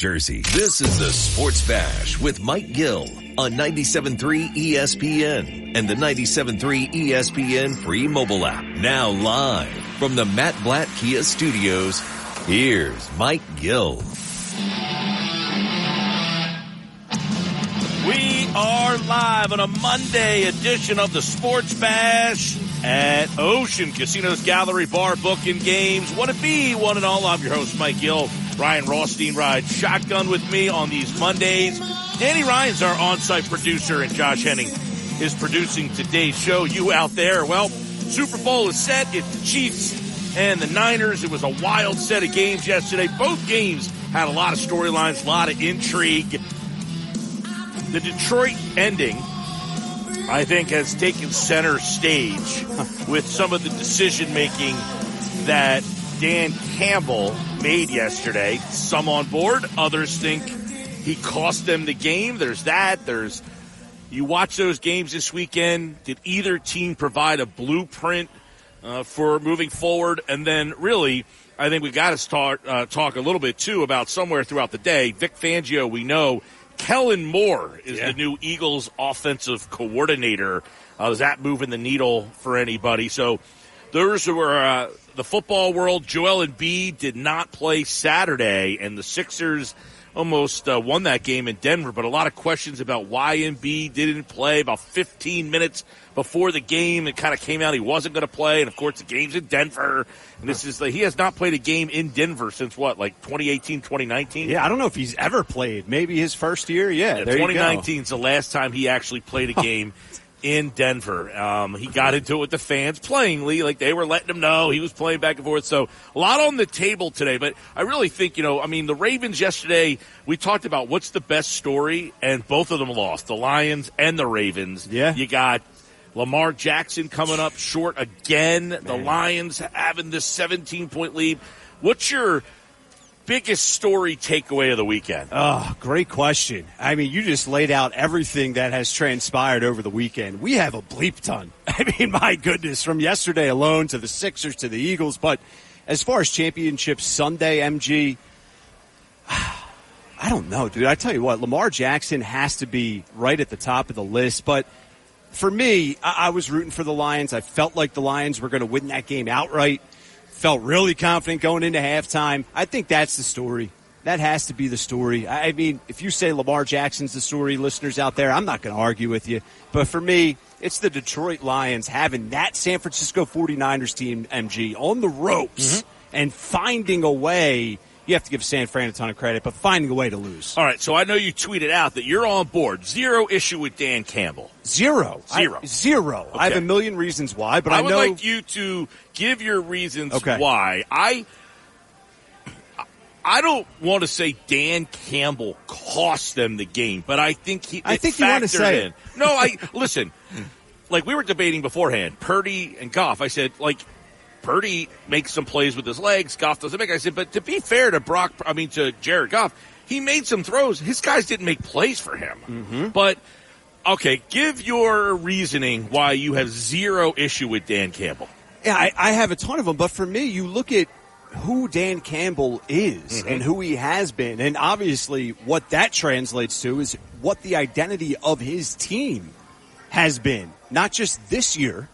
Jersey. This is the Sports Bash with Mike Gill on 97.3 ESPN and the 97.3 ESPN free mobile app. Now live from the Matt Blatt Kia Studios, here's Mike Gill. We are live on a Monday edition of the Sports Bash at Ocean Casinos Gallery Bar booking games. What it be? One and all. I'm your host, Mike Gill. Ryan Rothstein rides shotgun with me on these Mondays. Danny Ryan's our on-site producer and Josh Henning is producing today's show. You out there, well, Super Bowl is set. It's the Chiefs and the Niners. It was a wild set of games yesterday. Both games had a lot of storylines, a lot of intrigue. The Detroit ending, I think, has taken center stage with some of the decision making that Dan Campbell made yesterday. Some on board, others think he cost them the game. There's that. There's you watch those games this weekend. Did either team provide a blueprint uh, for moving forward? And then, really, I think we got to start uh, talk a little bit too about somewhere throughout the day. Vic Fangio, we know. Kellen Moore is yeah. the new Eagles offensive coordinator. Uh, is that moving the needle for anybody? So those were uh, the football world. Joel and Embiid did not play Saturday, and the Sixers almost uh, won that game in Denver. But a lot of questions about why Embiid didn't play. About 15 minutes before the game, it kind of came out he wasn't going to play. And of course, the game's in Denver. And this is he has not played a game in Denver since what, like 2018, 2019? Yeah, I don't know if he's ever played. Maybe his first year. Yeah, yeah 2019 is the last time he actually played a game in Denver. Um, he got into it with the fans playingly, like they were letting him know he was playing back and forth. So a lot on the table today, but I really think, you know, I mean, the Ravens yesterday, we talked about what's the best story and both of them lost, the Lions and the Ravens. Yeah. You got Lamar Jackson coming up short again. Man. The Lions having this 17 point lead. What's your biggest story takeaway of the weekend? Oh, great question. I mean, you just laid out everything that has transpired over the weekend. We have a bleep ton. I mean, my goodness, from yesterday alone to the Sixers to the Eagles. But as far as championship Sunday, MG, I don't know, dude. I tell you what, Lamar Jackson has to be right at the top of the list. But for me, I, was rooting for the Lions. I felt like the Lions were going to win that game outright felt really confident going into halftime. I think that's the story. That has to be the story. I mean, if you say Lamar Jackson's the story, listeners out there, I'm not going to argue with you. But for me, it's the Detroit Lions having that San Francisco 49ers team, MG, on the ropes mm-hmm. and finding a way you have to give San Fran a ton of credit, but finding a way to lose. All right, so I know you tweeted out that you're on board. Zero issue with Dan Campbell. Zero. Zero. I, zero. Okay. I have a million reasons why, but I, I would know... like you to give your reasons okay. why. I I don't want to say Dan Campbell cost them the game, but I think he. I think you want to say in. it. No, I listen. Like we were debating beforehand, Purdy and Goff. I said like Purdy makes some plays with his legs. Goff doesn't make. I said, but to be fair to Brock, I mean to Jared Goff, he made some throws. His guys didn't make plays for him. Mm-hmm. But okay, give your reasoning why you have zero issue with Dan Campbell. Yeah, I, I have a ton of them, but for me, you look at who Dan Campbell is mm-hmm. and who he has been, and obviously what that translates to is what the identity of his team has been, not just this year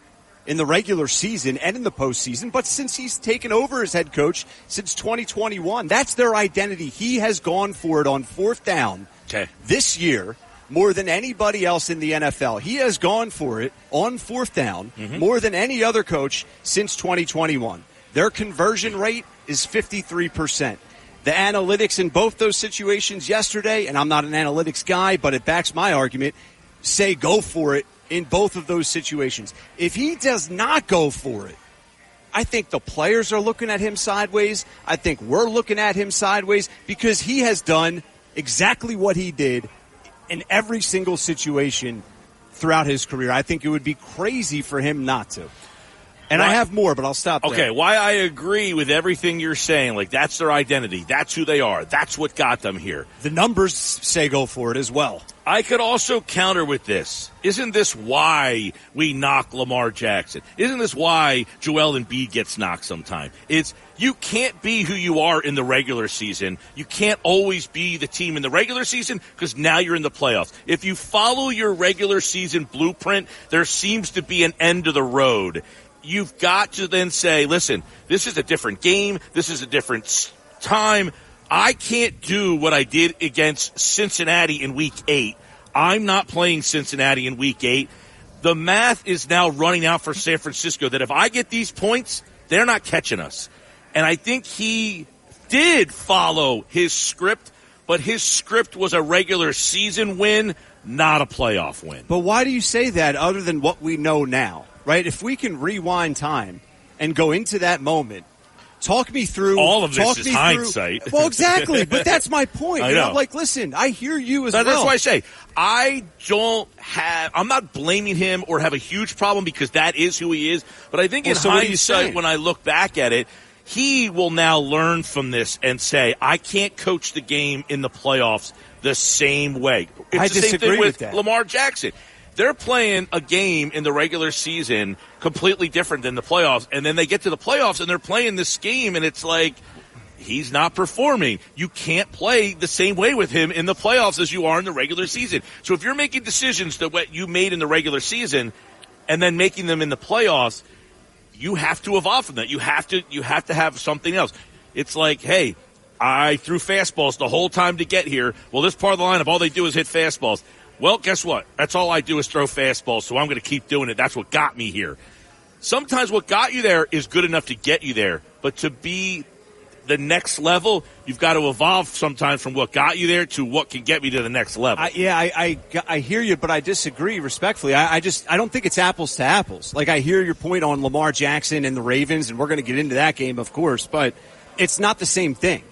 in the regular season and in the postseason, but since he's taken over as head coach since 2021, that's their identity. He has gone for it on fourth down okay. this year more than anybody else in the NFL. He has gone for it on fourth down mm-hmm. more than any other coach since 2021. Their conversion rate is 53%. The analytics in both those situations yesterday, and I'm not an analytics guy, but it backs my argument, say go for it in both of those situations. If he does not go for it, I think the players are looking at him sideways. I think we're looking at him sideways because he has done exactly what he did in every single situation throughout his career. I think it would be crazy for him not to. And I have more, but I'll stop there. Okay, why I agree with everything you're saying. Like, that's their identity. That's who they are. That's what got them here. The numbers say go for it as well. I could also counter with this. Isn't this why we knock Lamar Jackson? Isn't this why Joel Embiid gets knocked sometime? It's you can't be who you are in the regular season. You can't always be the team in the regular season because now you're in the playoffs. If you follow your regular season blueprint, there seems to be an end of the road you've got to then say, listen, this is a different game. This is a different time. I can't do what I did against Cincinnati in week eight. I'm not playing Cincinnati in week eight. The math is now running out for San Francisco that if I get these points, they're not catching us. And I think he did follow his script, but his script was a regular season win, not a playoff win. But why do you say that other than what we know now? right? If we can rewind time and go into that moment, talk me through all of this is hindsight. Through, well, exactly, but that's my point. I know. Know, like, listen, I hear you as well. That's why I say I don't have. I'm not blaming him or have a huge problem because that is who he is. But I think well, in so hindsight, when I look back at it, he will now learn from this and say, I can't coach the game in the playoffs the same way. It's I the same thing with, with Lamar Jackson they're playing a game in the regular season completely different than the playoffs. And then they get to the playoffs and they're playing this game and it's like, he's not performing. You can't play the same way with him in the playoffs as you are in the regular season. So if you're making decisions that what you made in the regular season and then making them in the playoffs, you have to evolve from that. You have to, you have to have something else. It's like, hey, I threw fastballs the whole time to get here. Well, this part of the lineup, all they do is hit fastballs. Well, guess what? That's all I do is throw fastballs, so I'm going to keep doing it. That's what got me here. Sometimes what got you there is good enough to get you there, but to be the next level, you've got to evolve sometimes from what got you there to what can get me to the next level. I, yeah, I, I, I, hear you, but I disagree respectfully. I, I, just I don't think it's apples to apples. Like I hear your point on Lamar Jackson and the Ravens, and we're going to get into that game, of course, but it's not the same thing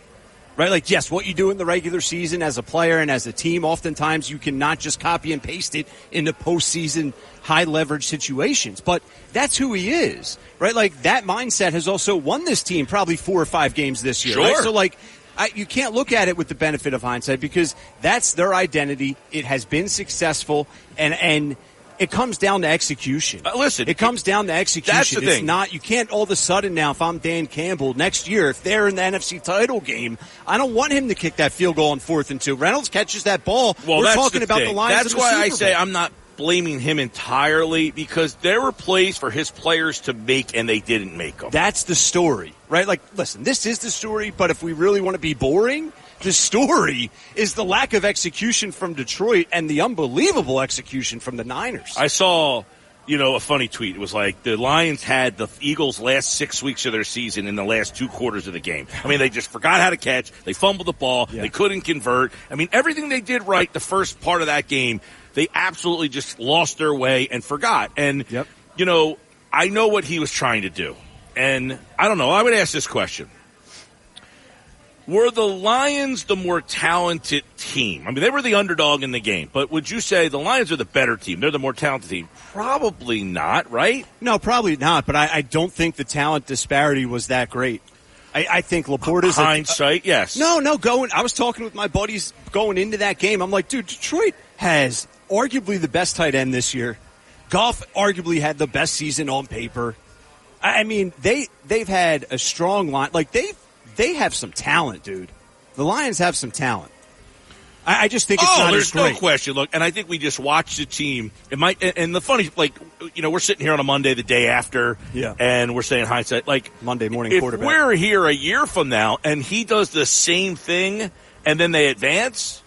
right? Like, yes, what you do in the regular season as a player and as a team, oftentimes you cannot just copy and paste it into postseason high leverage situations. But that's who he is, right? Like that mindset has also won this team probably four or five games this year. Sure. Right? So like. I, you can't look at it with the benefit of hindsight because that's their identity. It has been successful, and and it comes down to execution. Uh, listen, it comes down to execution. That's the it's thing. not you can't all of a sudden now. If I'm Dan Campbell next year, if they're in the NFC title game, I don't want him to kick that field goal on fourth and two. Reynolds catches that ball. Well, we're talking the about thing. the Lions. That's why I say I'm not blaming him entirely because there were plays for his players to make and they didn't make them. That's the story, right? Like, listen, this is the story, but if we really want to be boring the story is the lack of execution from Detroit and the unbelievable execution from the Niners. I saw, you know, a funny tweet. It was like the Lions had the Eagles' last six weeks of their season in the last two quarters of the game. I mean, they just forgot how to catch. They fumbled the ball. Yeah. They couldn't convert. I mean, everything they did right the first part of that game, they absolutely just lost their way and forgot. And, yep. you know, I know what he was trying to do. And I don't know. I would ask this question were the Lions the more talented team? I mean, they were the underdog in the game, but would you say the Lions are the better team? They're the more talented team? Probably not, right? No, probably not, but I, I don't think the talent disparity was that great. I, I think LaPorta's hindsight. A, yes. No, no. Going. I was talking with my buddies going into that game. I'm like, dude, Detroit has arguably the best tight end this year. Goff arguably had the best season on paper. I mean, they they've had a strong line. Like they've they have some talent, dude. The Lions have some talent. I, I just think it's oh, not there's no question. Look, and I think we just watched the team. It might, and the funny, like, you know, we're sitting here on a Monday, the day after, yeah, and we're saying hindsight, like Monday morning if quarterback. We're here a year from now, and he does the same thing, and then they advance.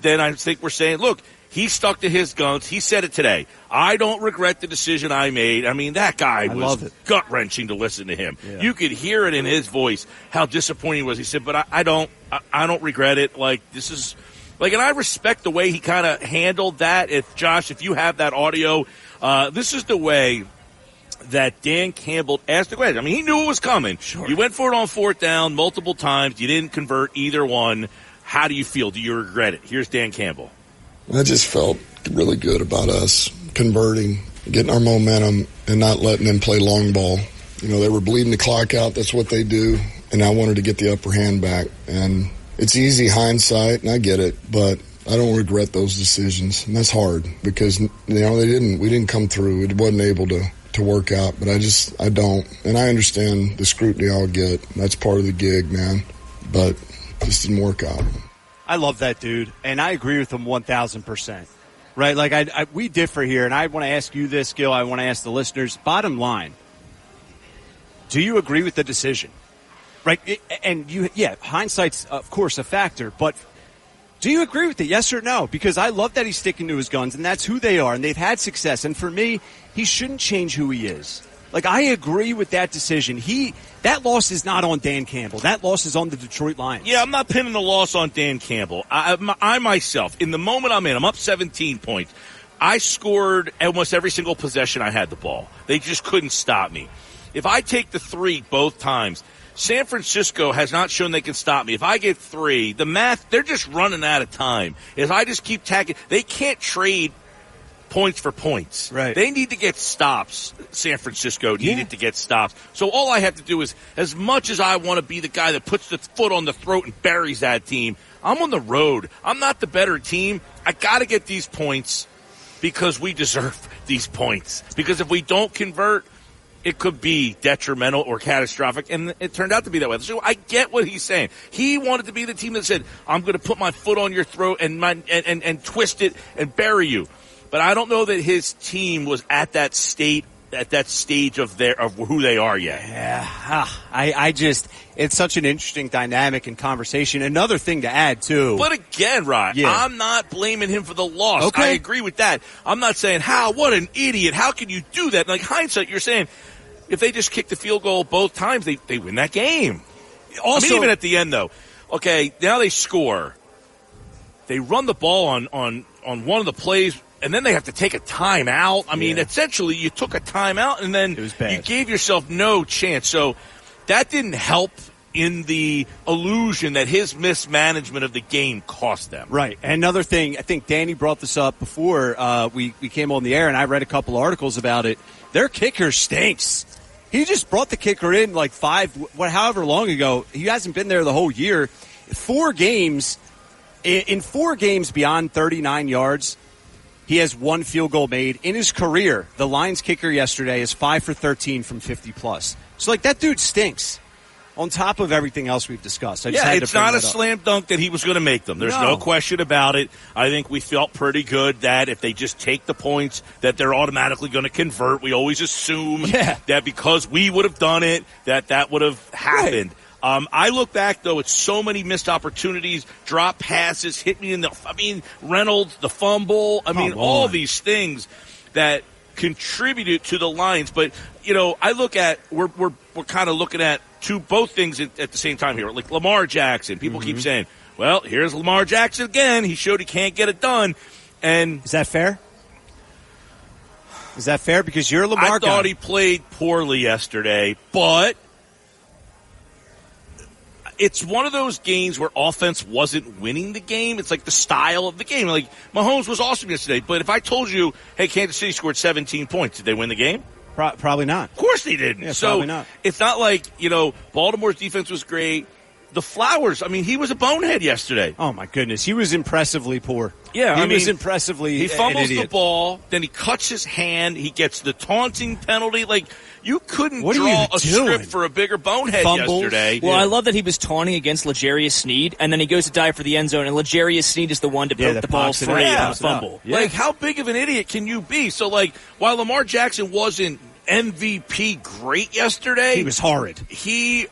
Then I think we're saying, look, he stuck to his guns. He said it today. I don't regret the decision I made. I mean, that guy I was gut wrenching to listen to him. Yeah. You could hear it in his voice how disappointing he was. He said, "But I, I don't, I, I, don't regret it. Like this is, like, and I respect the way he kind of handled that. If Josh, if you have that audio, uh, this is the way." That Dan Campbell asked the question. I mean, he knew it was coming. Sure. You went for it on fourth down multiple times. You didn't convert either one How do you feel? Do you regret it? Here's Dan Campbell. I just felt really good about us converting, getting our momentum, and not letting them play long ball. You know, they were bleeding the clock out. That's what they do. And I wanted to get the upper hand back. And it's easy hindsight, and I get it, but I don't regret those decisions. And that's hard because, you know, they didn't, we didn't come through. It wasn't able to, to work out, but I just, I don't. And I understand the scrutiny I'll get. That's part of the gig, man. But this didn't work out. I love that dude, and I agree with him 1,000%. Right? Like, I, I, we differ here, and I want to ask you this, Gil. I want to ask the listeners. Bottom line, do you agree with the decision? Right? And you, yeah, hindsight's, of course, a factor, but do you agree with it? Yes or no? Because I love that he's sticking to his guns, and that's who they are, and they've had success. And for me, he shouldn't change who he is. Like I agree with that decision. He that loss is not on Dan Campbell. That loss is on the Detroit Lions. Yeah, I'm not pinning the loss on Dan Campbell. I, I, myself, in the moment I'm in, I'm up 17 points. I scored almost every single possession I had the ball. They just couldn't stop me. If I take the three both times, San Francisco has not shown they can stop me. If I get three, the math, they're just running out of time. If I just keep tagging, they can't trade points for points. Right. They need to get stops. San Francisco needed yeah. to get stops. So all I have to do is, as much as I want to be the guy that puts the foot on the throat and buries that team, I'm on the road. I'm not the better team. I got to get these points because we deserve these points. Because if we don't convert, it could be detrimental or catastrophic, and it turned out to be that way. So I get what he's saying. He wanted to be the team that said, "I'm going to put my foot on your throat and my and, and, and twist it and bury you." But I don't know that his team was at that state at that stage of their of who they are yet. Yeah, ah, I I just it's such an interesting dynamic and conversation. Another thing to add too. But again, Rod, yeah. I'm not blaming him for the loss. Okay. I agree with that. I'm not saying how what an idiot. How can you do that? Like hindsight, you're saying if they just kick the field goal both times, they they win that game. Also, I mean, even at the end though. Okay, now they score. They run the ball on on on one of the plays and then they have to take a timeout. I mean, essentially, you took a timeout and then you gave yourself no chance. So that didn't help in the illusion that his mismanagement of the game cost them. Right. And another thing, I think Danny brought this up before uh, we, we came on the air, and I read a couple articles about it. Their kicker stinks. He just brought the kicker in like five, what, however long ago. He hasn't been there the whole year. Four games, in four games beyond 39 yards, he has one field goal made in his career. The Lions kicker yesterday is five for 13 from 50 plus. So, like, that dude stinks. On top of everything else we've discussed, yeah, it's not a up. slam dunk that he was going to make them. There's no. no question about it. I think we felt pretty good that if they just take the points, that they're automatically going to convert. We always assume yeah. that because we would have done it, that that would have happened. Right. Um, I look back though at so many missed opportunities, drop passes, hit me in the. I mean, Reynolds, the fumble. I mean, all these things that contributed to the Lions. But you know, I look at we're we're we're kind of looking at two both things at, at, the same time here. Like Lamar Jackson, people mm-hmm. keep saying, "Well, here's Lamar Jackson again. He showed he can't get it done." And is that fair? Is that fair? Because you're Lamar. I thought guy. he played poorly yesterday, but it's one of those games where offense wasn't winning the game. It's like the style of the game. Like Mahomes was awesome yesterday, but if I told you, hey, Kansas City scored 17 points, did they win the game? Pro- probably not. Of course they didn't. Yeah, so probably not. it's not like you know Baltimore's defense was great. The Flowers, I mean, he was a bonehead yesterday. Oh my goodness, he was impressively poor. Yeah, he I was impressively. He fumbles the ball, then he cuts his hand. He gets the taunting penalty. Like you couldn't what draw a doing? script for a bigger bonehead Fumbles. yesterday. Well, yeah. I love that he was taunting against L'Jarius Sneed, and then he goes to dive for the end zone, and L'Jarius Sneed is the one to yeah, poke the ball free yeah. on a fumble. Yeah. Like, how big of an idiot can you be? So, like, while Lamar Jackson wasn't MVP great yesterday, he was horrid. He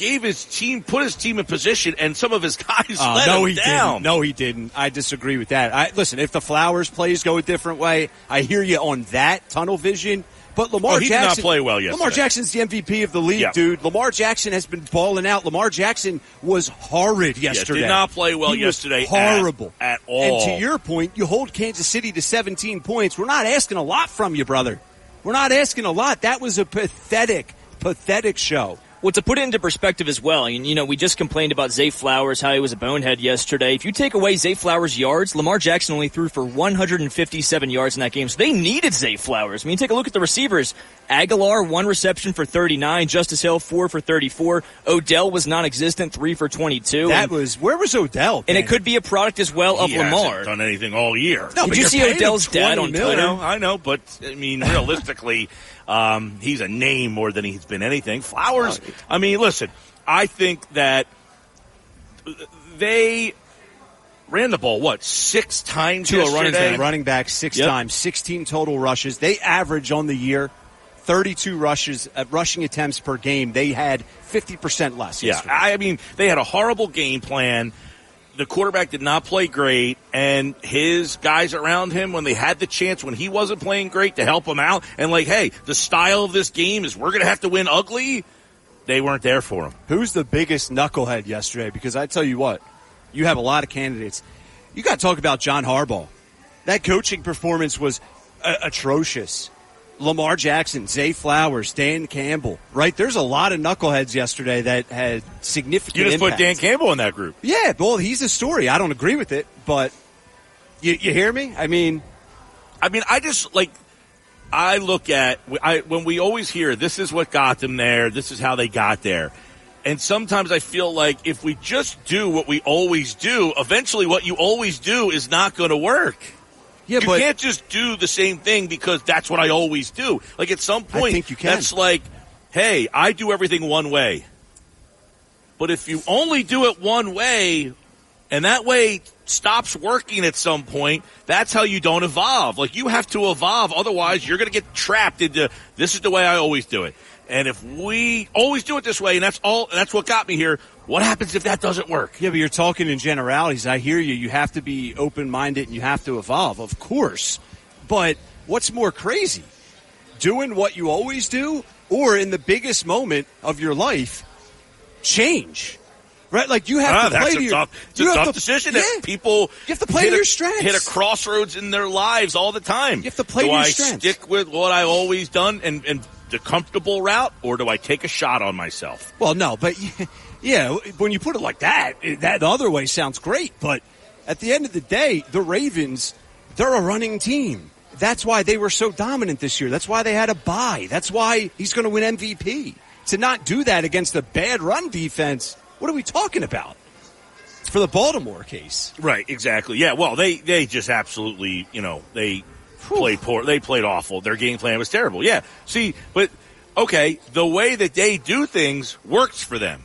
gave his team, put his team in position, and some of his guys uh, let no, him he down. Didn't. No, he didn't. I disagree with that. I, listen, if the Flowers plays go a different way, I hear you on that tunnel vision. But Lamar oh, he Jackson did not play well yesterday. Lamar Jackson's the MVP of the league, yeah. dude. Lamar Jackson has been balling out. Lamar Jackson was horrid yesterday. Yeah, did not play well he yesterday. horrible at, at all. And to your point, you hold Kansas City to 17 points. We're not asking a lot from you, brother. We're not asking a lot. That was a pathetic, pathetic show. Well, to put it into perspective as well, and you know, we just complained about Zay Flowers, how he was a bonehead yesterday. If you take away Zay Flowers' yards, Lamar Jackson only threw for 157 yards in that game, so they needed Zay Flowers. I mean, take a look at the receivers. Agholor, one reception for 39. Justice Hill, four for 34. Odell was non-existent, three for 22. That and, was where was Odell? and it could be a product as well of he Lamar. hasn't done anything all year. No, Did but you see Odell's dad on Twitter? know, I know, but I mean, realistically, um, he's a name more than he's been anything. Flowers, I mean, listen, I think that they ran the ball what six times To a running back. running back six Yep. times, 16 total rushes. They average on the year 32 rushes, uh, rushing attempts per game. They had 50% less. Yeah, yesterday. I mean, they had a horrible game plan. The quarterback did not play great, and his guys around him, when they had the chance, when he wasn't playing great, to help him out, and like, hey, the style of this game is we're going to have to win ugly. They weren't there for him. Who's the biggest knucklehead yesterday? Because I tell you what, you have a lot of candidates. You got to talk about John Harbaugh. That coaching performance was atrocious. Lamar Jackson, Zay Flowers, Dan Campbell, right? There's a lot of knuckleheads yesterday that had significant You just put. Dan Campbell in that group. Yeah, well, he's a story. I don't agree with it, but you, you hear me? I mean, I mean, I just like I look at I when we always hear this is what got them there, this is how they got there. And sometimes I feel like if we just do what we always do, eventually what you always do is not going to work. Yeah, you but can't just do the same thing because that's what I always do. Like at some point, think you can. that's like, hey, I do everything one way. But if you only do it one way, and that way stops working at some point, that's how you don't evolve. Like you have to evolve, otherwise you're going to get trapped into this is the way I always do it. And if we always do it this way, and that's all, that's what got me here. What happens if that doesn't work? Yeah, but you're talking in generalities. I hear you. You have to be open minded and you have to evolve, of course. But what's more crazy? Doing what you always do or in the biggest moment of your life, change. Right? Like you have Ah, to play to a your tough, it's a you have tough to- decision yeah. that people You have to play hit to your strengths. Hit a crossroads in their lives all the time. You have to play do to your I strengths. stick with what I always done and, and the comfortable route, or do I take a shot on myself? Well, no, but yeah, when you put it like that, that other way sounds great. But at the end of the day, the Ravens, they're a running team. That's why they were so dominant this year. That's why they had a bye. That's why he's going to win MVP. To not do that against a bad run defense, what are we talking about? For the Baltimore case. Right, exactly. Yeah, well, they they just absolutely, you know, they played poor. They played awful. Their game plan was terrible. Yeah. See, but okay, the way that they do things works for them.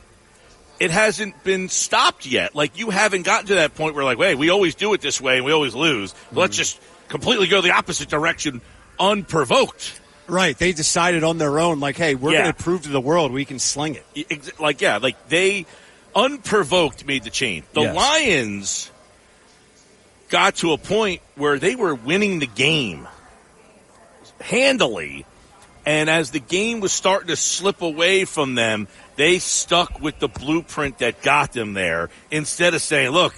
It hasn't been stopped yet. Like you haven't gotten to that point where like, wait, we always do it this way and we always lose. Let's mm-hmm. just completely go the opposite direction unprovoked. Right. They decided on their own, like, hey, we're Yeah. going to prove to the world we can sling it. Like, yeah, like they unprovoked made the change. The Yes. Lions got to a point where they were winning the game handily. And as the game was starting to slip away from them, they stuck with the blueprint that got them there instead of saying, look,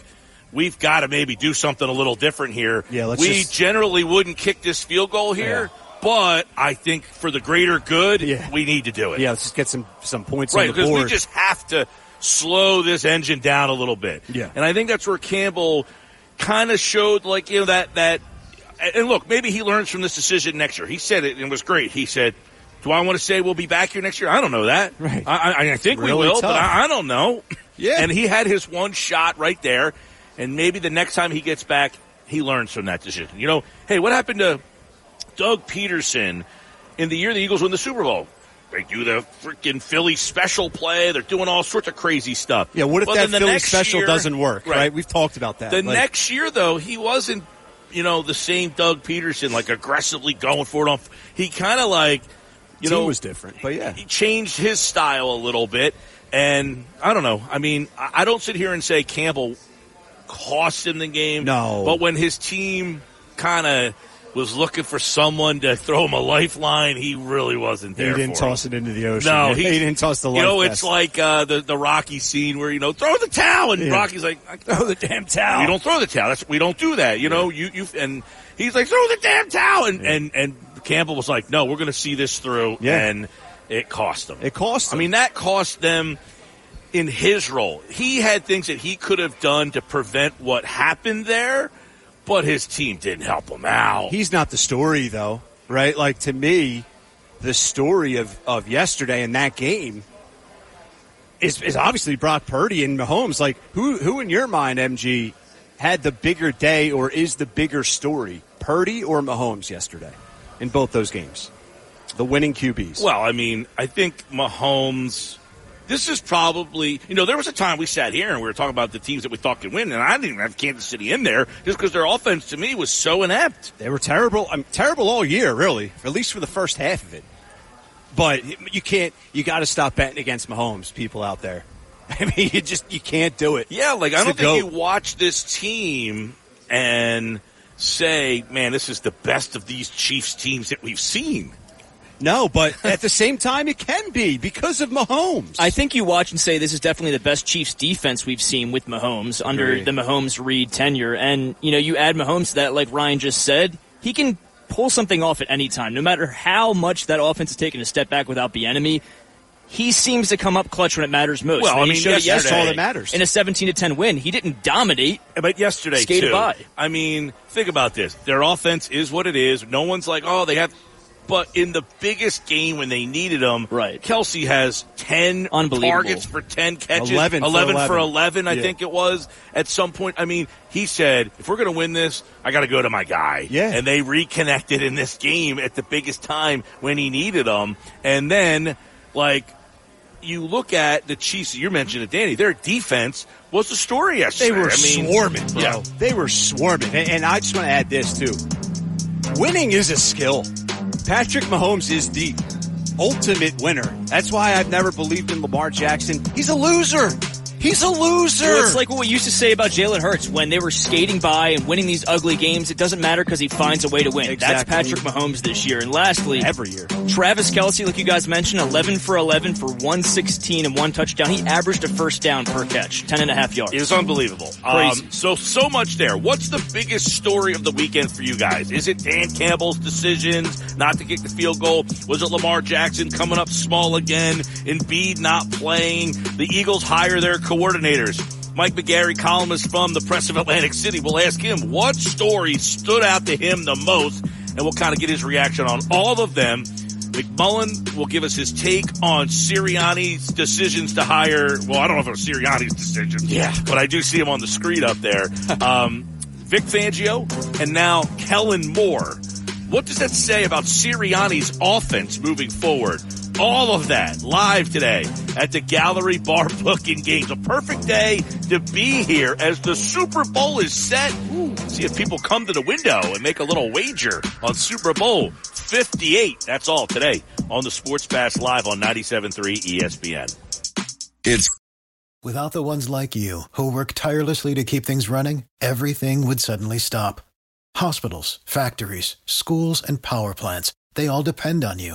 we've got to maybe do something a little different here. Yeah, let's we just- generally wouldn't kick this field goal here, but I think for the greater good, Yeah. we need to do it. Yeah, let's just get some, some points Right, on the because we just have to slow this engine down a little bit. Yeah. And I think that's where Campbell kind of showed like, you know, that, that, and look, maybe he learns from this decision next year. He said it and it was great. He said, do I want to say we'll be back here next year? I don't know that. Right. I, I, I think we will, tough. but I, I don't know. Yeah. And he had his one shot right there. And maybe the next time he gets back, he learns from that decision. You know, hey, what happened to Doug Pederson in the year the Eagles win the Super Bowl? They do the freaking Philly special play. They're doing all sorts of crazy stuff. yeah, what if Well, that Philly special year- doesn't work, right. We've talked about that. The Like- next year, though, he wasn't, you know, the same Doug Pederson, like aggressively going for it. On, he kind of like, you Team know, was different, but yeah. he changed his style a little bit. And I don't know. I mean, I I don't sit here and say Campbell cost him the game. No. But when his team kind of was looking for someone to throw him a lifeline, he really wasn't there. He didn't for him. toss it into the ocean. No, he, he, didn't toss the You know, vest. it's like uh, the the Rocky scene where you know throw the towel, and Yeah. Rocky's like, throw the damn towel. you don't throw the towel. That's we don't do that. You know, you you and he's like throw the damn towel, and and and Campbell was like, no, we're going to see this through, Yeah. and It cost them. It cost. Them. I mean, that cost them in his role. He had things that he could have done to prevent what happened there, but his team didn't help him out. He's not the story, though, right? Like to me, the story of of yesterday in that game is, is obviously Brock Purdy and Mahomes. Like who who in your mind, MG, had the bigger day or is the bigger story, Purdy or Mahomes yesterday in both those games? The winning QBs. Well, I mean, I think Mahomes. This is probably, you know, there was a time we sat here and we were talking about the teams that we thought could win, and I didn't even have Kansas City in there just because their offense to me was so inept. They were terrible. I'm terrible all year, really, at least for the first half of it. But you can't. You got to stop betting against Mahomes, people out there. I mean, you just you can't do it. Yeah, like I don't think goat. you watch this team and say, "Man, this is the best of these Chiefs teams that we've seen." No, but at the same time, it can be because of Mahomes. I think you watch and say this is definitely the best Chiefs defense we've seen with Mahomes under the Mahomes Reid tenure. And, you know, you add Mahomes to that, like Ryan just said, he can pull something off at any time. No matter how much that offense is taking a step back without the enemy, he seems to come up clutch when it matters most. Well, I mean, yesterday, that's all that matters. In a 17 to 10 win, he didn't dominate. But yesterday, skated too. by. I mean, think about this. Their offense is what it is. No one's like, oh, they have. But in the biggest game when they needed them, right. Kelce has 10 targets for 10 catches. 11, 11 for 11, for 11 I yeah. think it was at some point. I mean, he said, if we're going to win this, I got to go to my guy. Yeah. And they reconnected in this game at the biggest time when he needed them. And then, like, you look at the Chiefs, you mentioned it, Danny, their defense was the story yesterday. They were I mean, swarming, bro. Yeah. They were swarming. And, and I just want to add this, too. Winning is a skill. Patrick Mahomes is the ultimate winner. That's why I've never believed in Lamar Jackson. He's a loser. He's a loser. It's like what we used to say about Jalen Hurts when they were skating by and winning these ugly games. It doesn't matter because he finds a way to win. That's Patrick Mahomes this year. And lastly, Every year. Travis Kelce, like you guys mentioned, 11 for 11 for 116 and one touchdown. He averaged a first down per catch, 10 and a half yards. It was unbelievable. Crazy. Um, so, so much there. What's the biggest story of the weekend for you guys? Is it Dan Campbell's decisions not to kick the field goal? Was it Lamar Jackson coming up small again? Embiid not playing? The Eagles hire their coordinators. Mike McGarry, columnist from the Press of Atlantic City, will ask him what story stood out to him the most, and we'll kind of get his reaction on all of them. McMullen will give us his take on Sirianni's decisions to hire. Well, I don't know if it was Sirianni's decision. Yeah. But I do see him on the screen up there. Um, Vic Fangio and now Kellen Moore. What does that say about Sirianni's offense moving forward? All of that live today at the Gallery Bar Booking Games. A perfect day to be here as the Super Bowl is set. Ooh, see if people come to the window and make a little wager on Super Bowl 58. That's all today on the Sports Bash Live on 97.3 ESPN. It's Without the ones like you, who work tirelessly to keep things running, everything would suddenly stop. Hospitals, factories, schools, and power plants, they all depend on you.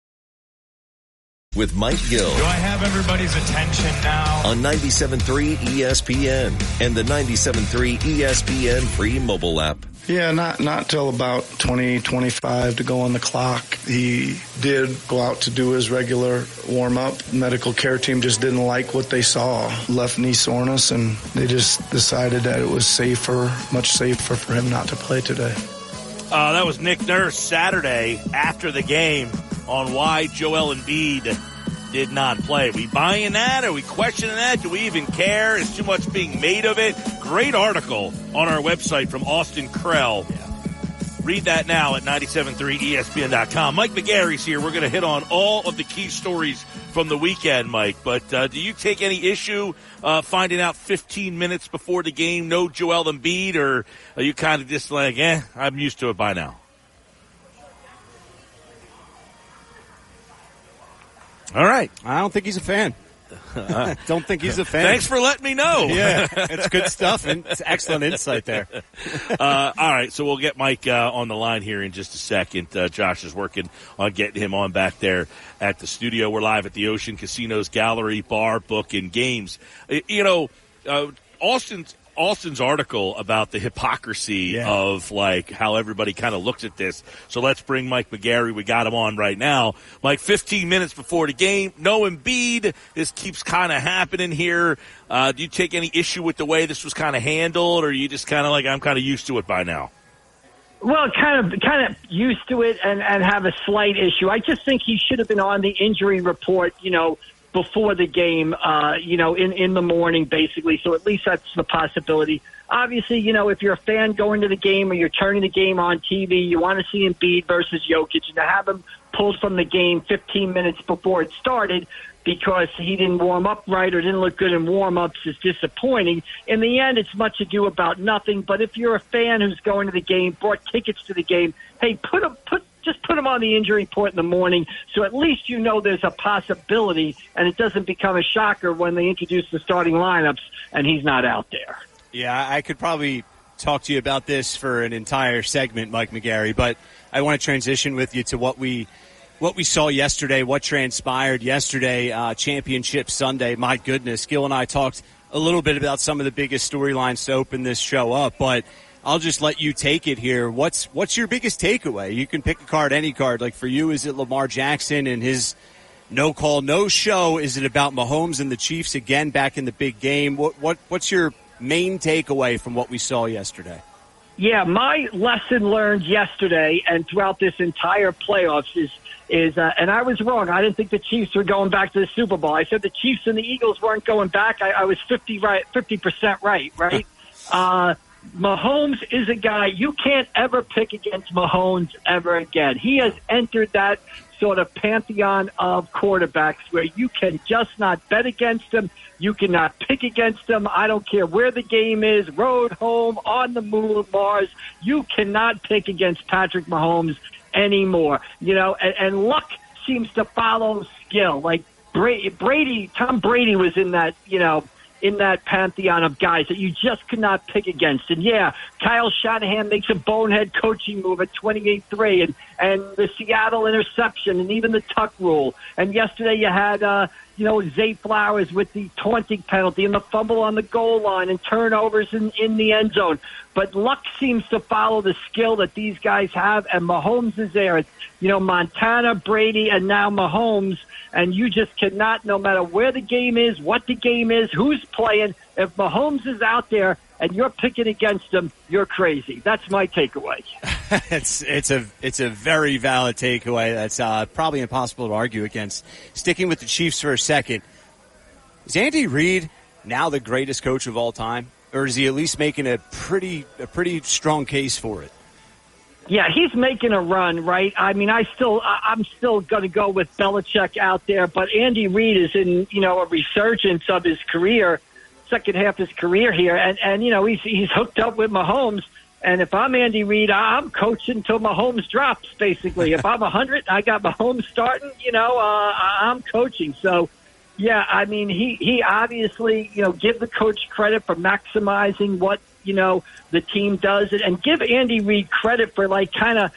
With Mike Gill Do I have everybody's attention now? on 97.3 ESPN and the 97.3 ESPN free mobile app. Yeah, not not till about 20, 25 to go on the clock. He did go out to do his regular warm up. Medical care team just didn't like what they saw. Left knee soreness, and they just decided that it was safer, much safer for him not to play today. Uh, that was Nick Nurse Saturday after the game on why Joel Embiid did not play. we buying that? Are we questioning that? Do we even care? Is too much being made of it? Great article on our website from Austin Krell. Read that now at 973ESPN.com. Mike McGarry's here. We're going to hit on all of the key stories from the weekend, Mike. But uh, do you take any issue uh, finding out 15 minutes before the game no Joel Embiid, or are you kind of just like, eh, I'm used to it by now? All right. I don't think he's a fan. Don't think he's a fan. Thanks for letting me know. yeah, it's good stuff and it's excellent insight there. uh, all right, so we'll get Mike uh, on the line here in just a second. Uh, Josh is working on getting him on back there at the studio. We're live at the Ocean Casinos Gallery Bar Book and Games. Uh, you know, uh, Austin's Austin's article about the hypocrisy Yeah. of like how everybody kind of looks at this. So let's bring Mike McGarry. We got him on right now. Like 15 minutes before the game, no Embiid. This keeps kind of happening here. Uh, do you take any issue with the way this was kind of handled, or are you just kind of like I'm kind of used to it by now? Well, kind of, kind of used to it, and and have a slight issue. I just think he should have been on the injury report. You know, before the game. Uh, you know, in in the morning, basically. So at least that's the possibility. Obviously, you know, if you're a fan going to the game or you're turning the game on TV, you want to see Embiid versus Jokic, and to have him pulled from the game 15 minutes before it started because he didn't warm up right or didn't look good in warm ups is disappointing. In the end, it's much ado about nothing. But if you're a fan who's going to the game, bought tickets to the game, hey, put him, put just put him on the injury report in the morning, so at least you know there's a possibility, and it doesn't become a shocker when they introduce the starting lineups and he's not out there. Yeah, I could probably talk to you about this for an entire segment, Mike McGarry, but I want to transition with you to what we what we saw yesterday, what transpired yesterday, uh, Championship Sunday. My goodness, Gil and I talked a little bit about some of the biggest storylines to open this show up, but I'll just let you take it here. What's what's your biggest takeaway? You can pick a card, any card. Like for you, is it Lamar Jackson and his no call, no show? Is it about Mahomes and the Chiefs again back in the big game? What what what's your main takeaway from what we saw yesterday? Yeah, my lesson learned yesterday and throughout this entire playoffs is is uh, and I was wrong. I didn't think the Chiefs were going back to the Super Bowl. I said the Chiefs and the Eagles weren't going back. I, I was fifty right, fifty percent right. Right. uh, Mahomes is a guy you can't ever pick against Mahomes ever again. He has entered that sort of pantheon of quarterbacks where you can just not bet against him. You cannot pick against him. I don't care where the game is, road, home, on the moon, Mars. You cannot pick against Patrick Mahomes anymore. You know, and, and luck seems to follow skill. Like Brady, Brady, Tom Brady was in that, you know, in that pantheon of guys that you just could not pick against. And yeah, Kyle Shanahan makes a bonehead coaching move at 28-3 and, and the Seattle interception and even the tuck rule. And yesterday you had, uh, you know, Zay Flowers with the taunting penalty and the fumble on the goal line and turnovers in, in the end zone. But luck seems to follow the skill that these guys have, and Mahomes is there. You know, Montana, Brady, and now Mahomes, and you just cannot, no matter where the game is, what the game is, who's playing, if Mahomes is out there and you're picking against him, you're crazy. That's my takeaway. it's it's a it's a very valid takeaway. That's uh, probably impossible to argue against. Sticking with the Chiefs for a second, is Andy Reid now the greatest coach of all time, or is he at least making a pretty a pretty strong case for it? Yeah, he's making a run, right? I mean, I still, I'm still going to go with Belichick out there, but Andy Reid is in, you know, a resurgence of his career, second half of his career here, and and you know he's he's hooked up with Mahomes. And if I'm Andy Reid, I'm coaching until Mahomes drops. Basically, if I'm 100, I got Mahomes starting. You know, uh, I'm coaching. So, yeah, I mean, he he obviously, you know, give the coach credit for maximizing what you know the team does, it, and give Andy Reid credit for like kind of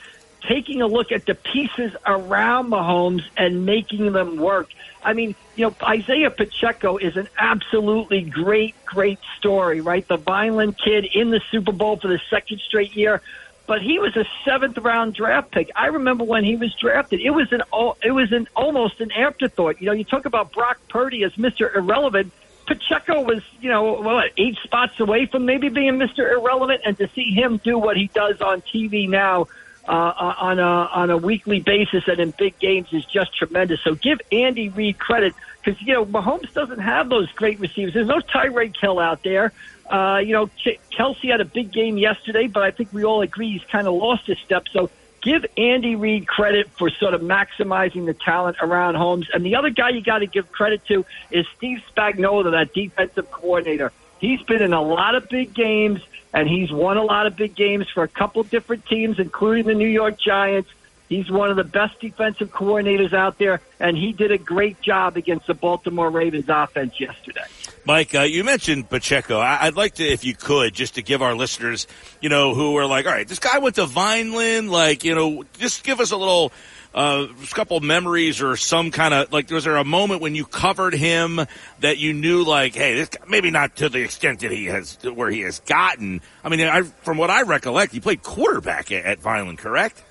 taking a look at the pieces around Mahomes and making them work. I mean, you know, Isaiah Pacheco is an absolutely great, great story, right? The Vineland kid in the Super Bowl for the second straight year. But he was a seventh round draft pick. I remember when he was drafted. It was an it was an almost an afterthought. You know, you talk about Brock Purdy as Mr. Irrelevant. Pacheco was, you know, what, eight spots away from maybe being Mr. Irrelevant, and to see him do what he does on TV now uh, on a on a weekly basis and in big games is just tremendous. So give Andy Reid credit because you know Mahomes doesn't have those great receivers. There's no Tyreek Hill out there. Uh, you know, Kelce had a big game yesterday, but I think we all agree he's kind of lost his step. So give Andy Reid credit for sort of maximizing the talent around Holmes. And the other guy you got to give credit to is Steve Spagnuolo, that defensive coordinator. He's been in a lot of big games and he's won a lot of big games for a couple different teams, including the New York Giants. He's one of the best defensive coordinators out there, and he did a great job against the Baltimore Ravens offense yesterday. Mike, uh, you mentioned Pacheco. I- would like to, if you could, just to give our listeners, you know, who are like, all right, this guy went to Vineland, like, you know, just give us a little uh, a couple memories or some kind of like was there a moment when you covered him that you knew like hey this guy, maybe not to the extent that he has where he has gotten i mean I, from what i recollect he played quarterback at, at vineland correct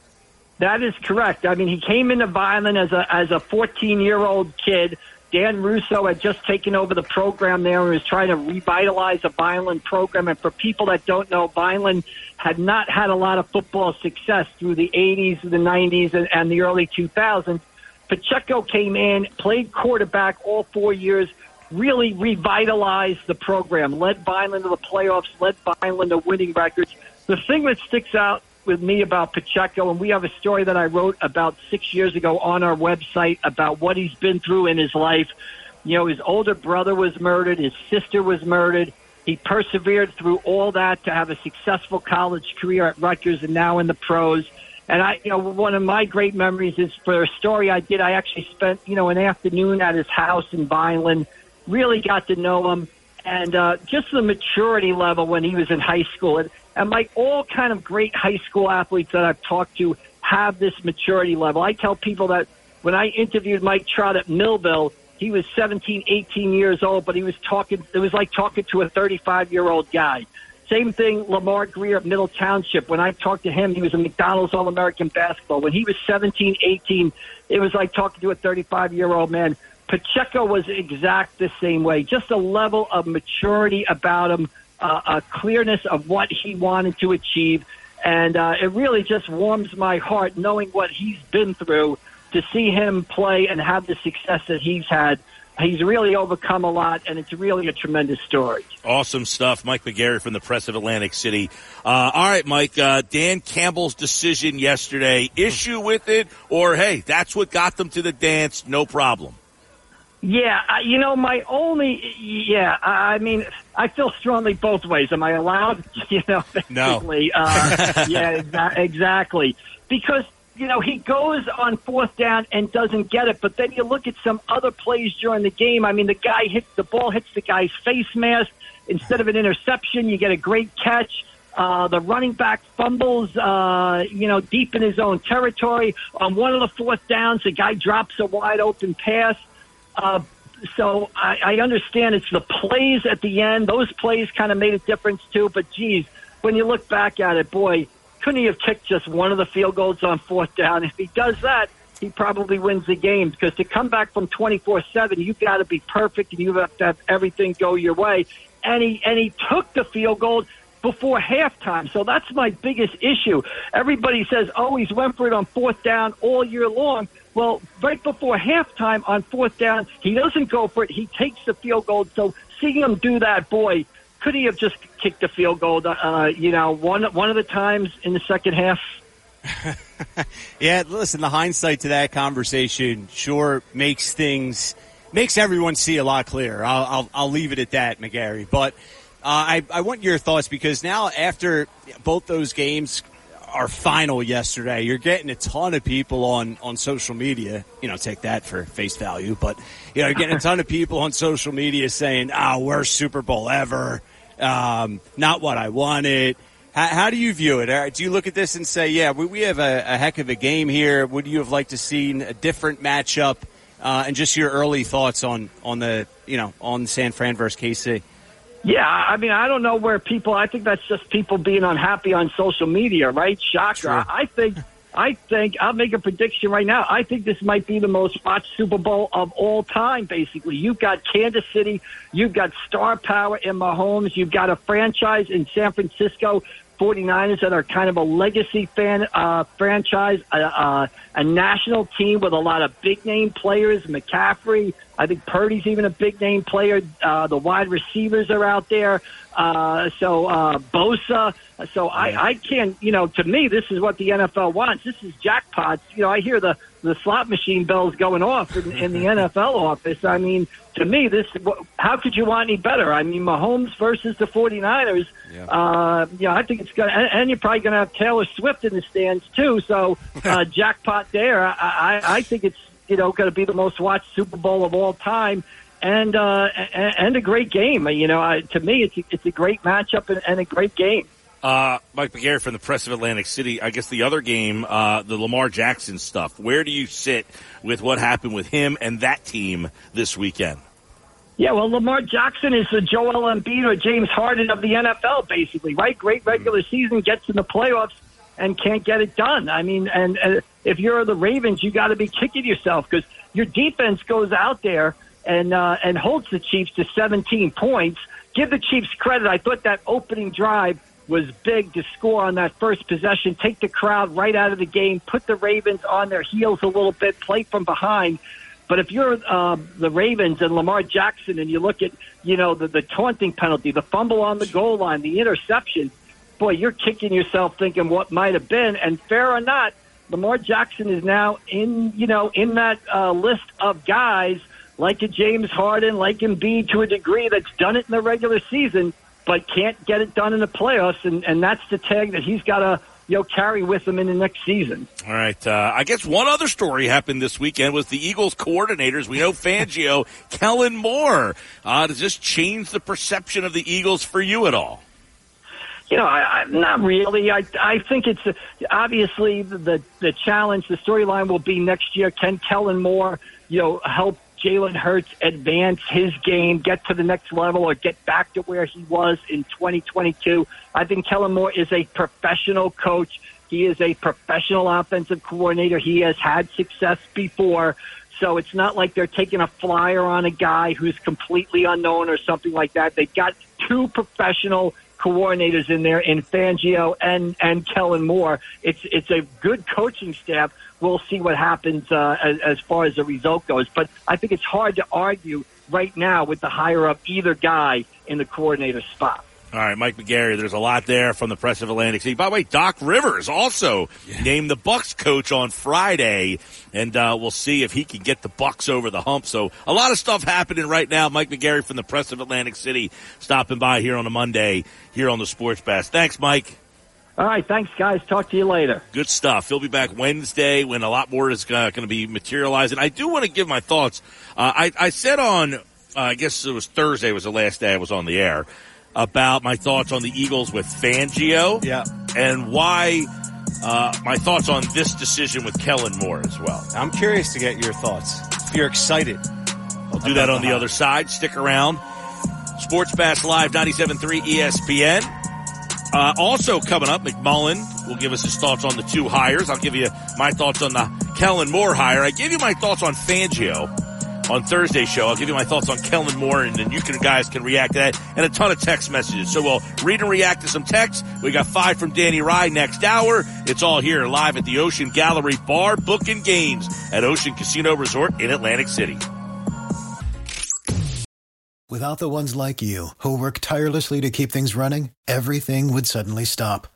that is correct i mean he came into vineland as a as a 14 year old kid Dan Russo had just taken over the program there and was trying to revitalize a Vineland program. And for people that don't know, Vineland had not had a lot of football success through the 80s, the 90s, and, and the early 2000s. Pacheco came in, played quarterback all four years, really revitalized the program, led Vineland to the playoffs, led Vineland to winning records. The thing that sticks out with me about Pacheco, and we have a story that I wrote about six years ago on our website about what he's been through in his life. You know, his older brother was murdered, his sister was murdered. He persevered through all that to have a successful college career at Rutgers and now in the pros. And I, you know, one of my great memories is for a story I did. I actually spent, you know, an afternoon at his house in Vineland. Really got to know him, and uh, just the maturity level when he was in high school. And and like all kind of great high school athletes that I've talked to have this maturity level. I tell people that when I interviewed Mike Trout at Millville, he was 17, 18 years old, but he was talking, it was like talking to a 35 year old guy. Same thing, Lamar Greer at Middle Township. When I talked to him, he was a McDonald's All American basketball. When he was 17, 18, it was like talking to a 35 year old man. Pacheco was exact the same way. Just a level of maturity about him uh, a clearness of what he wanted to achieve. And uh, it really just warms my heart knowing what he's been through to see him play and have the success that he's had. He's really overcome a lot, and it's really a tremendous story. Awesome stuff. Mike McGarry from the Press of Atlantic City. Uh, all right, Mike, uh, Dan Campbell's decision yesterday, issue with it, or hey, that's what got them to the dance, no problem? Yeah, you know, my only, yeah, I mean, I feel strongly both ways. Am I allowed? You know, basically. No. uh, yeah, exa- exactly. Because, you know, he goes on fourth down and doesn't get it, but then you look at some other plays during the game. I mean, the guy hits, the ball hits the guy's face mask. Instead of an interception, you get a great catch. Uh, the running back fumbles, uh, you know, deep in his own territory. On one of the fourth downs, the guy drops a wide open pass. Uh, so I, I understand it's the plays at the end. Those plays kind of made a difference too. But geez, when you look back at it, boy, couldn't he have kicked just one of the field goals on fourth down? If he does that, he probably wins the game because to come back from 24-7, you've got to be perfect and you have to have everything go your way. And he, and he took the field goal before halftime. So that's my biggest issue. Everybody says, oh, he's went for it on fourth down all year long. Well, right before halftime on fourth down, he doesn't go for it. He takes the field goal. So seeing him do that, boy, could he have just kicked the field goal? Uh, you know, one one of the times in the second half. yeah, listen, the hindsight to that conversation sure makes things makes everyone see a lot clearer. I'll I'll, I'll leave it at that, McGarry. But uh, I I want your thoughts because now after both those games our final yesterday, you're getting a ton of people on, on social media. You know, take that for face value, but you know, you're getting a ton of people on social media saying, "Ah, oh, worst Super Bowl ever, um, not what I wanted." How, how, do you view it? Do you look at this and say, "Yeah, we, we have a, a, heck of a game here"? Would you have liked to seen a different matchup? Uh, and just your early thoughts on on the you know on San Fran versus KC. Yeah, I mean, I don't know where people. I think that's just people being unhappy on social media, right? Shocker. True. I think. I think I'll make a prediction right now. I think this might be the most watched Super Bowl of all time. Basically, you've got Kansas City, you've got star power in Mahomes, you've got a franchise in San Francisco 49ers that are kind of a legacy fan uh, franchise, a, a, a national team with a lot of big name players, McCaffrey, I think Purdy's even a big name player. Uh, the wide receivers are out there. Uh, so uh, Bosa. So I, I can't. You know, to me, this is what the NFL wants. This is jackpots. You know, I hear the the slot machine bells going off in, in the NFL office. I mean, to me, this how could you want any better? I mean, Mahomes versus the 49ers. Yeah. Uh, you know, I think it's going to, and, you're probably going to have Taylor Swift in the stands too. So uh, jackpot there. I, I, I think it's you know going to be the most watched Super Bowl of all time and uh, and a great game. You know, I, to me, it's a, it's a great matchup and, and a great game. Uh, Mike McGarry from the Press of Atlantic City. I guess the other game, uh, the Lamar Jackson stuff. Where do you sit with what happened with him and that team this weekend? Yeah, well, Lamar Jackson is the Joel Embiid or James Harden of the NFL, basically, right? Great regular season, gets in the playoffs, and can't get it done. I mean, and, and if you're the Ravens, you got to be kicking yourself because your defense goes out there and uh, and holds the Chiefs to 17 points. Give the Chiefs credit. I thought that opening drive was big to score on that first possession, take the crowd right out of the game, put the Ravens on their heels a little bit, play from behind. But if you're uh, the Ravens and Lamar Jackson, and you look at you know the, the taunting penalty, the fumble on the goal line, the interception, boy, you're kicking yourself thinking what might have been. And fair or not, Lamar Jackson is now in you know in that uh, list of guys like a James Harden, like Embiid to a degree that's done it in the regular season, but can't get it done in the playoffs, and, and that's the tag that he's got to you know carry with him in the next season. All right, uh, I guess one other story happened this weekend was the Eagles coordinators. We know Fangio, Kellen Moore. Uh, does this change the perception of the Eagles for you at all? You know, I, I, not really. I I think it's uh, obviously the the challenge. The storyline will be next year. Can Kellen Moore, you know, help Jalen Hurts advance his game, get to the next level, or get back to where he was in 2022. I think Kellen Moore is a professional coach. He is a professional offensive coordinator. He has had success before. So it's not like they're taking a flyer on a guy who's completely unknown or something like that. They've got two professional coordinators in there in Fangio and and Kellen Moore. It's it's a good coaching staff we'll see what happens uh, as, as far as the result goes. But I think it's hard to argue right now with the hire of either guy in the coordinator spot. All right, Mike McGarry. There's a lot there from the press of Atlantic City. By the way, Doc Rivers also yeah. named the Bucks coach on Friday, and uh, we'll see if he can get the Bucks over the hump. So a lot of stuff happening right now. Mike McGarry from the press of Atlantic City stopping by here on a Monday here on the Sports Bash. Thanks, Mike. All right, thanks, guys. Talk to you later. Good stuff. He'll be back Wednesday when a lot more is uh, going to be materializing. I do want to give my thoughts. Uh, I, I, said on, uh, I guess it was Thursday was the last day I was on the air about my thoughts on the Eagles with Fangio. Yeah. And why uh, my thoughts on this decision with Kellen Moore as well. I'm curious to get your thoughts. If you're excited. I'll do that on the other side. Stick around. Sports Bash Live 97.3 ESPN. Uh, also coming up, McMullen will give us his thoughts on the two hires. I'll give you my thoughts on the Kellen Moore hire. I gave you my thoughts on Fangio on Thursday's show. I'll give you my thoughts on Kellen Moore, and then you can guys can react to that, and a ton of text messages. So we'll read and react to some texts. We got five from Danny Rye next hour. It's all here live at the Ocean Gallery Bar, booking games at Ocean Casino Resort in Atlantic City. Without the ones like you, who work tirelessly to keep things running, everything would suddenly stop.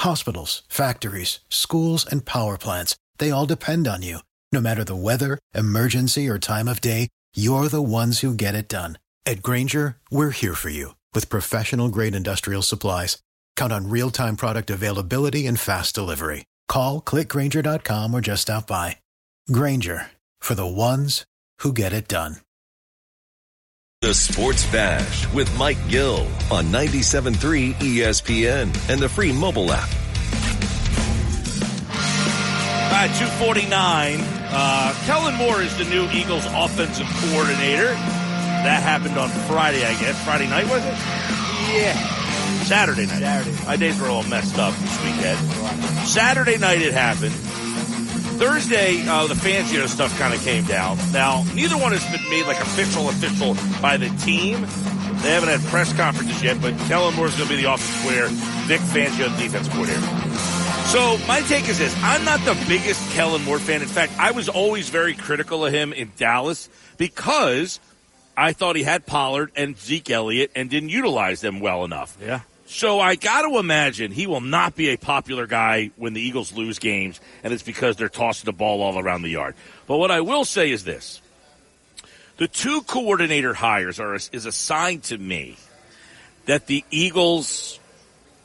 Hospitals, factories, schools, and power plants, they all depend on you. No matter the weather, emergency, or time of day, you're the ones who get it done. At Grainger, we're here for you with professional grade industrial supplies. Count on real time product availability and fast delivery. Call clickgrainger.com or just stop by. Grainger for the ones who get it done. The Sports Bash with Mike Gill on 97.3 ESPN and the free mobile app. All right, 249. Uh, Kellen Moore is the new Eagles offensive coordinator. That happened on Friday, I guess. Friday night, was it? Yeah. Saturday night. Saturday. My days were all messed up this weekend. Saturday night it happened. Thursday, uh, the Fangio stuff kind of came down. Now, neither one has been made like official, official by the team. They haven't had press conferences yet, but Kellen Moore's going to be the offensive coordinator. Vic Fangio, the defense coordinator. So my take is this: I'm not the biggest Kellen Moore fan. In fact, I was always very critical of him in Dallas because I thought he had Pollard and Zeke Elliott and didn't utilize them well enough. Yeah. So I got to imagine he will not be a popular guy when the Eagles lose games, and it's because they're tossing the ball all around the yard. But what I will say is this: the two coordinator hires are is a sign to me that the Eagles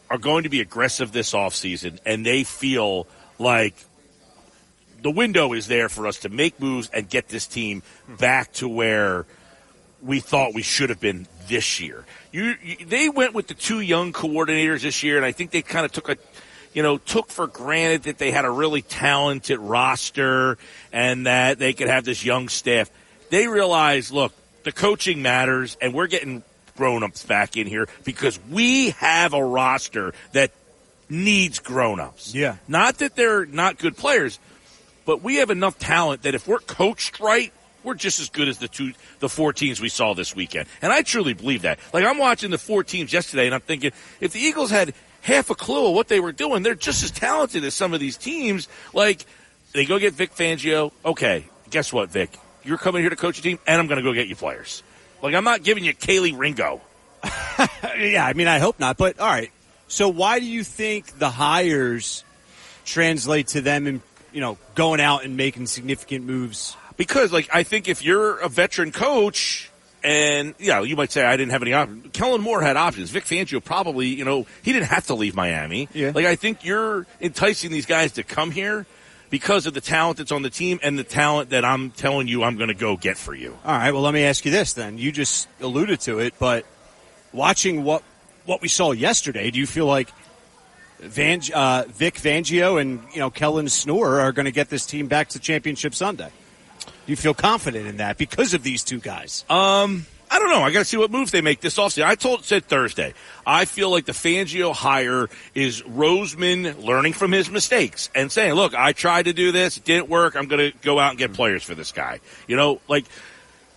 are going to be aggressive this offseason and they feel like the window is there for us to make moves and get this team back to where we thought we should have been this year. You, you, they went with the two young coordinators this year, and I think they kind of took a, you know, took for granted that they had a really talented roster and that they could have this young staff. They realized, look, the coaching matters, and we're getting grown-ups back in here because we have a roster that needs grown-ups. Yeah. Not that they're not good players, but we have enough talent that if we're coached right, we're just as good as the two, the four teams we saw this weekend. And I truly believe that. Like I'm watching the four teams yesterday, and I'm thinking if the Eagles had half a clue of what they were doing, they're just as talented as some of these teams. Like they go get Vic Fangio. Okay, guess what, Vic? You're coming here to coach a team, and I'm going to go get you players. Like I'm not giving you Kelee Ringo. yeah, I mean, I hope not. But all right. So why do you think the hires translate to them and you know going out and making significant moves? Because like I think if you're a veteran coach. And yeah, you might say I didn't have any options. Kellen Moore had options. Vic Fangio probably, you know, he didn't have to leave Miami. Yeah. Like I think you're enticing these guys to come here because of the talent that's on the team and the talent that I'm telling you I'm going to go get for you. All right. Well, let me ask you this then. You just alluded to it, but watching what what we saw yesterday, do you feel like Van, uh, Vic Fangio and you know Kellen Moore are going to get this team back to championship Sunday? Do you feel confident in that because of these two guys? Um, I don't know. I got to see what moves they make this offseason. I told said Thursday. I feel like the Fangio hire is Roseman learning from his mistakes and saying, "Look, I tried to do this, it didn't work. I'm going to go out and get mm-hmm. players for this guy." You know, like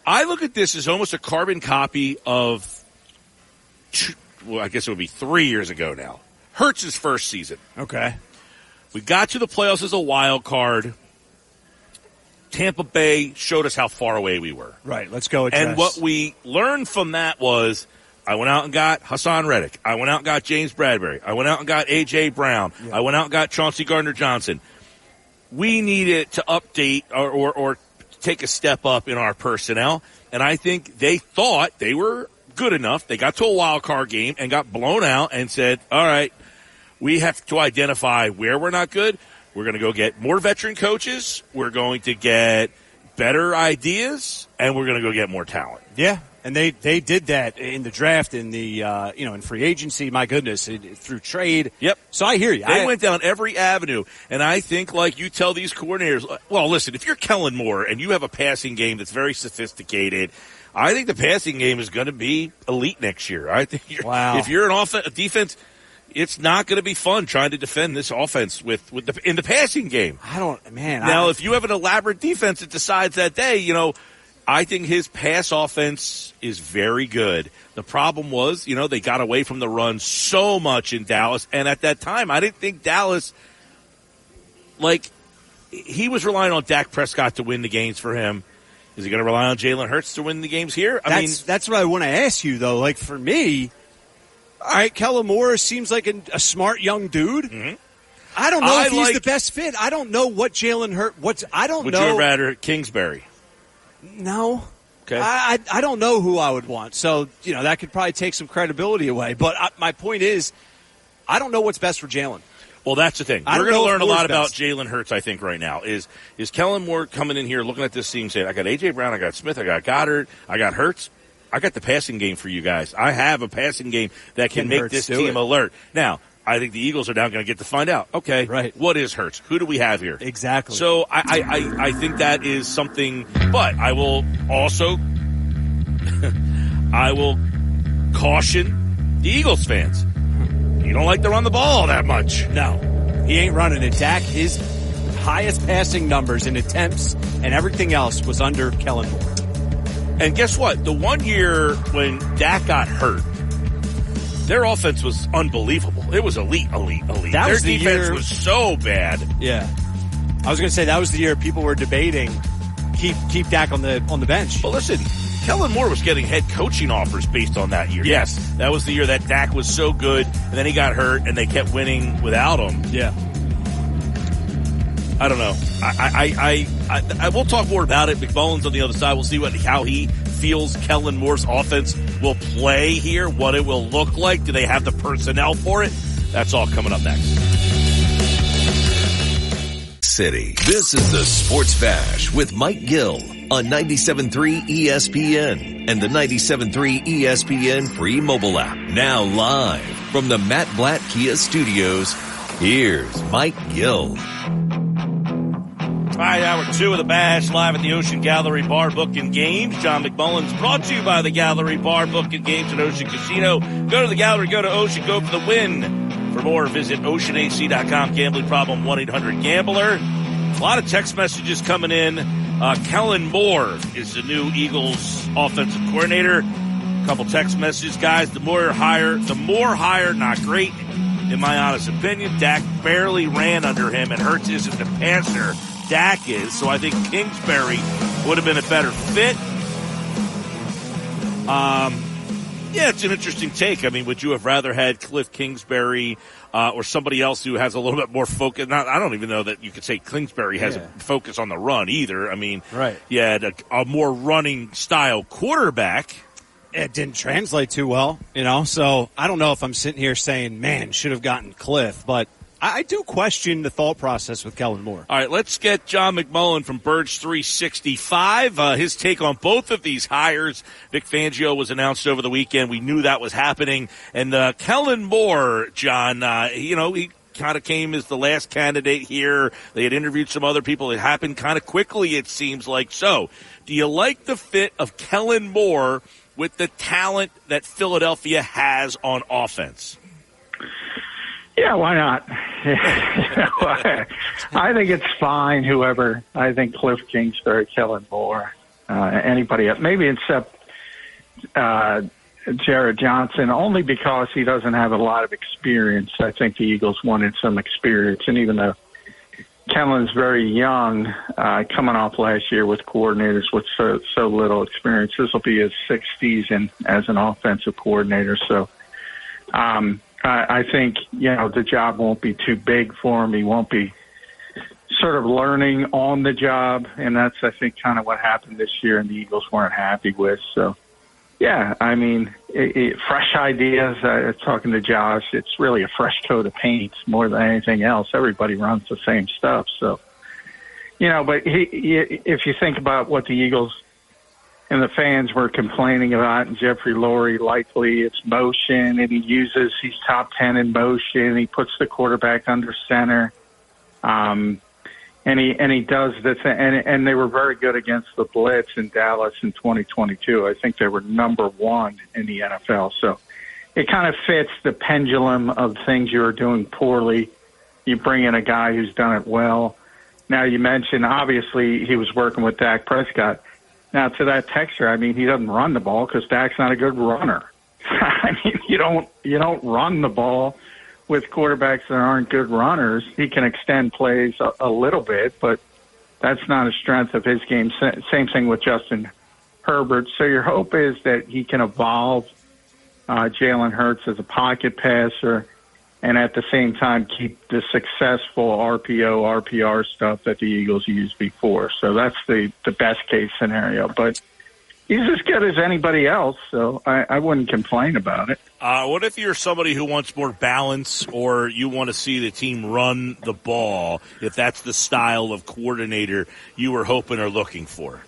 I look at this as almost a carbon copy of, well, I guess it would be three years ago now. Hurts' first season. Okay. We got to the playoffs as a wild card. Tampa Bay showed us how far away we were. Right. Let's go. And what we learned from that was I went out and got Haason Reddick. I went out and got James Bradberry. I went out and got A.J. Brown. Yeah. I went out and got Chauncey Gardner Johnson. We needed to update or, or, or take a step up in our personnel. And I think they thought they were good enough. They got to a wild card game and got blown out and said, all right, we have to identify where we're not good. We're going to go get more veteran coaches. We're going to get better ideas, and we're going to go get more talent. Yeah, and they they did that in the draft, in the uh, you know in free agency. My goodness, it, through trade. Yep. So I hear you. They I, went down every avenue, and I think like you tell these coordinators, well, listen, if you're Kellen Moore and you have a passing game that's very sophisticated. I think the passing game is going to be elite next year. I think you're, Wow. if you're an offense, a defense, it's not going to be fun trying to defend this offense with, with the, in the passing game. I don't, man. Now, I, if you have an elaborate defense that decides that day, you know, I think his pass offense is very good. The problem was, you know, they got away from the run so much in Dallas, and at that time, I didn't think Dallas, like, he was relying on Dak Prescott to win the games for him. Is he going to rely on Jalen Hurts to win the games here? I that's mean, that's what I want to ask you though. Like for me, all right, Kellen Moore seems like a, a smart young dude. I don't know Mm-hmm. I if he's like- the best fit. I don't know what Jalen Hurt. What's I don't would know. you rather Kingsbury? no. Okay. I, I I don't know who I would want. So you know that could probably take some credibility away. But I, my point is, I don't know what's best for Jalen. Well, that's the thing. We're going to learn a lot about. Jalen Hurts. I think right now is is Kellen Moore coming in here looking at this team saying, "I got AJ Brown, I got Smith, I got Goedert, I got Hurts, I got the passing game for you guys. I have a passing game that can, Can make Hurts this team it? alert." Now, I think the Eagles are now going to get to find out. Okay, Right. What is Hurts? Who do we have here? Exactly. So I, I, I, I think that is something, but I will also, I will caution the Eagles fans. You don't like to run the ball that much. No, he ain't running it. Dak, his highest passing numbers in attempts and everything else was under Kellen Moore. And guess what? The one year when Dak got hurt, Their offense was unbelievable. It was elite, elite, elite. That Their the defense year- was so bad. Yeah. I was going to say that was the year people were debating keep keep Dak on the on the bench. But listen, Kellen Moore was getting head coaching offers based on that year. Yes, that was the year that Dak was so good, and then he got hurt, and they kept winning without him. Yeah. I don't know. I, I, I, I, I we'll talk more about it. McMullen's on the other side. We'll see what how he feels Kellen Moore's offense will play here, what it will look like. Do they have the personnel for it? That's all coming up next. City. This is the Sports Bash with Mike Gill on 97.3 ESPN and the 97.3 ESPN free mobile app. Now live from the Matt Blatt Kia Studios, here's Mike Gill. Right, hour two of the Bash live at the Ocean Gallery Bar Book and Games. John McMullen's brought to you by the Gallery Bar Book and Games at Ocean Casino. Go to the gallery, go to Ocean, go for the win. For more, visit oceanac.com. Gambling problem 1-800-GAMBLER. A lot of text messages coming in. Uh, Kellen Moore is the new Eagles offensive coordinator. A couple text messages, guys. The Moore hire, the Moore hire, not great, in my honest opinion. Dak barely ran under him, and Hurts isn't the passer. Dak is, so I think Kingsbury would have been a better fit. Um, yeah, it's an interesting take. I mean, would you have rather had Kliff Kingsbury uh, or somebody else who has a little bit more focus? Not, I don't even know that you could say Kingsbury has Yeah. a focus on the run either. I mean, Right. You had a, a more running style quarterback. It didn't translate too well, you know. So I don't know if I'm sitting here saying, "Man, should have gotten Kliff," but I do question the thought process with Kellen Moore. All right, let's get John McMullen from Birds 365. Uh, his take on both of these hires. Vic Fangio was announced over the weekend. We knew that was happening. And uh, Kellen Moore, John, uh, you know, he kind of came as the last candidate here. They had interviewed some other people. It happened kind of quickly, it seems like. So, do you like the fit of Kellen Moore with the talent that Philadelphia has on offense? Yeah, why not? I think it's fine. Whoever I think Kliff Kingsbury, Kellen Moore, uh, anybody, else. maybe except uh, Jerrod Johnson, only because he doesn't have a lot of experience. I think the Eagles wanted some experience, and even though Kellen's very young, uh, coming off last year with coordinators with so so little experience, this will be his sixth season as an offensive coordinator. So. Um, I, I think you know the job won't be too big for him. He won't be sort of learning on the job, and that's I think kind of what happened this year, and the Eagles weren't happy with. So, yeah, I mean, it, it, fresh ideas. Uh, talking to Josh, it's really a fresh coat of paint more than anything else. Everybody runs the same stuff, so you know. But he, he, if you think about what the Eagles and the fans were complaining about Jeffrey Lurie likely it's motion and he uses he's top ten in motion. He puts the quarterback under center. Um and he and he does thing and and they were very good against the blitz in Dallas in 2022. I think they were number 1 in the NFL. So it kind of fits the pendulum of things you are doing poorly. You bring in a guy who's done it well. Now you mentioned obviously he was working with Dak Prescott. Now, to that texture, I mean, he doesn't run the ball because Dak's not a good runner. I mean, you don't you don't run the ball with quarterbacks that aren't good runners. He can extend plays a, a little bit, but that's not a strength of his game. Sa- Same thing with Justin Herbert. So your hope is that he can evolve uh, Jalen Hurts as a pocket passer, and at the same time keep the successful RPO, RPR stuff that the Eagles used before. So that's the, the best case scenario. But he's as good as anybody else, so I, I wouldn't complain about it. Uh, what if you're somebody who wants more balance or you want to see the team run the ball, if that's the style of coordinator you were hoping or looking for?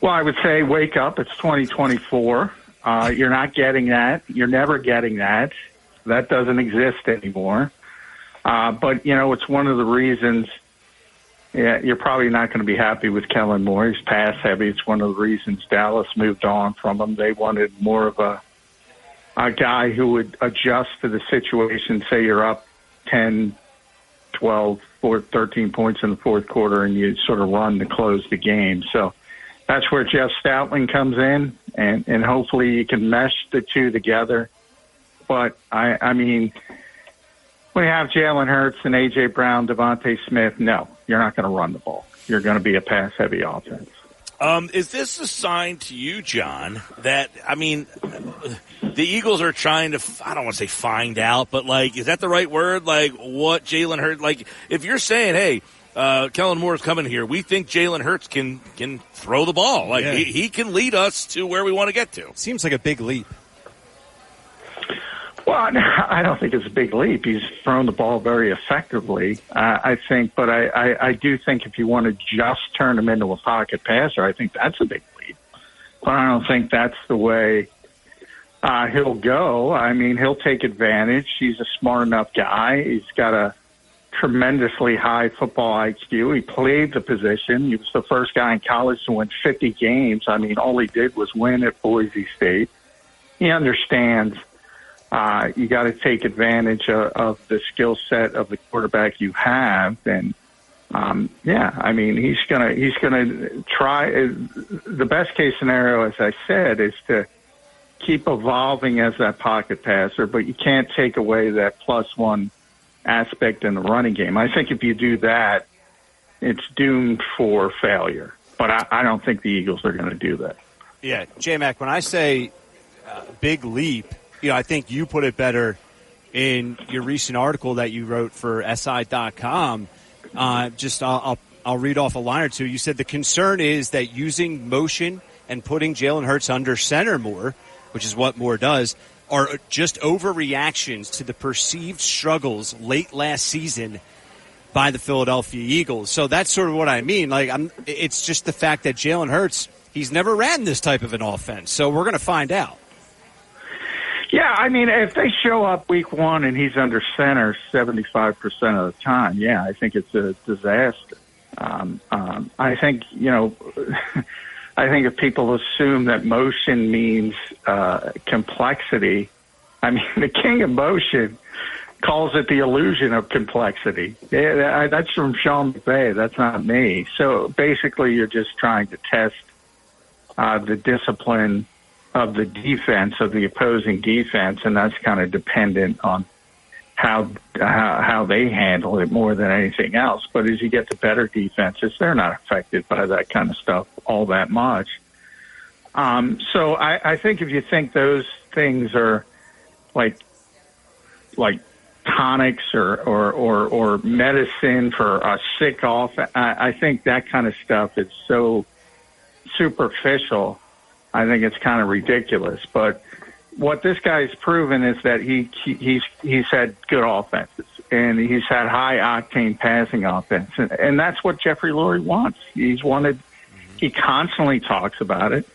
Well, I would say wake up. It's 2024. Uh, you're not getting that. You're never getting that. That doesn't exist anymore. Uh, but, you know, it's one of the reasons yeah, you're probably not going to be happy with Kellen Moore. He's pass heavy. It's one of the reasons Dallas moved on from him. They wanted more of a a guy who would adjust to the situation. Say you're up 10, 12, 4, 13 points in the fourth quarter, and you sort of run to close the game. So that's where Jeff Stoutland comes in, and, and hopefully you can mesh the two together but I, I mean, when you have Jalen Hurts and AJ Brown, DeVonta Smith, no, you're not going to run the ball. You're going to be a pass heavy offense. Um, is this a sign to you, John, that, I mean, the Eagles are trying to, I don't want to say find out, but like, is that the right word? Like, what Jalen Hurts, like, if you're saying, hey, uh, Kellen Moore is coming here, we think Jalen Hurts can, can throw the ball. Like, Yeah. he, he can lead us to where we want to get to. Seems like a big leap. Well, I don't think it's a big leap. He's thrown the ball very effectively, uh, I think. But I, I, I do think if you want to just turn him into a pocket passer, I think that's a big leap. But I don't think that's the way uh, he'll go. I mean, he'll take advantage. He's a smart enough guy. He's got a tremendously high football IQ. He played the position. He was the first guy in college to win 50 games. I mean, all he did was win at Boise State. He understands uh, you got to take advantage of, of the skill set of the quarterback you have. And um, yeah, I mean, he's gonna he's gonna try. The best case scenario, as I said, is to keep evolving as that pocket passer, but you can't take away that plus one aspect in the running game. I think if you do that, it's doomed for failure. But I, I don't think the Eagles are going to do that. Yeah, J Mac, when I say uh, big leap, you know, I think you put it better in your recent article that you wrote for SI.com. Uh, just I'll, I'll, I'll read off a line or two. You said the concern is that using motion and putting Jalen Hurts under center more, which is what Moore does, are just overreactions to the perceived struggles late last season by the Philadelphia Eagles. So that's sort of what I mean. Like, I'm, it's just the fact that Jalen Hurts, he's never ran this type of an offense. So we're going to find out. Yeah, I mean, if they show up week one and he's under center 75% of the time, yeah, I think it's a disaster. Um, um, I think, you know, I think if people assume that motion means uh, complexity, I mean, the king of motion calls it the illusion of complexity. Yeah, that's from Sean McVay. That's not me. So basically, you're just trying to test uh, the discipline of the defense of the opposing defense, and that's kind of dependent on how how, how they handle it more than anything else. But as you get to better defenses, they're not affected by that kind of stuff all that much. Um, so I, I think if you think those things are like like tonics or or or, or medicine for a sick off, I, I think that kind of stuff is so superficial. I think it's kind of ridiculous. But what this guy's proven is that he, he he's he's had good offenses and he's had high octane passing offense, and, and that's what Jeffrey Lurie wants. He's wanted. He constantly talks about it.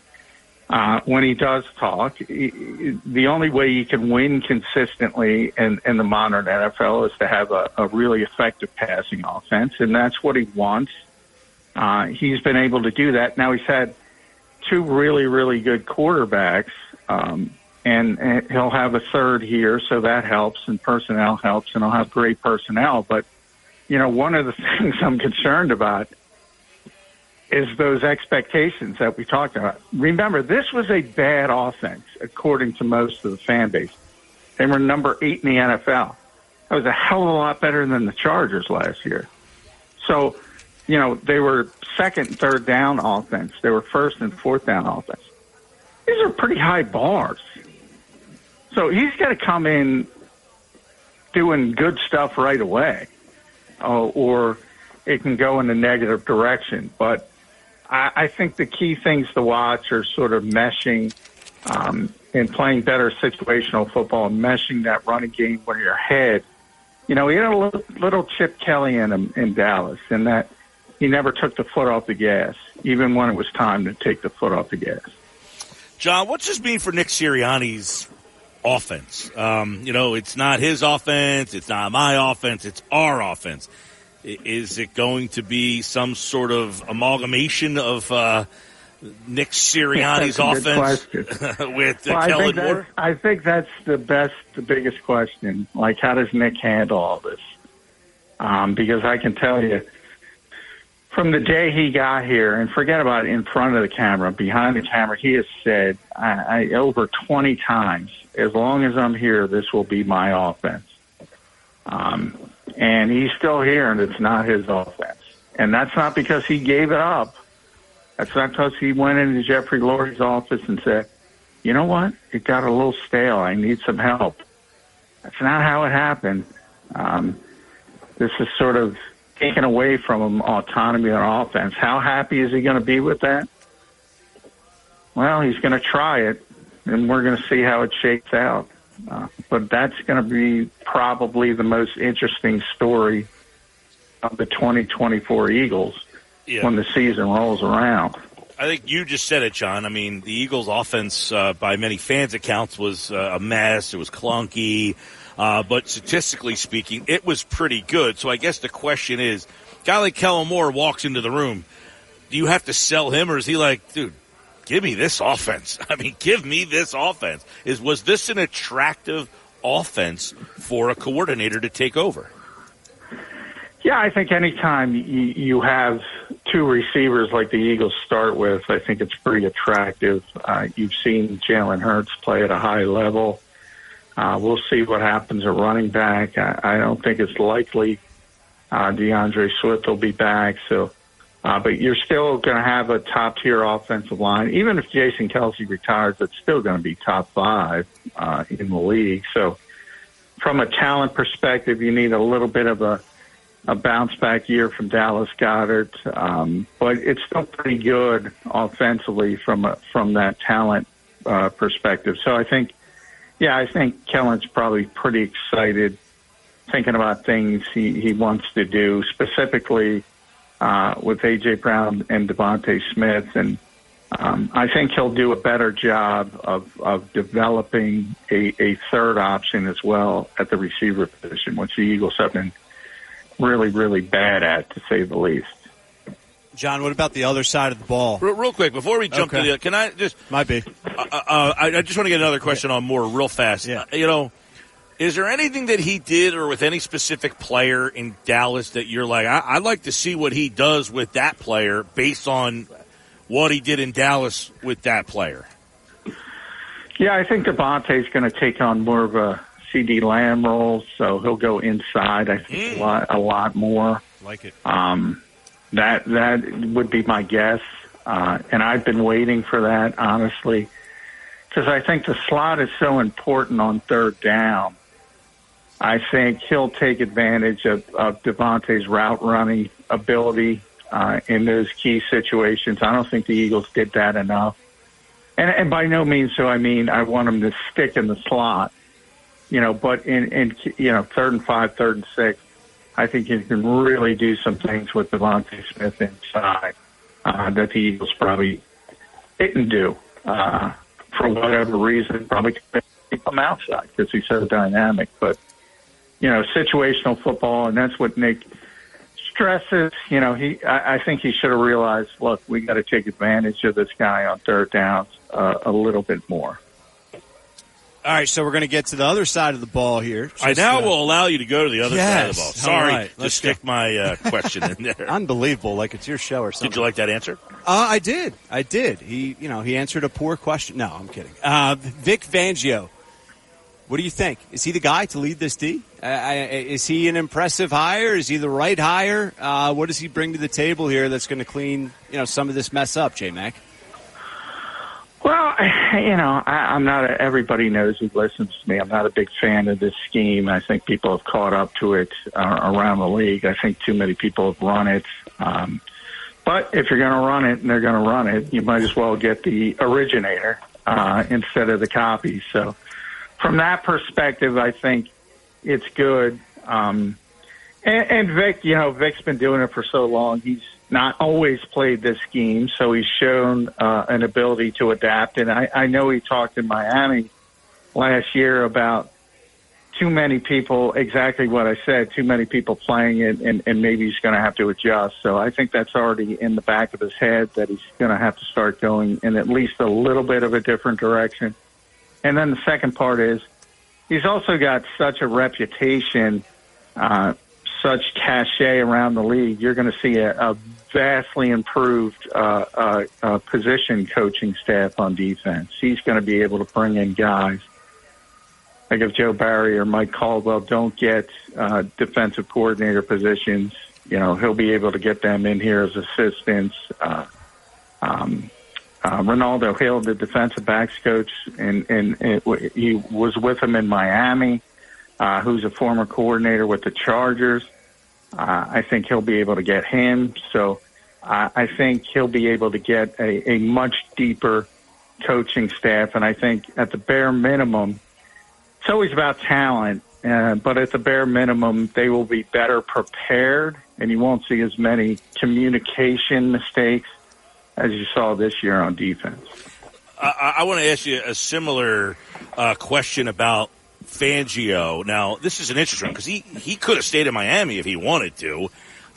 Uh, when he does talk, he, the only way you can win consistently in, in the modern NFL is to have a, a really effective passing offense, and that's what he wants. Uh, he's been able to do that. Now he's had two really, really good quarterbacks, um, and, and he'll have a third here, so that helps, and personnel helps, and he'll have great personnel. But you know, one of the things I'm concerned about is those expectations that we talked about. Remember, this was a bad offense, according to most of the fan base. They were number eight in the NFL. That was a hell of a lot better than the Chargers last year. So, you know, they were second and third down offense. They were first and fourth down offense. These are pretty high bars. So he's got to come in doing good stuff right away, uh, or it can go in a negative direction. But I, I think the key things to watch are sort of meshing um, and playing better situational football, and meshing that running game where you're ahead. You know, he had a little, little Chip Kelly in him in Dallas, and that he never took the foot off the gas, even when it was time to take the foot off the gas. John, what's this mean for Nick Sirianni's offense? Um, you know, it's not his offense, it's not my offense, it's our offense. Is it going to be some sort of amalgamation of uh, Nick Sirianni's That's a good offense with uh, Well, I think, Moore? that's, I think that's the best, the biggest question. Like, how does Nick handle all this? Um, because I can tell you, from the day he got here, and forget about in front of the camera, behind the camera, he has said I, I, over 20 times, as long as I'm here, this will be my offense. Um, and he's still here, and it's not his offense. And that's not because he gave it up. That's not because he went into Jeffrey Lurie's office and said, you know what? It got a little stale. I need some help. That's not how it happened. Um, this is sort of taken away from him autonomy on offense. How happy is he going to be with that? Well, he's going to try it, and we're going to see how it shakes out. Uh, but that's going to be probably the most interesting story of the 2024 Eagles yeah. when the season rolls around. I think you just said it, John. I mean, the Eagles' offense, uh, by many fans' accounts, was uh, a mess. It was clunky. Uh, but statistically speaking, it was pretty good. So I guess the question is, guy like Kellen Moore walks into the room. Do you have to sell him, or is he like, dude, give me this offense? I mean, give me this offense. Is was this an attractive offense for a coordinator to take over? Yeah, I think anytime you, have two receivers like the Eagles start with, I think it's pretty attractive. Uh, you've seen Jalen Hurts play at a high level. Uh, we'll see what happens at running back. I, I don't think it's likely uh, D'Andre Swift will be back. So, uh, but you're still going to have a top tier offensive line. Even if Jason Kelce retires, it's still going to be top five uh, in the league. So, from a talent perspective, you need a little bit of a a bounce back year from Dallas Goedert, um, but it's still pretty good offensively from a, from that talent uh, perspective. So I think yeah, I think Kellen's probably pretty excited, thinking about things he, he wants to do, specifically uh, with AJ Brown and DeVonta Smith, and um, I think he'll do a better job of of developing a, a third option as well at the receiver position, which the Eagles have been really, really bad at, to say the least. John, what about the other side of the ball? Real, real quick, before we jump okay. to the, can I just might be? Uh, uh, I, I, just want to get another question on Moore real fast. Yeah. Uh, you know, is there anything that he did or with any specific player in Dallas that you're like, I, would like to see what he does with that player based on what he did in Dallas with that player? Yeah, I think DeVonta's going to take on more of a CeeDee Lamb role, so he'll go inside. I think mm. a lot, a lot more. Like it. Um, that that would be my guess, uh, and I've been waiting for that honestly, because I think the slot is so important on third down. I think he'll take advantage of, of DeVonta's route running ability uh, in those key situations. I don't think the Eagles did that enough. And, and by no means so I mean I want him to stick in the slot, you know, but in, in you know, third and five, third and six, I think you can really do some things with DeVonta Smith inside uh, that the Eagles probably didn't do uh, for whatever reason. Probably keep him outside because he's so dynamic. But you know, situational football, and that's what Nick stresses. You know, he I, I think he should have realized. Look, we got to take advantage of this guy on third downs uh, a little bit more. All right, so we're going to get to the other side of the ball here. Just, I now uh, will allow you to go to the other yes. side of the ball. Sorry right, to stick my uh, question in there. Unbelievable, like it's your show or something. Did you like that answer? Uh, I did. I did. He, you know, he answered a poor question. No, I'm kidding. Uh, Vic Fangio, what do you think? Is he the guy to lead this D? Uh, is he an impressive hire? Is he the right hire? Uh, what does he bring to the table here that's going to clean, you know, some of this mess up, J Mac? Well, you know, I, I'm not. A, everybody knows who listens to me. I'm not a big fan of this scheme. I think people have caught up to it uh, around the league. I think too many people have run it. Um, but if you're going to run it and they're going to run it, you might as well get the originator uh, instead of the copy. So, from that perspective, I think it's good. Um, and, and Vic, you know, Vic's been doing it for so long. He's not always played this scheme, so he's shown uh, an ability to adapt. And I, I know he talked in Miami last year about too many people, exactly what I said, too many people playing it, and, and maybe he's going to have to adjust. So I think that's already in the back of his head that he's going to have to start going in at least a little bit of a different direction. And then the second part is he's also got such a reputation uh, such cachet around the league, you're going to see a, a vastly improved uh, uh, uh, position coaching staff on defense. He's going to be able to bring in guys like if Joe Barry or Mike Caldwell don't get uh, defensive coordinator positions, you know, he'll be able to get them in here as assistants. Uh, um, uh, Renaldo Hill, the defensive backs coach, and, and it, he was with him in Miami, uh, who's a former coordinator with the Chargers. Uh, I think he'll be able to get him. So uh, I think he'll be able to get a, a much deeper coaching staff. And I think at the bare minimum, it's always about talent, uh, but at the bare minimum, they will be better prepared and you won't see as many communication mistakes as you saw this year on defense. I, I want to ask you a similar uh, question about Fangio. Now, this is an interesting because he, he could have stayed in Miami if he wanted to.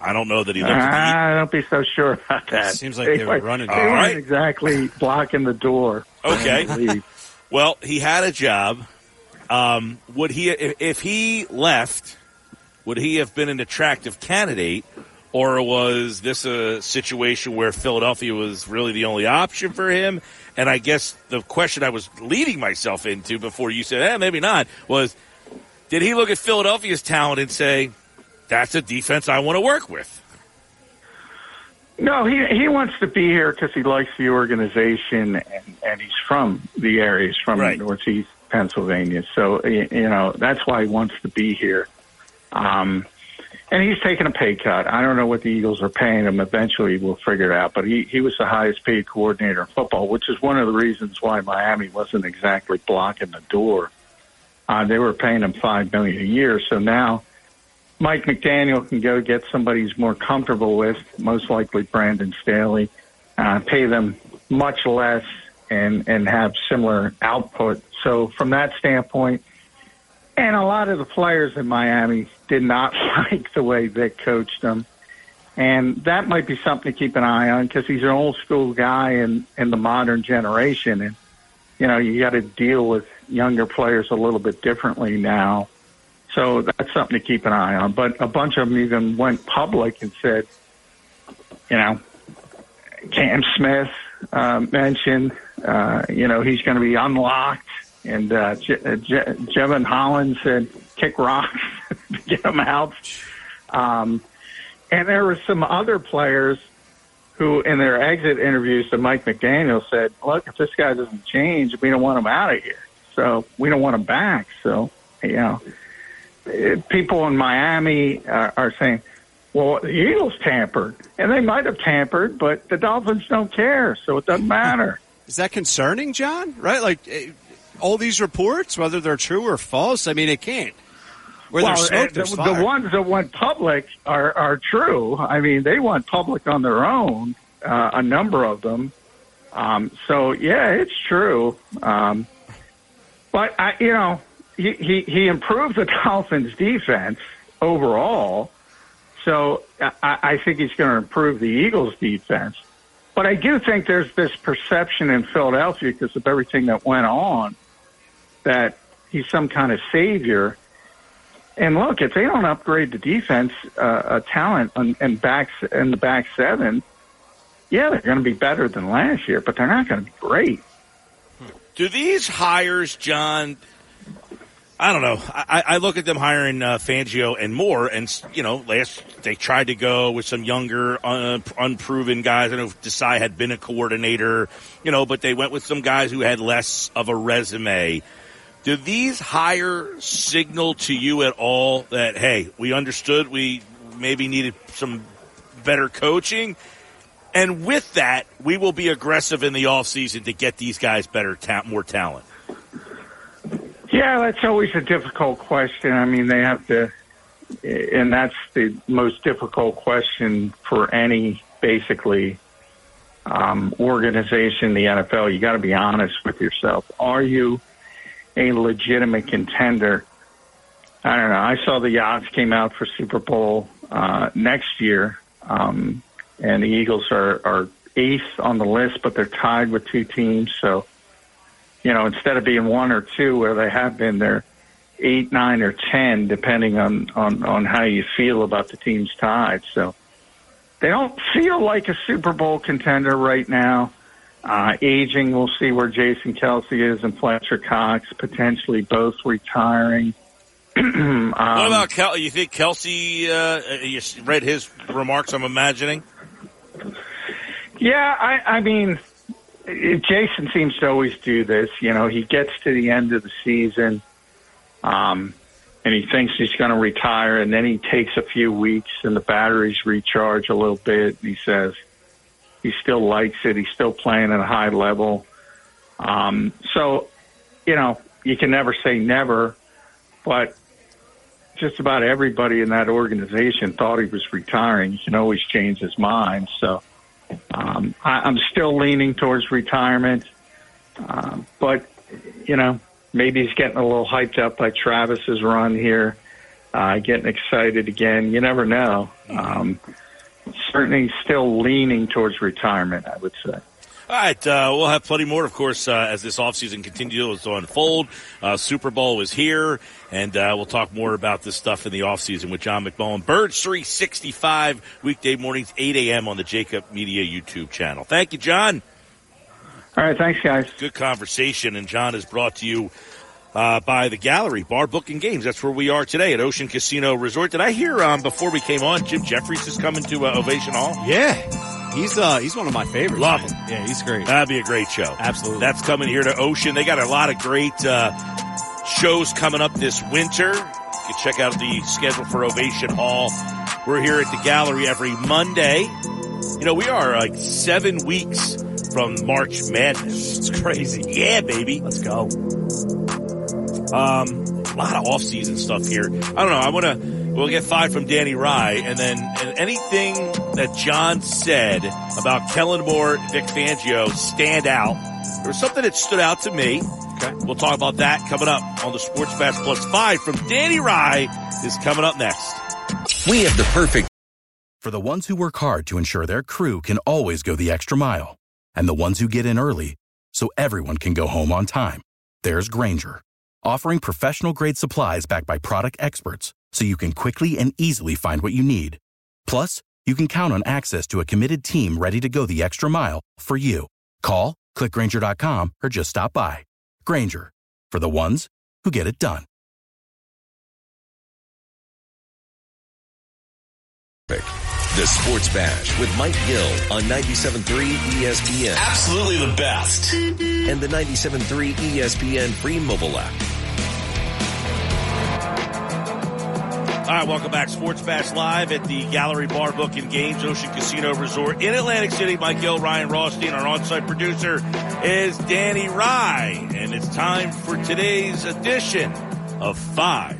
I don't know that he looked at the. I don't be so sure about that. Seems like they, they were running. They weren't right. exactly blocking the door. Okay. well, he had a job. Um, would he, if, if he left, would he have been an attractive candidate, or was this a situation where Philadelphia was really the only option for him? And I guess the question I was leading myself into before you said, eh, maybe not, was did he look at Philadelphia's talent and say, that's a defense I want to work with? No, he he wants to be here because he likes the organization and and he's from the area. He's from Right. Northeast Pennsylvania, so you know that's why he wants to be here. Um, and he's taking a pay cut. I don't know what the Eagles are paying him. Eventually, we'll figure it out. But he he was the highest paid coordinator in football, which is one of the reasons why Miami wasn't exactly blocking the door. Uh, they were paying him five million a year, so now. Mike McDaniel can go get somebody he's more comfortable with, most likely Brandon Staley, uh, pay them much less and, and have similar output. So from that standpoint, and a lot of the players in Miami did not like the way Vic coached them. And that might be something to keep an eye on because he's an old school guy in, in the modern generation. And, you know, you got to deal with younger players a little bit differently now. So that's something to keep an eye on. But a bunch of them even went public and said, you know, Cam Smith uh, mentioned, uh, you know, he's going to be unlocked. And uh, Je- uh, Je- Jevon Holland said, kick rocks, to get them out. Um, and there were some other players who, in their exit interviews to Mike McDaniel, said, look, if this guy doesn't change, we don't want him out of here. So we don't want him back. So, you know, people in Miami are, are saying, well, the Eagles tampered, and they might have tampered, but the Dolphins don't care, so it doesn't matter. Is that concerning, John? Right? Like eh, all these reports, whether they're true or false, I mean, it can't. Where well, there's smoke, there's the, fire. the ones that went public are are true. I mean, they went public on their own, uh, a number of them. Um, so yeah, it's true. Um, but I, you know, he, he he improved the Dolphins' defense overall. So I, I think he's going to improve the Eagles' defense. But I do think there's this perception in Philadelphia because of everything that went on that he's some kind of savior. And look, if they don't upgrade the defense, uh, uh, talent and, and backs in the back seven, yeah, they're going to be better than last year, but they're not going to be great. Do these hires, John? I don't know. I, I look at them hiring uh, Fangio and Moore, and you know, last they tried to go with some younger, uh, unproven guys. I know Desai had been a coordinator, you know, but they went with some guys who had less of a resume. Do these hire signal to you at all that hey, we understood we maybe needed some better coaching? And with that, we will be aggressive in the offseason to get these guys better, ta- more talent. Yeah, that's always a difficult question. I mean, they have to, and that's the most difficult question for any basically um, organization the NFL. You got to be honest with yourself. Are you a legitimate contender? I don't know. I saw the Yachts came out for Super Bowl uh, next year, um, and the Eagles are, are eighth on the list, but they're tied with two teams. So, you know, instead of being one or two where they have been, they're eight, nine, or ten, depending on on on how you feel about the team's tied. So they don't feel like a Super Bowl contender right now. Uh, aging, we'll see where Jason Kelce is and Fletcher Cox, potentially both retiring. um, what about Kel? You think Kelce? Uh, you read his remarks. I'm imagining. Yeah, I, I mean, Jason seems to always do this. You know, he gets to the end of the season, um, and he thinks he's going to retire, and then he takes a few weeks, and the batteries recharge a little bit. And he says he still likes it. He's still playing at a high level. Um, so, you know, you can never say never, but just about everybody in that organization thought he was retiring. He can always change his mind. So um, I, I'm still leaning towards retirement. Um, but, you know, maybe he's getting a little hyped up by Travis's run here, uh, getting excited again. You never know. Um, certainly still leaning towards retirement, I would say. All right, uh, we'll have plenty more, of course, uh, as this offseason continues to unfold. Uh, Super Bowl is here, and uh, we'll talk more about this stuff in the offseason with John McMullen. Birds 365, weekday mornings, 8 a.m. on the Jacob Media YouTube channel. Thank you, John. All right, thanks, guys. Good conversation, and John is brought to you uh, by the Gallery Bar Booking Games. That's where we are today at Ocean Casino Resort. Did I hear um, before we came on, Jim Jefferies is coming to uh, Ovation Hall? Yeah. He's uh he's one of my favorites. Love him. Yeah, he's great. That'd be a great show. Absolutely. That's coming here to Ocean. They got a lot of great uh, shows coming up this winter. You can check out the schedule for Ovation Hall. We're here at the gallery every Monday. You know, we are like seven weeks from March Madness. It's crazy. Yeah, baby. Let's go. Um, a lot of off-season stuff here. I don't know. I want to. We'll get five from Danny Rye, and then and anything that John said about Kellen Moore, Vic Fangio stand out. There was something that stood out to me. Okay. We'll talk about that coming up on the Sports Bash Plus Five from Danny Rye is coming up next. We have the perfect For the ones who work hard to ensure their crew can always go the extra mile, and the ones who get in early so everyone can go home on time, there's Grainger, offering professional grade supplies backed by product experts so you can quickly and easily find what you need. Plus, you can count on access to a committed team ready to go the extra mile for you. Call, clickgrainger.com, or just stop by. Grainger, for the ones who get it done. The Sports Bash with Mike Gill on 97.3 ESPN Absolutely the best. And the 97.3 ESPN free mobile app. All right, welcome back. Sports Bash Live at the Gallery Bar Book and Games Ocean Casino Resort in Atlantic City. Mike Gill, Ryan Rothstein, our on-site producer is Danny Rye. And it's time for today's edition of Five.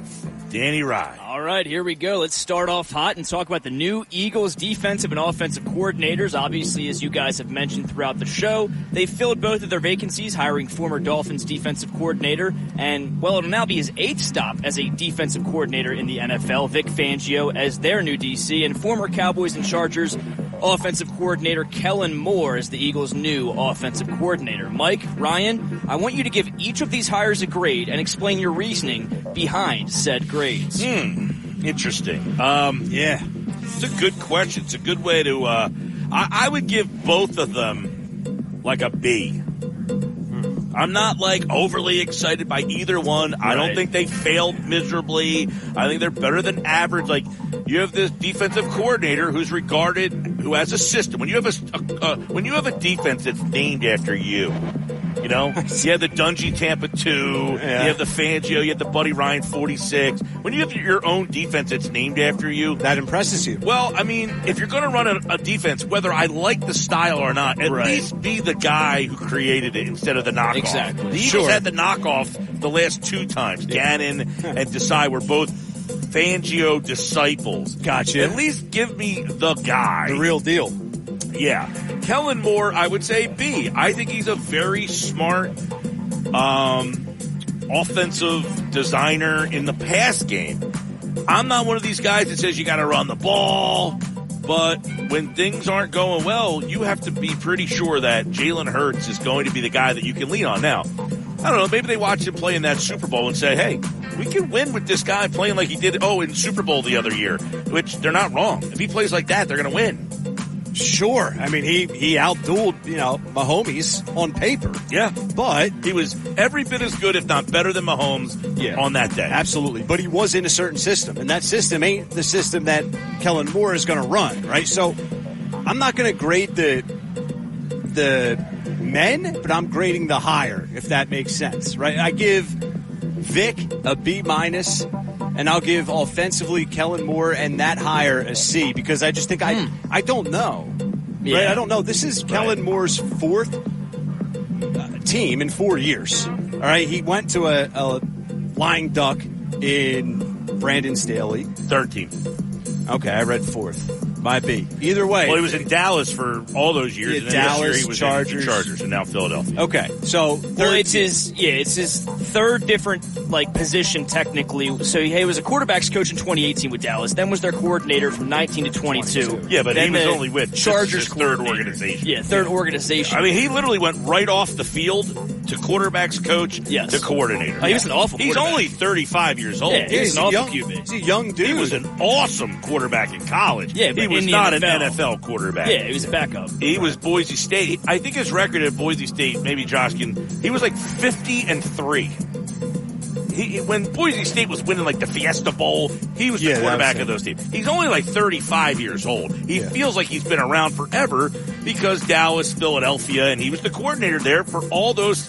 Danny Rye. Right, here we go. Let's start off hot and talk about the new Eagles defensive and offensive coordinators. Obviously, as you guys have mentioned throughout the show, they filled both of their vacancies, hiring former Dolphins defensive coordinator and, well, it'll now be his eighth stop as a defensive coordinator in the NFL, Vic Fangio as their new DC, and former Cowboys and Chargers offensive coordinator Kellen Moore as the Eagles' new offensive coordinator. Mike, Ryan, I want you to give each of these hires a grade and explain your reasoning behind said grades. Hmm. Interesting. Um, yeah, it's a good question. It's a good way to. Uh, I, I would give both of them like a B. I'm not like overly excited by either one. I don't think they failed miserably. I think they're better than average. Like you have this defensive coordinator who's regarded, who has a system. When you have a, a uh, when you have a defense that's named after you, you know, you have the Dungy Tampa two, Yeah. you have the Fangio, you have the Buddy Ryan forty six. When you have your own defense that's named after you, That impresses you. well, I mean, if you're going to run a, a defense, whether I like the style or not, at Right. least be the guy who created it instead of the knockoff. Exactly. The Eagles Sure. had the knockoff the last two times. Gannon and Desai were both Fangio disciples. Gotcha. At least give me the guy. The real deal. Yeah. Kellen Moore, I would say B. I think he's a very smart, um, offensive designer in the pass game. I'm not one of these guys that says you got to run the ball, but when things aren't going well, you have to be pretty sure that Jalen Hurts is going to be the guy that you can lean on. Now, I don't know, maybe they watch him play in that Super Bowl and say, hey, we can win with this guy playing like he did, oh, in Super Bowl the other year, which they're not wrong. If he plays like that, they're going to win. Sure. I mean, he, he outdueled, you know, Mahomes on paper. Yeah. But he was every bit as good, if not better than Mahomes yeah, on that day. Absolutely. But he was in a certain system, and that system ain't the system that Kellen Moore is going to run, right? So I'm not going to grade the the men, but I'm grading the hire, if that makes sense, right? I give Vic a B minus, and I'll give offensively Kellen Moore and that hire a C because I just think I I don't know, right? I don't know. This is Kellen Moore's fourth uh, team in four years. All right, he went to a, a lying duck in Brandon Staley. Third team. Okay, I read fourth. My be. Either way. Well, he was in Dallas for all those years. Yeah, and Dallas, year he was Chargers. in Chargers, and now Philadelphia. Okay, so Well, it's his yeah, it's his third different like position technically. So he was a quarterbacks coach in 2018 with Dallas, then was their coordinator from 19 to 22. Yeah, but then he was only with Chargers third organization. Yeah, third organization. I mean, he literally went right off the field to quarterbacks coach Yes. to coordinator. Oh, he was an awful He's only 35 years old. Yeah, he was an awful QB. He's a young dude. He was an awesome quarterback in college. Yeah, but he was not an NFL. NFL quarterback. yeah, he was a backup. He was Boise State. I think his record at Boise State, maybe Josh can, he was like 50 and 3. He, when Boise State was winning like the Fiesta Bowl, he was the Yeah, quarterback of those teams. He's only like 35 years old. He feels like he's been around forever because Dallas, Philadelphia, and he was the coordinator there for all those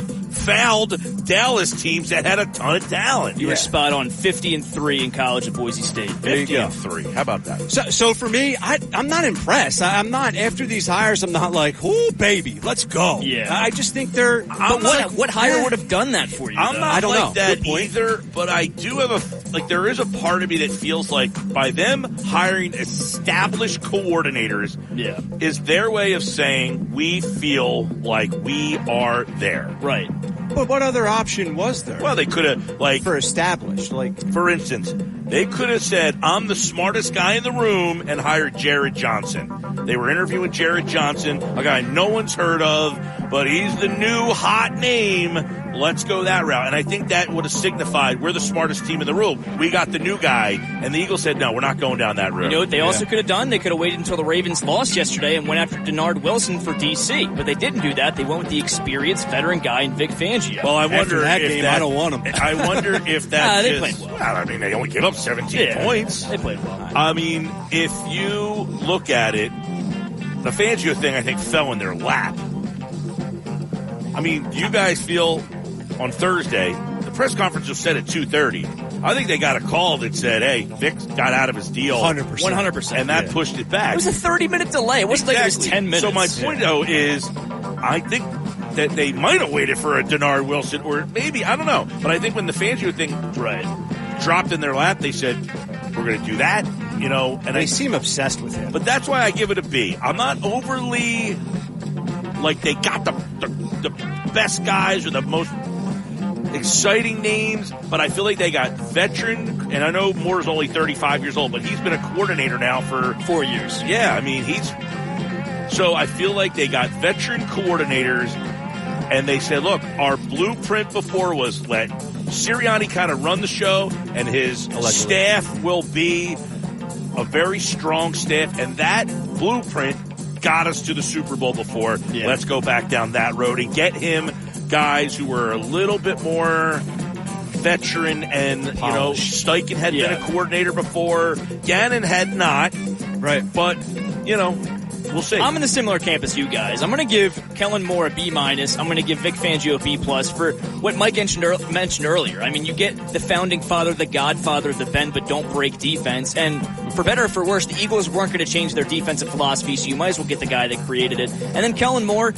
fouled Dallas teams that had a ton of talent. You were spot on, 50 and three in college at Boise State. 50 and 3. How about that? So, so for me, I, I'm not impressed. I, I'm not after these hires. I'm not like, oh baby, let's go. Yeah. I just think they're. But I'm what like, what hire would have done that for you? I'm though? not I don't like know. that either, but I do have a like. There is a part of me that feels like by them hiring established coordinators, Yeah. is their way of saying we feel like we are there. Right. But what other option was there? Well, they could have like for established, like for instance, they could have said, I'm the smartest guy in the room and hired Jerrod Johnson. They were interviewing Jerrod Johnson, a guy no one's heard of, but he's the new hot name. Let's go that route. And I think that would have signified we're the smartest team in the room. We got the new guy. And the Eagles said, no, we're not going down that route. You know what they also could have done? They could have waited until the Ravens lost yesterday and went after Dennard Wilson for DC. But they didn't do that. They went with the experienced veteran guy in Vic Fangio. Well, I After wonder that if game, that, I don't want 'em. I wonder if that Ah, they just- played well. I mean, they only gave up 17 Yeah. points. They played well. I mean, if you look at it, the Fangio thing, I think, fell in their lap. I mean, do you guys feel on Thursday, the press conference was set at 2.30. I think they got a call that said, hey, Vic got out of his deal. 100%. 100%. And that Yeah. pushed it back. It was a 30 minute delay. It wasn't like it was 10 minutes. So my point though is, I think that they might have waited for a Dennard Wilson, or maybe I don't know. But I think when the Fangio thing Right. dropped in their lap, they said, "We're going to do that," you know. And they I, seem obsessed with him. but that's why I give it a B. I'm not overly like they got the the, the best guys or the most exciting names, but I feel like they got veteran. And I know Moore's only 35 years old, but he's been a coordinator now for Four years. yeah, I mean, he's. So I feel like they got veteran coordinators and they said, look, our blueprint before was let Sirianni kind of run the show and his staff will be a very strong staff. And that blueprint got us to the Super Bowl before. Yeah. Let's go back down that road and get him guys who were a little bit more veteran and, you know, Steichen had been a coordinator before. Gannon had not. right. But, you know, we'll see. I'm in the similar camp as you guys. I'm going to give Kellen Moore a B minus. I'm going to give Vic Fangio a B plus for what Mike mentioned, ear- mentioned earlier. I mean, you get the founding father, the godfather, of the bend but don't break defense, and for better or for worse, the Eagles weren't going to change their defensive philosophy, so you might as well get the guy that created it. And then Kellen Moore,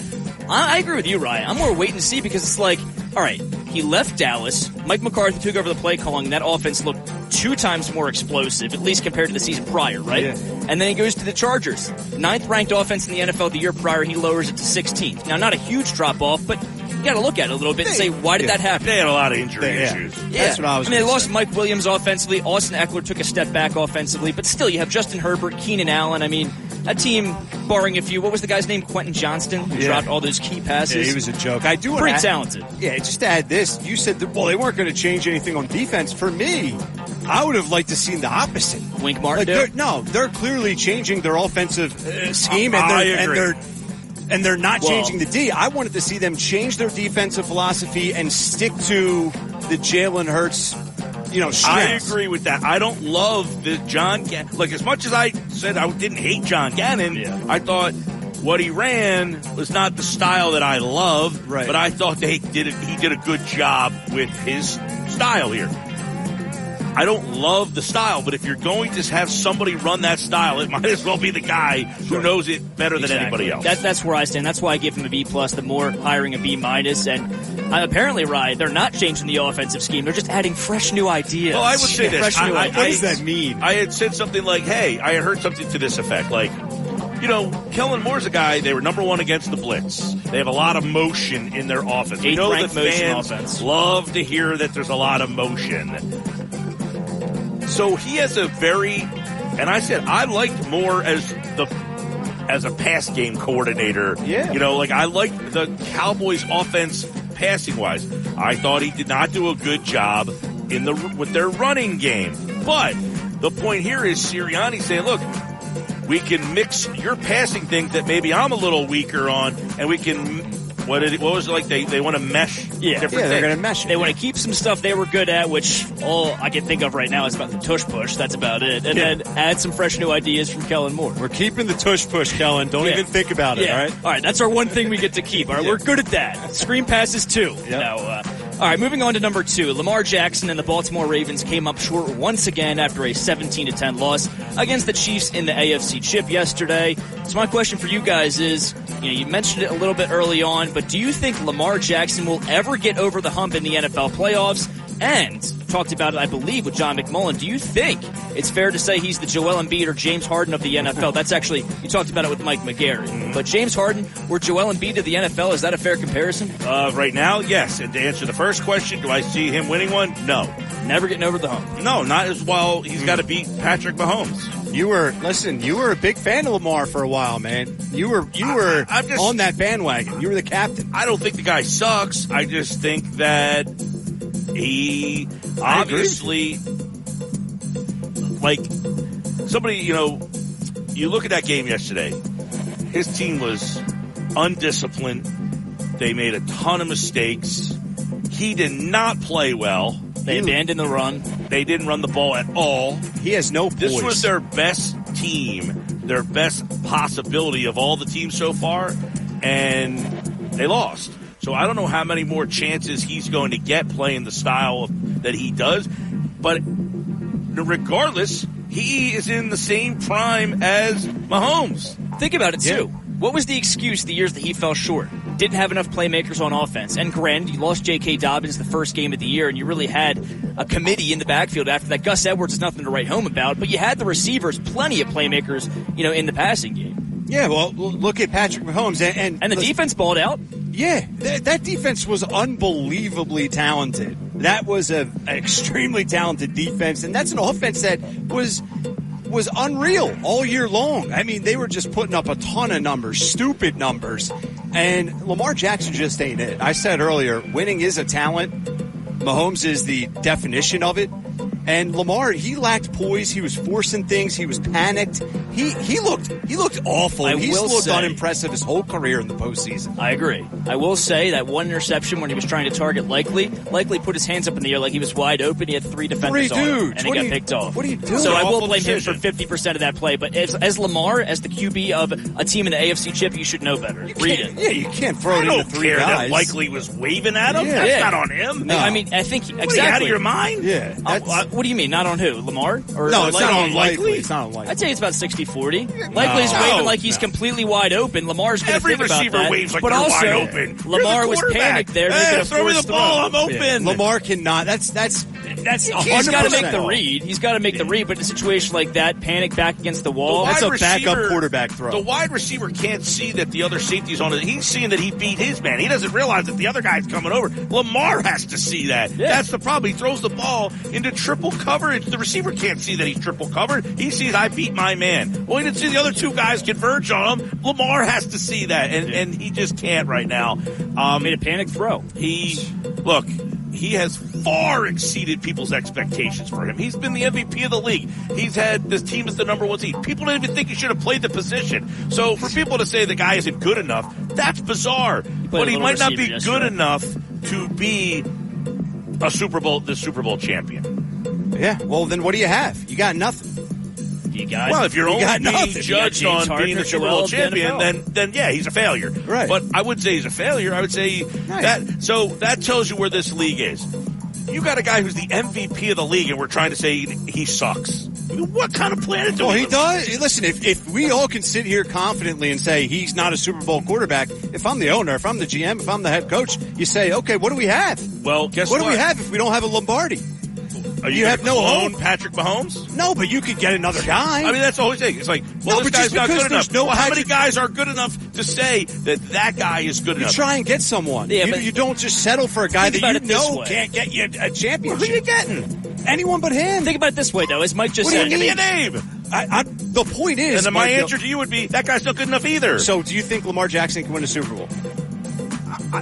I, I agree with you, Ryan. I'm more wait and see because it's like, all right, he left Dallas. Mike McCarthy took over the play calling. That offense looked two times more explosive, at least compared to the season prior, right? Yeah. And then he goes to the Chargers. Ninth ranked offense in the NFL the year prior, he lowers it to 16th. Now, not a huge drop off, but you got to look at it a little bit and say, why did yeah. that happen? they had a lot of injury Yeah. issues. Yeah. That's what I was I mean, they lost say. Mike Williams offensively. Austin Ekeler took a step back offensively, but still, you have Justin Herbert, Keenan Allen. I mean, that team, barring a few, what was the guy's name? Quentin Johnston, who Yeah. dropped all those key passes. Yeah, he was a joke. I do Pretty to talented. Yeah, just to add this, you said that, well, they weren't going to change anything on defense. For me, I would have liked to seen the opposite. Wink Martin. Like they're, no, they're clearly changing their offensive uh, scheme, and they're, and they're and they're not Well- changing the D. I wanted to see them change their defensive philosophy and stick to the Jalen Hurts, you know, I agree with that. I don't love the John Gannon. Like as much as I said I didn't hate John Gannon, I thought what he ran was not the style that I love. Right. But I thought they did. A, he did a good job with his style here. I don't love the style, but if you're going to have somebody run that style, it might as well be the guy who knows it better than anybody else. That, that's where I stand. That's why I give him a B plus. The Moore hiring a B minus, and uh, apparently, right, they're not changing the offensive scheme. They're just adding fresh new ideas. Well, I would say this. Fresh I, new I- ideas. What does that mean? I had said something like, "Hey, I had heard something to this effect, like." You know, Kellen Moore's a guy. They were number one against the blitz. They have a lot of motion in their offense. We know that fans offense. love to hear that there's a lot of motion. So he has a very, and I said I liked Moore as the as a pass game coordinator. Yeah. you know, like I liked the Cowboys' offense passing wise. I thought he did not do a good job in the with their running game. But the point here is Sirianni saying, look, we can mix your passing thing that maybe I'm a little weaker on, and we can. What, did what was it like? They they want to mesh Yeah. different yeah, they're things. going to mesh it. They want to keep some stuff they were good at, which all I can think of right now is about the tush push. That's about it. And Yeah. then add some fresh new ideas from Kellen Moore. We're keeping the tush push, Kellen. Don't Yeah. even think about it. Yeah. All right. All right. That's our one thing we get to keep. All right. Yeah. We're good at that. Screen passes too. You know, uh, all right. Moving on to number two. Lamar Jackson and the Baltimore Ravens came up short once again after a 17 to 10 loss against the Chiefs in the AFC Chip yesterday. So my question for you guys is, you know, you mentioned it a little bit early on, but do you think Lamar Jackson will ever get over the hump in the NFL playoffs? And talked about it, I believe, with John McMullen. Do you think it's fair to say he's the Joel Embiid or James Harden of the NFL? That's actually you talked about it with Mike McGarry, but James Harden or Joel Embiid of the NFL is that a fair comparison? Uh, right now, yes. And to answer the first question, do I see him winning one? No. Never getting over the hump. No, not as well. He's got to beat Patrick Mahomes. You were listen. You were a big fan of Lamar for a while, man. You were you were I- I'm just- on that bandwagon. You were the captain. I don't think the guy sucks. I just think that he I agree with obviously, like, somebody, you know, you look at that game yesterday, his team was undisciplined. They made a ton of mistakes. He did not play well. They abandoned the run. They didn't run the ball at all. He has no This was their best team, their best possibility of all the teams so far, and they lost. So I don't know how many more chances he's going to get playing the style of, that he does, but regardless, he is in the same prime as Mahomes. Think about it too. What was the excuse the years that he fell short? Didn't have enough playmakers on offense. And granted, you lost J.K. Dobbins the first game of the year, and you really had a committee in the backfield after that. Gus Edwards is nothing to write home about, but you had the receivers, plenty of playmakers, you know, in the passing game. yeah. Well, look at Patrick Mahomes and and, And the listen, defense balled out. Yeah, that, that defense was unbelievably talented. That was a an extremely talented defense, and that's an offense that was was unreal all year long. I mean, they were just putting up a ton of numbers, stupid numbers, and Lamar Jackson just ain't it. I said earlier, winning is a talent. Mahomes is the definition of it. And Lamar, he lacked poise. He was forcing things. He was panicked. He he looked he looked awful. I He's looked say- unimpressive his whole career in the postseason. I agree. I will say that one interception when he was trying to target Likely, Likely put his hands up in the air like he was wide open. He had three defenders Three on him, dudes. and he got you- picked off. what are you doing? So I will Awful blame him for fifty percent of that play. But as, as Lamar, as the QB of a team in the AFC Chip, you should know better. Read it. Yeah, you can't throw I it into don't three care guys. that Likely was waving at him. Yeah. That's Yeah. not on him. I mean, I think exactly. What, are you out of your mind? Yeah, that's, what do you mean? Not on who? Lamar? Or, no, or it's Likely? not unlikely. Likely? It's not unlikely. I'd say it's about 60-40. Likely's No. waving like he's No. completely wide open. Lamar's going to Every think about receiver that. waves like but also, wide open. You're Lamar the was panicked there. Hey, throw me the ball. throw. I'm open. Lamar cannot. That's that's That's He's got to make the read. He's got to make the read. But in a situation like that, panic back against the wall. The That's a wide backup receiver- quarterback throw. The wide receiver can't see that the other safety's on it. He's seeing that he beat his man. He doesn't realize that the other guy's coming over. Lamar has to see that. That's the problem. He throws the ball into triple coverage. The receiver can't see that he's triple covered. He sees I beat my man. Well, he didn't see the other two guys converge on him. Lamar has to see that, and, and he just can't right now. Um, Made a panic throw. he look he has far exceeded people's expectations for him. He's been the MVP of the league. He's had this team as the number one seed. People didn't even think he should have played the position. So for people to say the guy isn't good enough, that's bizarre. played But he might not be receiver good enough to be a Super Bowl the Super Bowl champion. Yeah. Well, then what do you have? You got nothing. You got Well, if you're You only being nothing. Judged on Harden being the Super Bowl champion, then then yeah, he's a failure. Right. But I would say he's a failure. I would say that so that tells you where this league is. You got a guy who's the MVP of the league, and we're trying to say he sucks. I mean, what kind of planet do Well, we he does. Listen, if, if we all can sit here confidently and say he's not a Super Bowl quarterback, if I'm the owner, if I'm the GM, if I'm the head coach, you say, okay, what do we have? Well, guess what, what? do we have if we don't have a Lombardi? Are you gonna have no clone hope? Patrick Mahomes? No, but you could get another guy. I mean, that's the whole thing. It's like, well, No, this guy's not good enough. no well, how many guys are good enough to say that that guy is good you enough? You try and get someone. Yeah, you, but- you don't just settle for a guy that you know can't get you a championship. Who are you getting? Anyone but him. Think about it this way, though. As Mike just What do you said, Give me a name. I, I, the point is, And then my Mike, answer to you would be that guy's not good enough either. So, do you think Lamar Jackson can win a Super Bowl?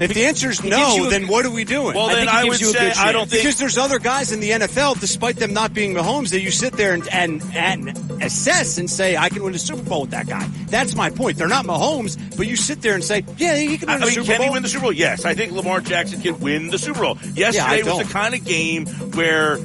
If the answer is no, a- then what are we doing? well, I then think I would say I don't think because there's other guys in the NFL, despite them not being Mahomes, that you sit there and, and, and assess and say, I can win a Super Bowl with that guy. That's my point. They're not Mahomes, but you sit there and say, yeah, he can I win mean, Super can Bowl. he win the Super Bowl? Yes, I think Lamar Jackson can win the Super Bowl. Yeah, I Yesterday was the kind of game where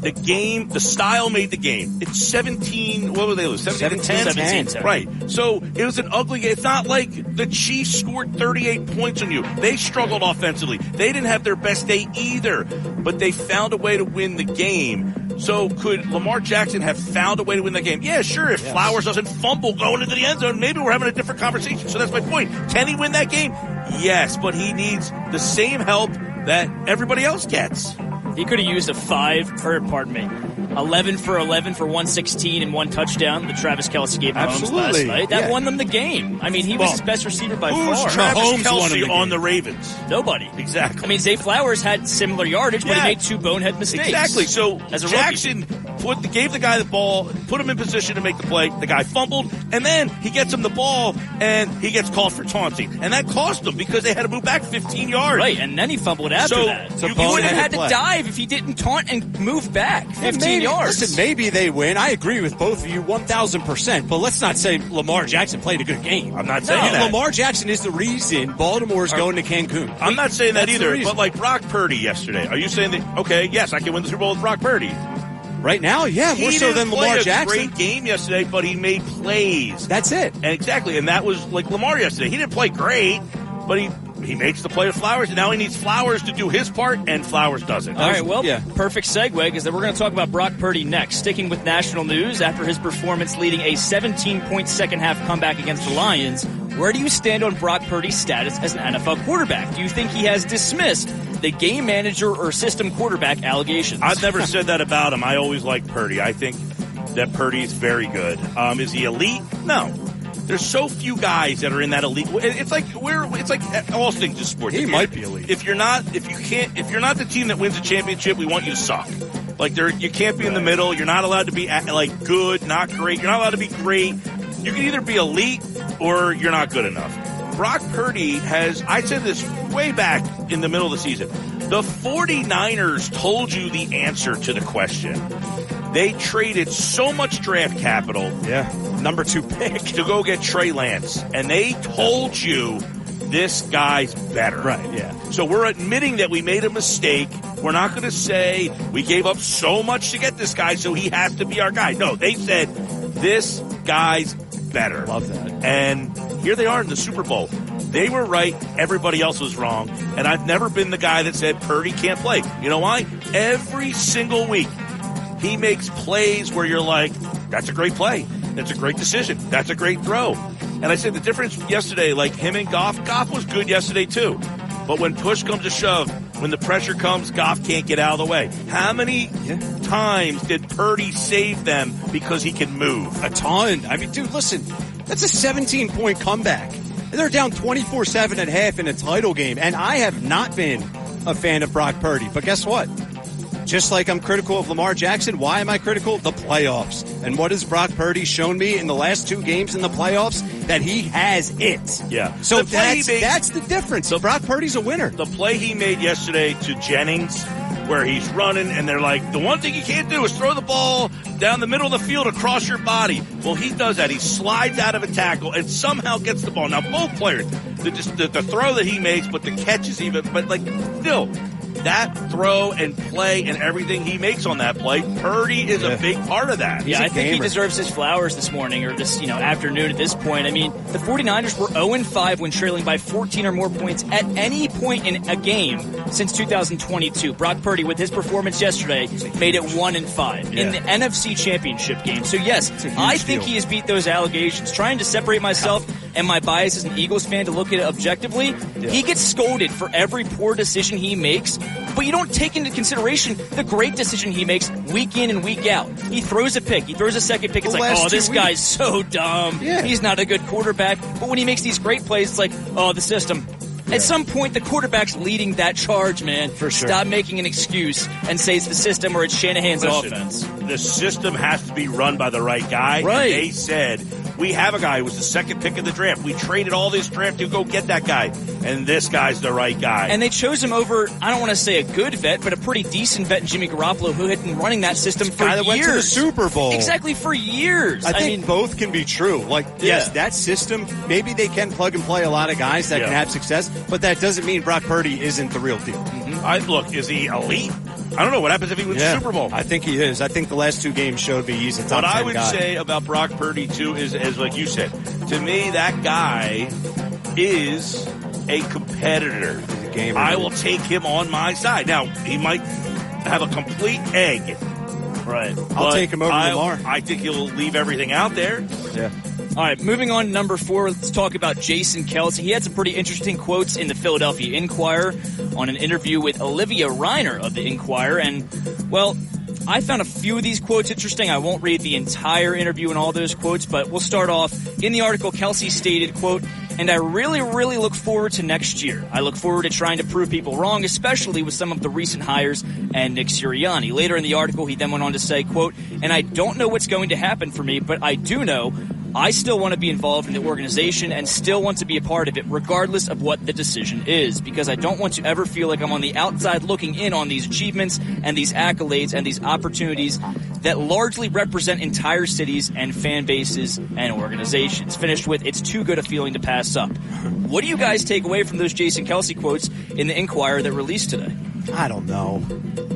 the game, the style made the game. It's 17, what were they lose? 17 to 10? 17 10. Right. So it was an ugly game. It's not like the Chiefs scored 38 points on you. They struggled offensively. They didn't have their best day either, but they found a way to win the game. So could Lamar Jackson have found a way to win the game? Yeah, sure. If Flowers doesn't fumble going into the end zone, maybe we're having a different conversation. So that's my point. Can he win that game? Yes, but he needs the same help that everybody else gets. He could have used a five, or pardon me, eleven for eleven for one sixteen and one touchdown that Travis Kelce gave Mahomes last night. That yeah. won them the game. I mean, he was Well, his best receiver by Who's far. Travis Mahomes Kelce the on the Ravens? Nobody. Exactly. I mean, Zay Flowers had similar yardage, but he made two bonehead mistakes. Exactly. So as a rookie. Jackson put the, gave the guy the ball, put him in position to make the play. The guy fumbled, and then he gets him the ball, and he gets called for taunting, and that cost him because they had to move back 15 yards. Right, and then he fumbled after So, that. you- you would have boneheaded had to play. Dive if he didn't taunt and move back 15 maybe, yards. Listen, maybe they win. I agree with both of you 1,000%, but let's not say Lamar Jackson played a good game. I'm not No, saying that. Lamar Jackson is the reason Baltimore is uh, going to Cancun. I'm not saying that That's either, but like Brock Purdy yesterday, are you saying that? Okay, yes, I can win the Super Bowl with Brock Purdy. Right now, yeah, He more so didn't than play Lamar a Jackson. Great game yesterday, but he made plays. That's it. And exactly, and that was like Lamar yesterday. He didn't play great, but he he makes the play with Flowers, and now he needs Flowers to do his part, and Flowers doesn't. All right, well, Yeah. perfect segue because that we're going to talk about Brock Purdy next. Sticking with national news after his performance leading a 17 point second half comeback against the Lions, where do you stand on Brock Purdy's status as an NFL quarterback? Do you think he has dismissed the game manager or system quarterback allegations? I've never said that about him. I always liked Purdy. I think that Purdy's very good. Um, is he elite? No. There's so few guys that are in that elite. It's like we're. It's like all things in sports. He might be elite. If you're not, if you can't, if you're not the team that wins a championship, we want you to suck. Like there, you can't be in the middle. You're not allowed to be at- like good, not great. You're not allowed to be great. You can either be elite or you're not good enough. Brock Purdy has. I said this way back in the middle of the season. The 49ers told you the answer to the question. They traded so much draft capital Yeah, number two pick. to go get Trey Lance, and they told you this guy's better. Right, yeah. So we're admitting that we made a mistake. We're not going to say we gave up so much to get this guy, so he has to be our guy. No, they said this guy's better. Love that. And here they are in the Super Bowl. They were right. Everybody else was wrong. And I've never been the guy that said Purdy can't play. You know why? Every single week, he makes plays where you're like, that's a great play. That's a great decision. That's a great throw. And I said the difference yesterday, like him and Goff, Goff was good yesterday too. But when push comes to shove, when the pressure comes, Goff can't get out of the way. How many times did Purdy save them because he can move? A ton. I mean, dude, listen, that's a 17 point comeback. They're down 24 7 at half in a title game. And I have not been a fan of Brock Purdy. But guess what? Just like I'm critical of Lamar Jackson, why am I critical? The playoffs. And what has Brock Purdy shown me in the last two games in the playoffs? That he has it. Yeah. So that's, made- that's the difference. So Brock Purdy's a winner. The play he made yesterday to Jennings, where he's running and they're like, the one thing you can't do is throw the ball down the middle of the field across your body. Well, he does that. He slides out of a tackle and somehow gets the ball. Now, both players, the, just the, the throw that he makes, but the catch is even, but like, still, that throw and play and everything he makes on that play, Purdy is a big part of that. Yeah, I think he deserves his flowers this morning or this, you know, afternoon at this point. I mean, the 49ers were 0-5 when trailing by 14 or more points at any point in a game since 2022. Brock Purdy, with his performance yesterday, made it 1 and 5 in the NFC Championship game. So yes, I think deal. he has beat those allegations. Trying to separate myself and my bias as an Eagles fan to look at it objectively, he gets scolded for every poor decision he makes, but you don't take into consideration the great decision he makes week in and week out. He throws a pick, he throws a second pick. It's The like, last oh, two this weeks. guy's so dumb. Yeah. He's not a good quarterback. But when he makes these great plays, it's like, oh, the system. At some point, the quarterback's leading that charge, man. For sure. Stop making an excuse and say it's the system or it's Shanahan's Listen, offense. The system has to be run by the right guy. and Right. they said, we have a guy who was the second pick of the draft. We traded all this draft to go get that guy. And this guy's the right guy. And they chose him over, I don't want to say a good vet, but a pretty decent vet in Jimmy Garoppolo who had been running that system for guy that years. went to the Super Bowl. Exactly, for years. I think mean, both can be true. Like, Yeah. yes, that system, maybe they can plug and play a lot of guys that Yeah. can have success, but that doesn't mean Brock Purdy isn't the real deal. I, look, is he elite? I don't know. What happens if he wins the Super Bowl? I think he is. I think the last two games showed me he's a top What I would guy. say about Brock Purdy too is, is like you said, to me that guy is a competitor. I will take him on my side. Now he might have a complete egg, right? I'll take him over I, Lamar. I think he'll leave everything out there. Yeah. All right, moving on to number four, let's talk about Jason Kelce. He had some pretty interesting quotes in the Philadelphia Inquirer on an interview with Olivia Reiner of the Inquirer. And, well, I found a few of these quotes interesting. I won't read the entire interview and all those quotes, but we'll start off. In the article, Kelce stated, quote, and I really, really look forward to next year. I look forward to trying to prove people wrong, especially with some of the recent hires and Nick Sirianni. Later in the article, he then went on to say, quote, and I don't know what's going to happen for me, but I do know I still want to be involved in the organization and still want to be a part of it, regardless of what the decision is, because I don't want to ever feel like I'm on the outside looking in on these achievements and these accolades and these opportunities that largely represent entire cities and fan bases and organizations. Finished with, it's too good a feeling to pass up. What do you guys take away from those Jason Kelce quotes in the Inquirer that released today? I don't know.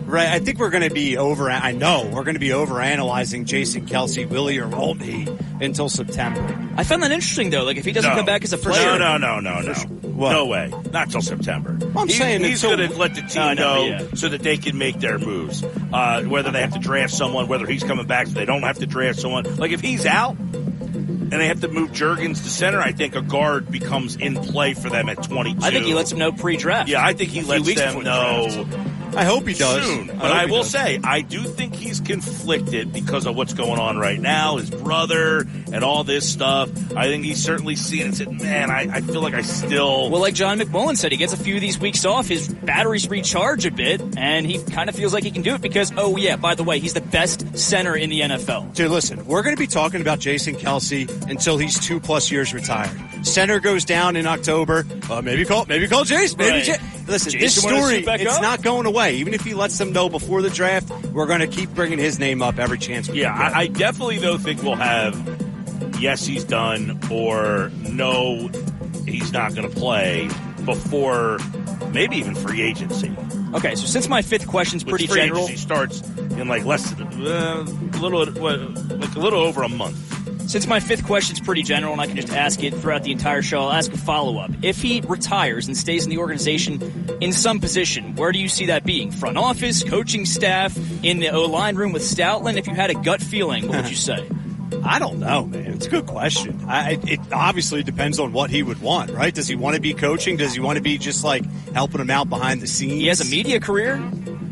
Right, I think we're going to be over. I know we're going to be over analyzing Jason Kelce, Willie or won't he, until September. I found that interesting though. Like if he doesn't No. come back as a player, No, no, no, no, no. What? No way. Not till September. I'm He- saying he's until- going to let the team I know, know yeah. so that they can make their moves. Uh, whether they have to draft someone, whether he's coming back, so they don't have to draft someone. Like if he's out and they have to move Jurgens to center, I think a guard becomes in play for them at 22. I think he lets him know pre-draft. Yeah, I think he lets them know I hope he does. soon. But hope I, will does. say, I do think he's conflicted because of what's going on right now, his brother, and all this stuff. I think he's certainly seeing and said, man, I, I feel like I still. Well, like John McMullen said, he gets a few of these weeks off. His batteries recharge a bit, and he kind of feels like he can do it because, oh yeah, by the way, he's the best center in the NFL. Dude, listen, we're going to be talking about Jason Kelce until he's two plus years retired. Center goes down in October. Uh, maybe call, maybe call Jason. Maybe Right. Ja- listen. Jason this story it's up? not going away. Even if he lets them know before the draft, we're going to keep bringing his name up every chance we Yeah, can get. I, I definitely though think we'll have yes he's done or no he's not going to play before maybe even free agency. Okay, so since my fifth question's Which pretty free general, agency starts in like less than uh, a little what, like a little over a month. Since my fifth question is pretty general, and I can just ask it throughout the entire show, I'll ask a follow up. If he retires and stays in the organization in some position, where do you see that being? Front office, coaching staff, in the O line room with Stoutland? If you had a gut feeling, what would you say? I don't know, man. It's a good question. I, it obviously depends on what he would want, right? Does he want to be coaching? Does he want to be just like helping him out behind the scenes? He has a media career.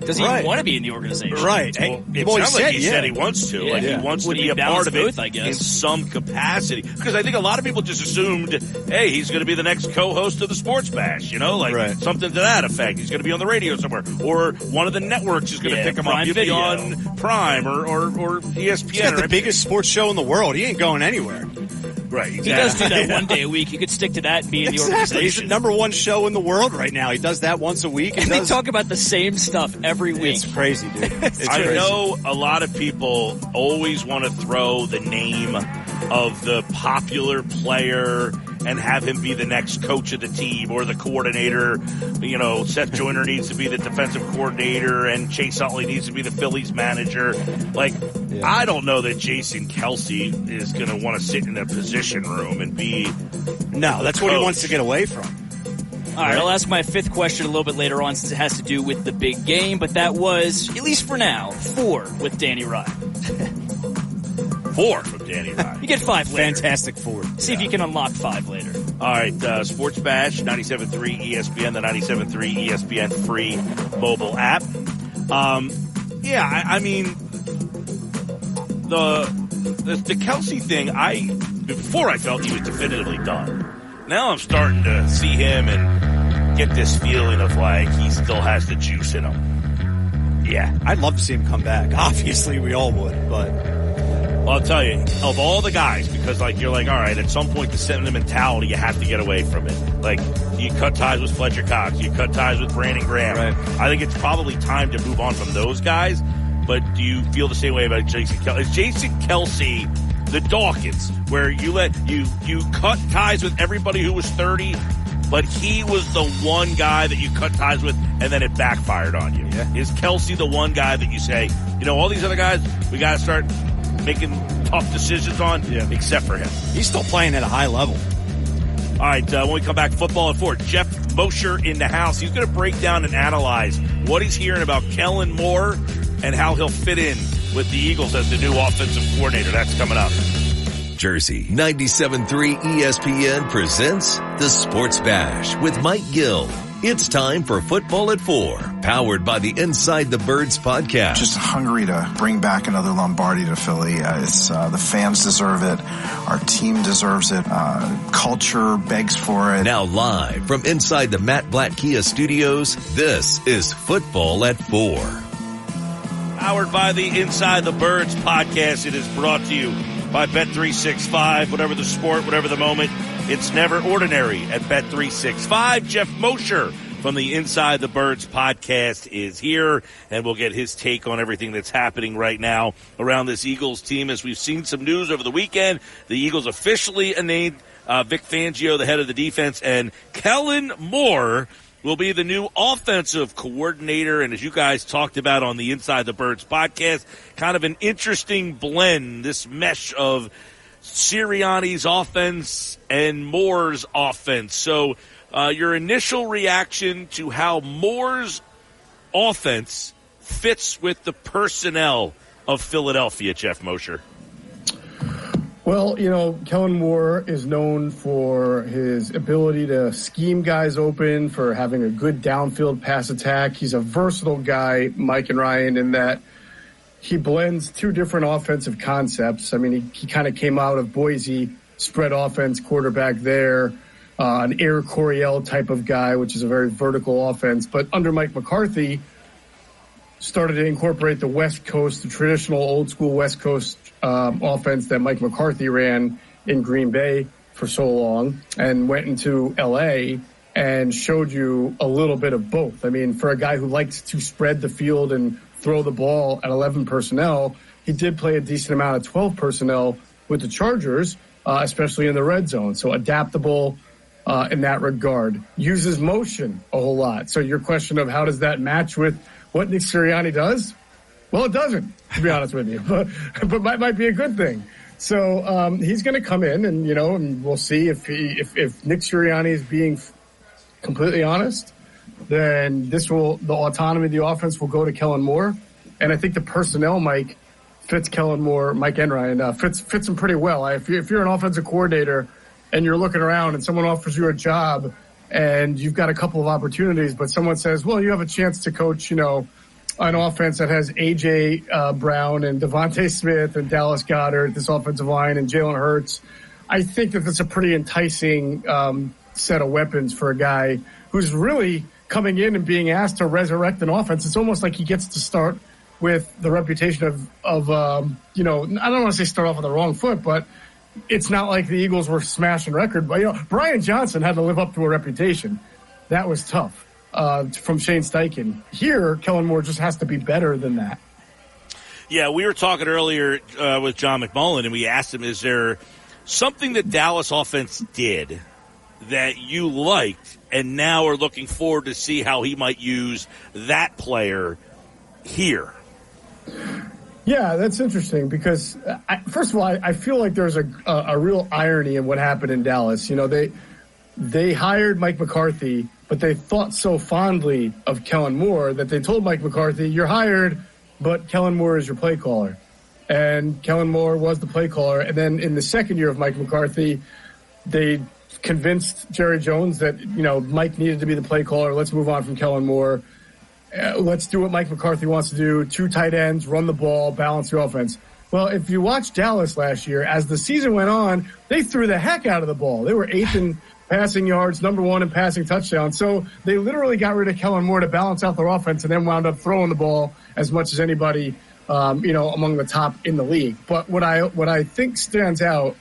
Does he Right. even want to be in the organization? Right. Well, it Well, he sounds like said, he yeah. said he wants to. Yeah. Like Yeah. he wants Would to he be a part of both, it I guess? in some capacity. Because I think a lot of people just assumed, hey, he's going to be the next co-host of the Sports Bash. You know, like Right. something to that effect. He's going to be on the radio somewhere, or one of the networks is going to Yeah, pick him up. Prime He'll be on Prime or or, or ESPN. He's got or the biggest sports show in the world. He ain't going anywhere. Right. He does do exactly. that one day a week. He could stick to that and be in the Exactly. He's the organization. number one show in the world right now. He does that once a week. and they does- talk about the same stuff every week. It's crazy, dude. It's I crazy. know a lot of people always want to throw the name of the popular player and have him be the next coach of the team or the coordinator. You know, Seth Joyner needs to be the defensive coordinator and Chase Utley needs to be the Phillies manager. Like, I don't know that Jason Kelce is going to want to sit in a position room and be. No, that's what he wants to get away from. All right, I'll ask my fifth question a little bit later on since it has to do with the big game, but that was, at least for now, four with Danny Ryan. Four from Danny Ryan. You get five later. Fantastic four. See if you can unlock five later. All right, uh, Sports Bash, 97.3 ESPN, the 97.3 ESPN free mobile app. Um, yeah, I, I mean, the, the the Kelce thing, I before I felt he was definitively done. Now I'm starting to see him and get this feeling of like he still has the juice in him. Yeah, I'd love to see him come back. Obviously, we all would, but I'll tell you, of all the guys, because like you're like, all right, at some point the sentimentality, you have to get away from it. Like you cut ties with Fletcher Cox, you cut ties with Brandon Graham. Right. I think it's probably time to move on from those guys. But do you feel the same way about Jason Kelce? Is Jason Kelce the Dawkins, where you let you you cut ties with everybody who was thirty, but he was the one guy that you cut ties with, and then it backfired on you? Yeah. Is Kelce the one guy that you say, you know, all these other guys, we got to start making tough decisions on, Yeah. except for him. he's still playing at a high level. All right, uh, when we come back, football at four. Jeff Mosher in the house. He's going to break down and analyze what he's hearing about Kellen Moore and how he'll fit in with the Eagles as the new offensive coordinator. That's coming up. Jersey 97.3 ESPN presents the Sports Bash with Mike Gill. It's time for football at four, powered by the Inside the Birds podcast. just hungry to bring back another Lombardi to Philly. Uh, it's uh, the fans deserve it. Our team deserves it. Uh, culture begs for it. Now live from inside the Matt Blatt Kia studios, this is football at four. Powered by the Inside the Birds podcast. It is brought to you by Bet365. Whatever the sport, whatever the moment, it's never ordinary at Bet365. Jeff Mosher from the Inside the Birds podcast is here, and we'll get his take on everything that's happening right now around this Eagles team. As we've seen some news over the weekend, the Eagles officially named uh, Vic Fangio the head of the defense, and Kellen Moore will be the new offensive coordinator. And as you guys talked about on the Inside the Birds podcast, kind of an interesting blend, this mesh of Sirianni's offense and Moore's offense. So, uh, your initial reaction to how Moore's offense fits with the personnel of Philadelphia, Jeff Mosher. Well, you know, Kellen Moore is known for his ability to scheme guys open, for having a good downfield pass attack. He's a versatile guy, Mike and Ryan, in that he blends two different offensive concepts. I mean, he, he kind of came out of Boise, spread offense, quarterback there, uh, an Air Coryell type of guy, which is a very vertical offense. But under Mike McCarthy, started to incorporate the West Coast, the traditional old school West Coast um, offense that Mike McCarthy ran in Green Bay for so long, and went into LA and showed you a little bit of both. I mean, for a guy who likes to spread the field and throw the ball at 11 personnel, he did play a decent amount of 12 personnel with the Chargers, uh, especially in the red zone. So adaptable uh, in that regard. Uses motion a whole lot. So your question of how does that match with what Nick Sirianni does? Well, it doesn't, to be honest with you, but but might might be a good thing. So um, he's going to come in, and you know, and we'll see if he if if Nick Sirianni is being completely honest, then this will the autonomy of the offense will go to Kellen Moore, and I think the personnel, Mike, fits Kellen Moore, Mike and Ryan, uh, fits fits him pretty well. If, you're, if you're an offensive coordinator and you're looking around and someone offers you a job and you've got a couple of opportunities, but someone says, well, you have a chance to coach, you know, an offense that has AJ uh, Brown and DeVonta Smith and Dallas Goedert, this offensive line, and Jalen Hurts. I think that that's a pretty enticing um, set of weapons for a guy who's really coming in and being asked to resurrect an offense. It's almost like he gets to start with the reputation of of um, you know I don't want to say start off on the wrong foot, but it's not like the Eagles were smashing record. But you know Brian Johnson had to live up to a reputation. That was tough uh, from Shane Steichen. Here, Kellen Moore just has to be better than that. Yeah, we were talking earlier uh, with John McMullen, and we asked him, "Is there something that Dallas offense did that you liked, and now are looking forward to see how he might use that player here?" Yeah, that's interesting because I, first of all, I, I feel like there's a, a, a real irony in what happened in Dallas. You know, they they hired Mike McCarthy, but they thought so fondly of Kellen Moore that they told Mike McCarthy, "You're hired, but Kellen Moore is your play caller." And Kellen Moore was the play caller. And then in the second year of Mike McCarthy, they convinced Jerry Jones that you know Mike needed to be the play caller. Let's move on from Kellen Moore uh, let's do what Mike McCarthy wants to do: two tight ends, run the ball, balance the offense. Well, if you watch Dallas last year, as the season went on, they threw the heck out of the ball. They were eighth in passing yards, number one in passing touchdowns. So they literally got rid of Kellen Moore to balance out their offense, and then wound up throwing the ball as much as anybody, um, you know, among the top in the league. But what I what I think stands out,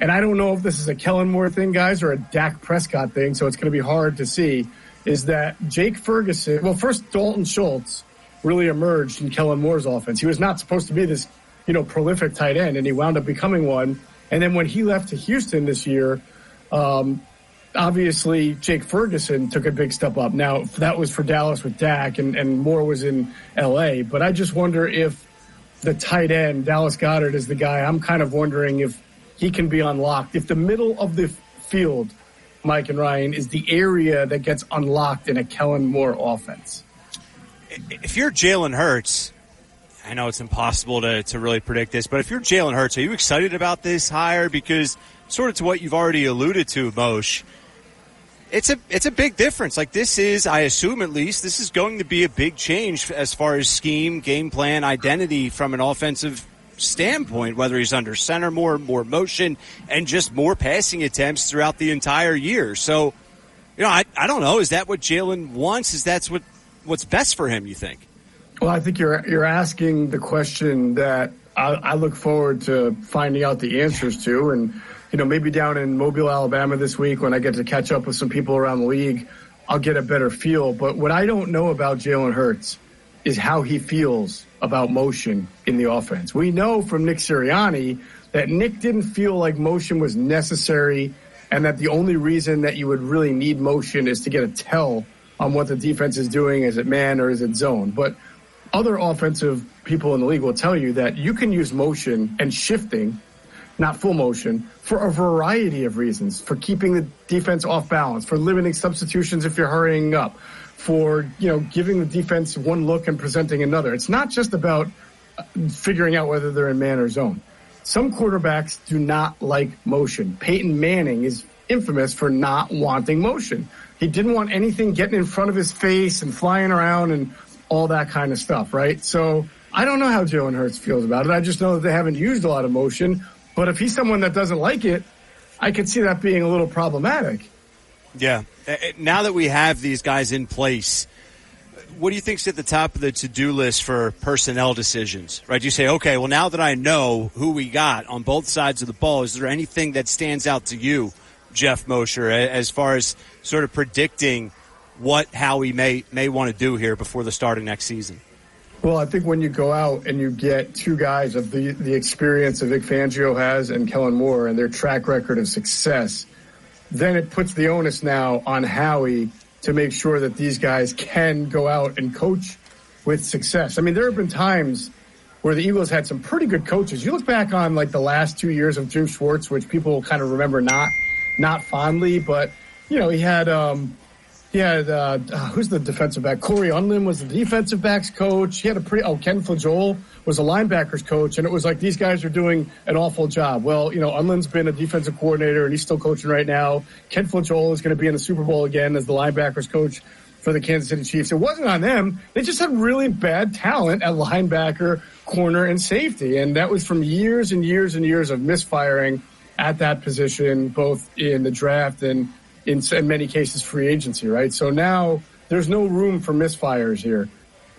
and I don't know if this is a Kellen Moore thing, guys, or a Dak Prescott thing, so it's going to be hard to see is that Jake Ferguson, well, first Dalton Schultz really emerged in Kellen Moore's offense. He was not supposed to be this, you know, prolific tight end, and he wound up becoming one. And then when he left to Houston this year, um, obviously Jake Ferguson took a big step up. Now that was for Dallas with Dak, and, and Moore was in L.A. But I just wonder if the tight end Dallas Goedert is the guy. I'm kind of wondering if he can be unlocked. If the middle of the field Mike and Ryan, is the area that gets unlocked in a Kellen Moore offense. If you're Jalen Hurts, I know it's impossible to, to really predict this, but if you're Jalen Hurts, are you excited about this hire? Because sort of to what you've already alluded to, Moshe, it's a it's a big difference. Like this is, I assume at least, this is going to be a big change as far as scheme, game plan, identity from an offensive standpoint, whether he's under center more, more motion, and just more passing attempts throughout the entire year. So, you know, I, I don't know. Is that what Jalen wants? Is that what what's best for him? You think? Well, I think you're you're asking the question that I, I look forward to finding out the answers to, and you know, maybe down in Mobile, Alabama this week when I get to catch up with some people around the league, I'll get a better feel. But what I don't know about Jalen Hurts is how he feels about motion in the offense. We know from Nick Sirianni that Nick didn't feel like motion was necessary and that the only reason that you would really need motion is to get a tell on what the defense is doing. Is it man or is it zone? But other offensive people in the league will tell you that you can use motion and shifting, not full motion, for a variety of reasons. For keeping the defense off balance, for limiting substitutions if you're hurrying up, for you know giving the defense one look and presenting another. It's not just about uh, figuring out whether they're in man or zone. Some quarterbacks do not like motion. Peyton Manning is infamous for not wanting motion. He didn't want anything getting in front of his face and flying around and all that kind of stuff, right? So I don't know how Jalen Hurts feels about it. I just know that they haven't used a lot of motion. But if he's someone that doesn't like it, I could see that being a little problematic. Yeah. Now that we have these guys in place, what do you think's at the top of the to-do list for personnel decisions? Right? You say, okay, well, now that I know who we got on both sides of the ball, is there anything that stands out to you, Jeff Mosher, as far as sort of predicting what Howie may may want to do here before the start of next season? Well, I think when you go out and you get two guys of the the experience that Vic Fangio has and Kellen Moore and their track record of success then it puts the onus now on Howie to make sure that these guys can go out and coach with success. I mean, there have been times where the Eagles had some pretty good coaches. You look back on like the last two years of Jim Schwartz, which people kind of remember not not fondly, but you know he had um, he had uh, who's the defensive back? Cory Undlin was the defensive backs coach. He had a pretty. Oh, Ken Flajole was a linebackers coach, and it was like these guys are doing an awful job. Well, you know, Undlin's been a defensive coordinator, and he's still coaching right now. Ken Flajole is going to be in the Super Bowl again as the linebackers coach for the Kansas City Chiefs. It wasn't on them. They just had really bad talent at linebacker, corner, and safety. And that was from years and years and years of misfiring at that position, both in the draft and in, in many cases free agency, right? So now there's no room for misfires here.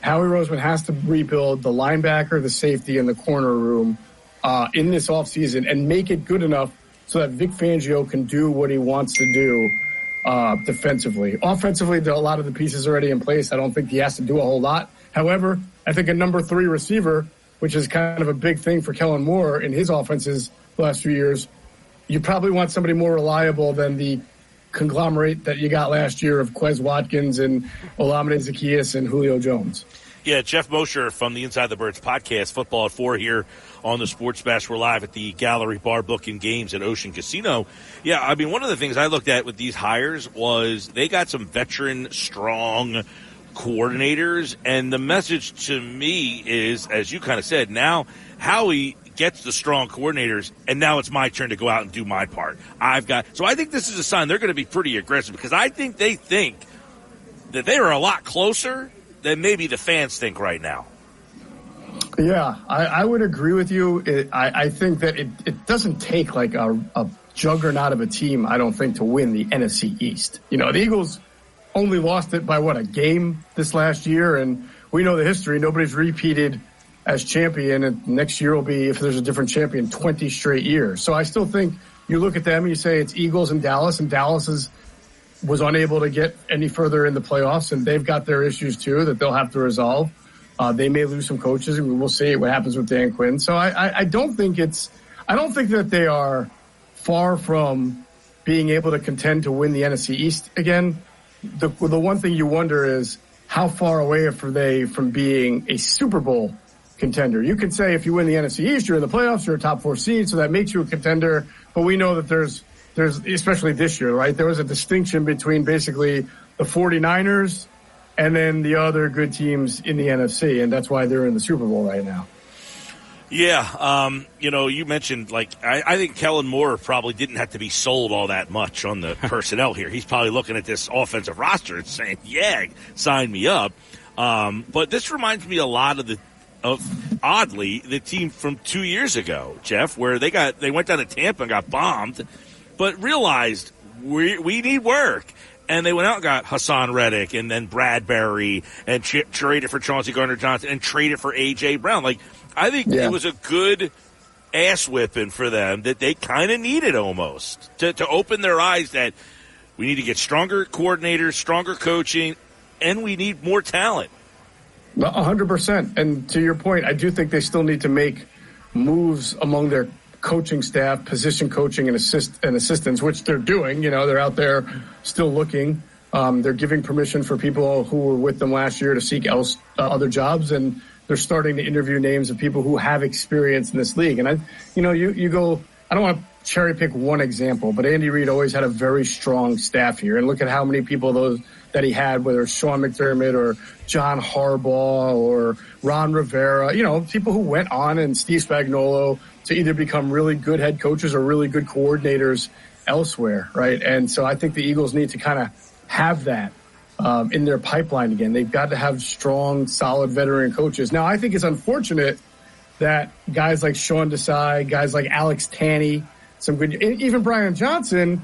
Howie Roseman has to rebuild the linebacker, the safety, and the corner room uh, in this offseason and make it good enough so that Vic Fangio can do what he wants to do uh, defensively. Offensively, a lot of the pieces already in place. I don't think he has to do a whole lot. However, I think a number three receiver, which is kind of a big thing for Kellen Moore in his offenses the last few years, you probably want somebody more reliable than the conglomerate that you got last year of Quez Watkins and Olamide Zaccheaus and Julio Jones. Yeah, Jeff Mosher from the Inside the Birds podcast, Football at Four here on the Sports Bash. We're live at the Gallery Bar booking games at Ocean Casino. Yeah, I mean, one of the things I looked at with these hires was they got some veteran, strong coordinators, and the message to me is, as you kind of said, now Howie gets the strong coordinators, and now it's my turn to go out and do my part. I've got so I think this is a sign they're going to be pretty aggressive because I think they think that they are a lot closer than maybe the fans think right now. Yeah, I, I would agree with you. It, I, I, think that it, it doesn't take like a, a, juggernaut of a team, I don't think, to win the NFC East. You know, the Eagles only lost it by what, a game this last year, and we know the history. Nobody's repeated as champion, and next year will be, if there's a different champion, 20 straight years. So I still think you look at them and you say it's Eagles and Dallas, and Dallas is was unable to get any further in the playoffs, and they've got their issues too that they'll have to resolve. Uh, they may lose some coaches, and we'll see what happens with Dan Quinn. So I, I, I don't think it's, I don't think that they are far from being able to contend to win the NFC East again. The, the one thing you wonder is how far away are they from being a Super Bowl contender? You can say if you win the NFC East, you're in the playoffs, you're a top four seed, so that makes you a contender. But we know that there's there's especially this year, right? There was a distinction between basically the 49ers and then the other good teams in the NFC, and that's why they're in the Super Bowl right now. Yeah, um, you know, you mentioned like I, I, think Kellen Moore probably didn't have to be sold all that much on the personnel here. He's probably looking at this offensive roster and saying, "Yeah, sign me up." Um, but this reminds me a lot of the of oddly the team from two years ago, Jeff, where they got they went down to Tampa and got bombed, but realized we we need work. And they went out and got Haason Reddick and then Bradberry and ch- traded for Chauncey Gardner Johnson and traded for AJ Brown. Like I think yeah. it was a good ass whipping for them that they kind of needed almost to, to open their eyes that we need to get stronger coordinators, stronger coaching, and we need more talent. Hundred percent. And to your point, I do think they still need to make moves among their coaching staff, position coaching and assist and assistants, which they're doing. You know, they're out there still looking. Um, they're giving permission for people who were with them last year to seek else uh, other jobs, and they're starting to interview names of people who have experience in this league. And I, you know, you you go. I don't want to cherry pick one example, but Andy Reid always had a very strong staff here, and look at how many people those that he had, whether it's Sean McDermott or John Harbaugh or Ron Rivera, you know, people who went on and Steve Spagnuolo to either become really good head coaches or really good coordinators elsewhere, right? And so I think the Eagles need to kind of have that um, in their pipeline again. They've got to have strong, solid veteran coaches. Now, I think it's unfortunate that guys like Sean Desai, guys like Alex Tanney, some good, even Brian Johnson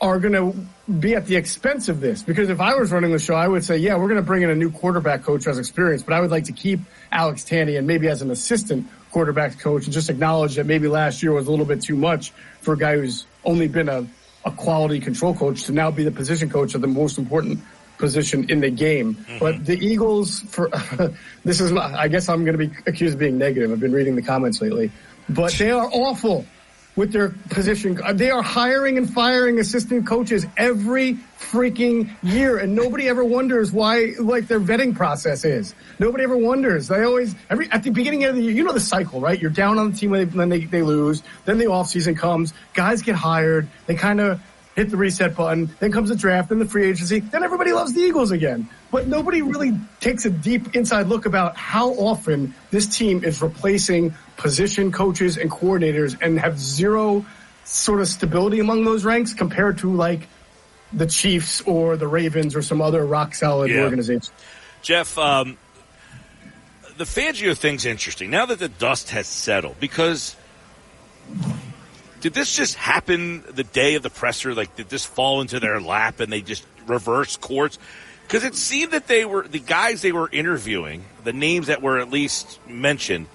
are going to be at the expense of this. Because if I was running the show, I would say, yeah, we're going to bring in a new quarterback coach who has experience, but I would like to keep Alex Tanney and maybe as an assistant quarterback coach and just acknowledge that maybe last year was a little bit too much for a guy who's only been a, a quality control coach to now be the position coach of the most important position in the game. Mm-hmm. But the Eagles, for this is, not, I guess I'm going to be accused of being negative. I've been reading the comments lately, but they are awful with their position. Uh, they are hiring and firing assistant coaches every freaking year, and nobody ever wonders why, like their vetting process is. Nobody ever wonders. They always every at the beginning of the year, you know the cycle, right? You're down on the team when they, when they, they lose, then the off season comes, guys get hired, they kind of hit the reset button. Then comes the draft, then the free agency. Then everybody loves the Eagles again. But nobody really takes a deep inside look about how often this team is replacing position coaches and coordinators and have zero sort of stability among those ranks compared to like the Chiefs or the Ravens or some other rock solid Yeah. organization. Jeff, um, the Fangio thing's interesting now that the dust has settled because did this just happen the day of the presser? Like, did this fall into their lap and they just reverse course? Because it seemed that they were the guys they were interviewing, the names that were at least mentioned,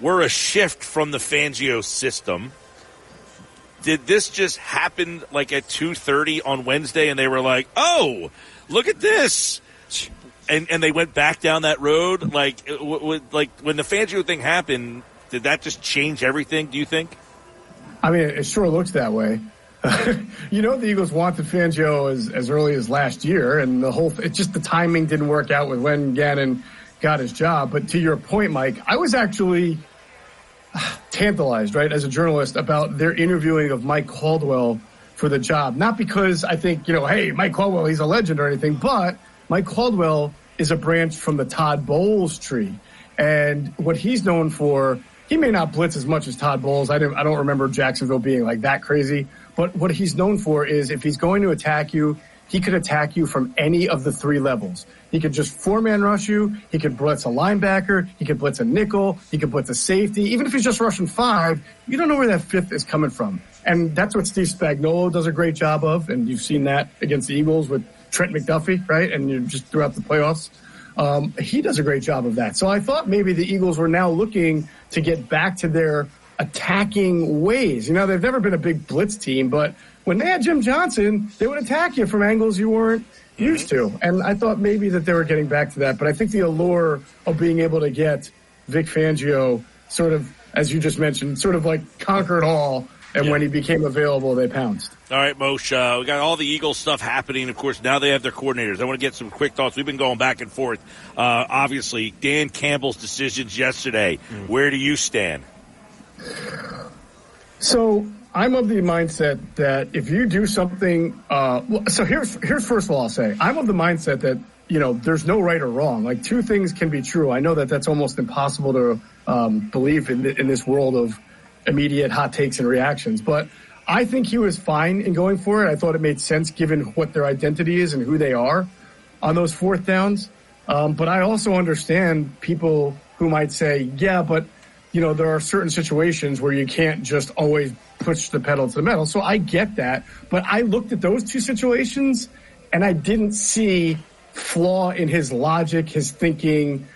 were a shift from the Fangio system. Did this just happen like at two thirty on Wednesday, and they were like, "Oh, look at this," and and they went back down that road? Like, uh, w- w- like when the Fangio thing happened, did that just change everything? Do you think? I mean, it sure looks that way. you know, the Eagles wanted Fangio as, as early as last year, and the whole, it's just the timing didn't work out with when Gannon got his job. But to your point, Mike, I was actually uh, tantalized, right, as a journalist about their interviewing of Mike Caldwell for the job. Not because I think, you know, hey, Mike Caldwell, he's a legend or anything, but Mike Caldwell is a branch from the Todd Bowles tree. And what he's known for, he may not blitz as much as Todd Bowles. I, didn't, I don't remember Jacksonville being like that crazy. But what he's known for is if he's going to attack you, he could attack you from any of the three levels. He could just four man rush you. He could blitz a linebacker. He could blitz a nickel. He could blitz a safety. Even if he's just rushing five, you don't know where that fifth is coming from. And that's what Steve Spagnuolo does a great job of. And you've seen that against the Eagles with Trent McDuffie, right? And you just throughout the playoffs. Um, he does a great job of that. So I thought maybe the Eagles were now looking to get back to their attacking ways. You know, they've never been a big blitz team, but when they had Jim Johnson, they would attack you from angles you weren't used to. And I thought maybe that they were getting back to that. But I think the allure of being able to get Vic Fangio sort of, as you just mentioned, sort of like conquered all. And when he became available, they pounced. All right, Moshe, uh, we got all the Eagles stuff happening. Of course, now they have their coordinators. I want to get some quick thoughts. We've been going back and forth. Uh, obviously, Dan Campbell's decisions yesterday. Where do you stand? So I'm of the mindset that if you do something, uh, so here's here's first of all I'll say I'm of the mindset that you know there's no right or wrong. Like two things can be true. I know that that's almost impossible to um, believe in in this world of immediate hot takes and reactions, but. I think he was fine in going for it. I thought it made sense given what their identity is and who they are on those fourth downs. Um, but I also understand people who might say, yeah, but you know, there are certain situations where you can't just always push the pedal to the metal. So I get that. But I looked at those two situations and I didn't see flaw in his logic, his thinking.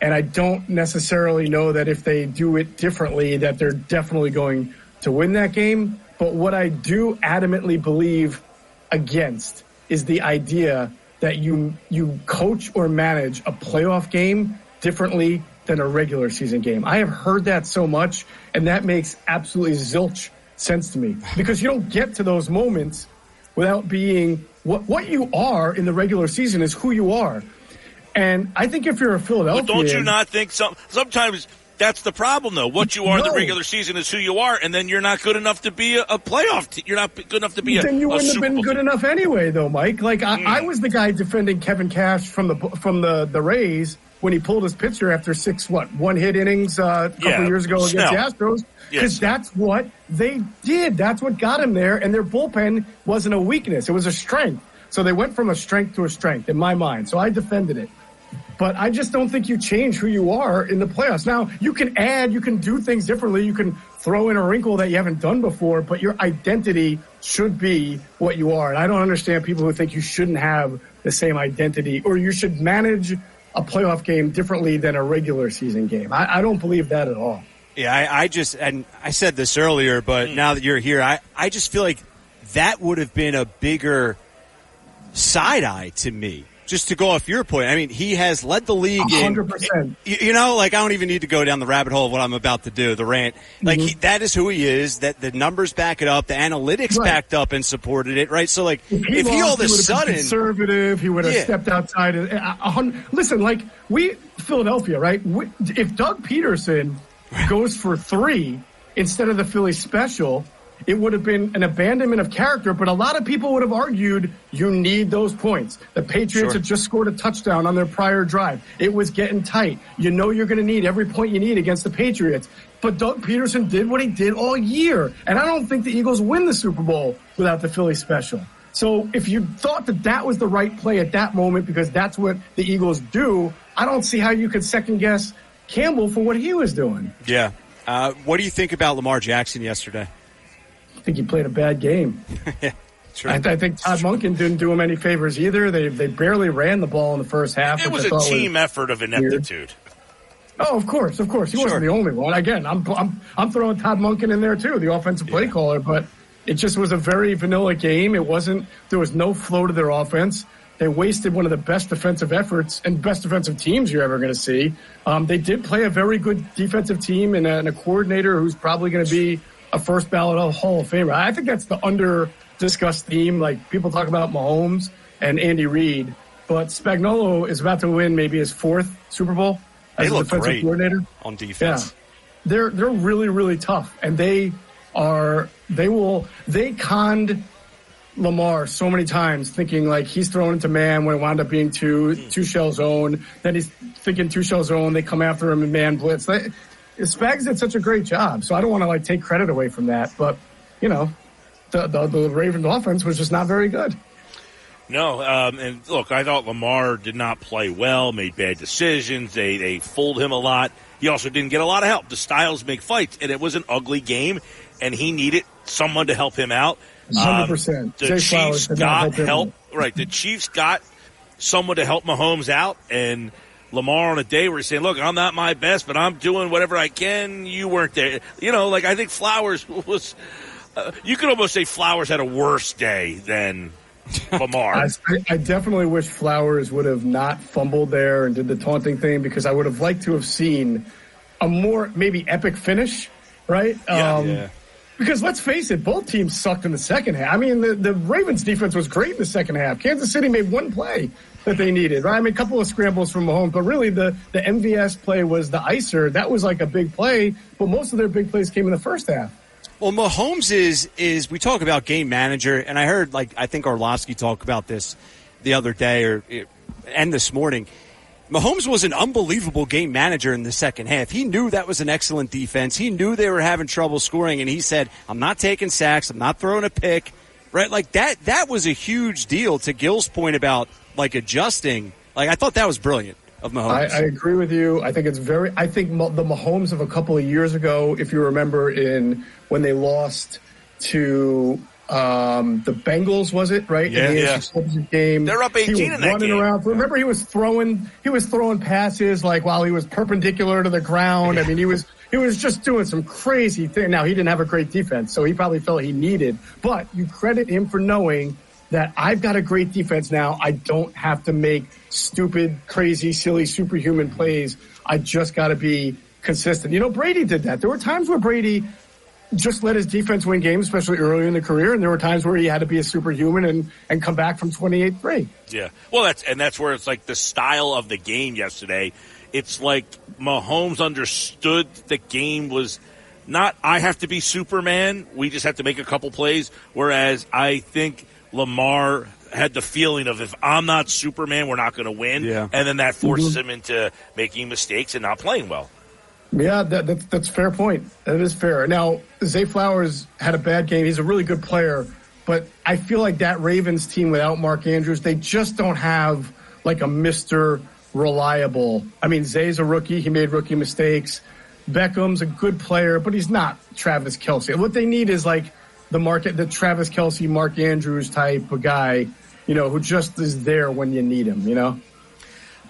And I don't necessarily know that if they do it differently, that they're definitely going to win that game. But what I do adamantly believe against is the idea that you you coach or manage a playoff game differently than a regular season game. I have heard that so much, and that makes absolutely zilch sense to me because you don't get to those moments without being what what you are in the regular season is who you are. And I think if you're a Philadelphia, But don't you not think some sometimes that's the problem though? What you are in the regular season is who you are, and then you're not good enough to be a, a playoff. Te- you're not good enough to be a. then you wouldn't have Super been Bowl good team. enough anyway, though, Mike. Like I, Hmm. I was the guy defending Kevin Cash from the from the the Rays when he pulled his pitcher after six what one hit innings uh, a couple Yeah, years ago against Snell. the Astros because Yes. that's what they did. That's what got him there, and their bullpen wasn't a weakness; it was a strength. So they went from a strength to a strength in my mind. So I defended it. But I just don't think you change who you are in the playoffs. Now, you can add, you can do things differently. You can throw in a wrinkle that you haven't done before, but your identity should be what you are. And I don't understand people who think you shouldn't have the same identity or you should manage a playoff game differently than a regular season game. I, I don't believe that at all. Yeah, I, I just and I said this earlier, but hmm. now that you're here, I, I just feel like that would have been a bigger side eye to me. Just to go off your point, I mean, he has led the league in 100%. You, you know, like I don't even need to go down the rabbit hole of what I'm about to do, the rant. Like he, mm-hmm. that is who he is. That the numbers back it up, the analytics Right. backed up and supported it, right? So like, If he, if he all of a sudden, conservative, he would have Yeah. stepped outside. Uh, a, a, a listen, like we Philadelphia, right? We, if Doug Pederson goes for three instead of the Philly special, it would have been an abandonment of character, but a lot of people would have argued you need those points. The Patriots Sure. had just scored a touchdown on their prior drive. It was getting tight. You know you're going to need every point you need against the Patriots. But Doug Pederson did what he did all year. And I don't think the Eagles win the Super Bowl without the Philly special. So if you thought that that was the right play at that moment because that's what the Eagles do, I don't see how you could second guess Campbell for what he was doing. Yeah. Uh, what do you think about Lamar Jackson yesterday? I think he played a bad game. True. I, I think Todd Monken didn't do him any favors either. They they barely ran the ball in the first half. It was a team effort of ineptitude. Oh, of course, of course. He wasn't the only one. Again, I'm I'm I'm throwing Todd Monken in there too, the offensive play caller. But it just was a very vanilla game. It wasn't. There was no flow to their offense. They wasted one of the best defensive efforts and best defensive teams you're ever going to see. Um, they did play a very good defensive team and a, and a coordinator who's probably going to be a first ballot Hall of Famer. I think that's the under discussed theme. Like people talk about Mahomes and Andy Reid, but Spagnuolo is about to win maybe his fourth Super Bowl They as a look defensive great coordinator. on defense. Yeah, they're they're really really tough, and they are they will they conned Lamar so many times, thinking like he's thrown into man when it wound up being two hmm. two shell zone. Then he's thinking two shell zone. They come after him in man blitz. They, Spags did such a great job, so I don't want to like take credit away from that, but you know, the the, the Ravens offense was just not very good. No, um, and look, I thought Lamar did not play well, made bad decisions. They they fooled him a lot. He also didn't get a lot of help. The styles make fights, and it was an ugly game, and he needed someone to help him out. Um, 100%. the Jay Chiefs got help help. Right, the Chiefs got someone to help Mahomes out, and Lamar on a day where he's saying, "Look, I'm not my best, but I'm doing whatever I can." You weren't there, you know. Like I think Flowers was. Uh, you could almost say Flowers had a worse day than Lamar. I, I definitely wish Flowers would have not fumbled there and did the taunting thing because I would have liked to have seen a more maybe epic finish, right? Um, Yeah. Because let's face it, both teams sucked in the second half. I mean, the, the Ravens defense was great in the second half. Kansas City made one play that they needed, right? I mean, a couple of scrambles from Mahomes, but really the, the MVS play was the icer. That was like a big play, but most of their big plays came in the first half. Well, Mahomes is is we talk about game manager, and I heard like I think Orlovsky talk about this the other day or eh, and this morning. Mahomes was an unbelievable game manager in the second half. He knew that was an excellent defense. He knew they were having trouble scoring, and he said, "I'm not taking sacks. I'm not throwing a pick." Right, like that. That was a huge deal. To Gill's point about like adjusting, like I thought that was brilliant of Mahomes. I agree with you. I think it's very. I think the Mahomes of a couple of years ago, if you remember, in when they lost to um, the Bengals, was it right? Yeah, in the yeah. Game. They're up He 18 was in that running game. around. Remember, he was throwing. He was throwing passes like while he was perpendicular to the ground. I mean, he was. He was just doing some crazy thing. Now he didn't have a great defense, so he probably felt he needed. But you credit him for knowing that I've got a great defense now. I don't have to make stupid, crazy, silly, superhuman plays. I just got to be consistent. You know, Brady did that. There were times where Brady just let his defense win games, especially early in the career, and there were times where he had to be a superhuman and, and come back from 28-3. Yeah. Well, that's and that's where it's like the style of the game yesterday. It's like Mahomes understood the game was not I have to be Superman. We just have to make a couple plays. Whereas I think Lamar had the feeling of if I'm not Superman, we're not going to win. Yeah. And then that forces mm-hmm. him into making mistakes and not playing well. Yeah, that, that's that's a fair point. That is fair. Now, Zay Flowers had a bad game. He's a really good player, but I feel like that Ravens team without Mark Andrews, they just don't have like a Mister Reliable. I mean, Zay's a rookie. He made rookie mistakes. Beckham's a good player, but he's not Travis Kelce. What they need is like the market, the Travis Kelce, Mark Andrews type of guy, you know, who just is there when you need him. You know.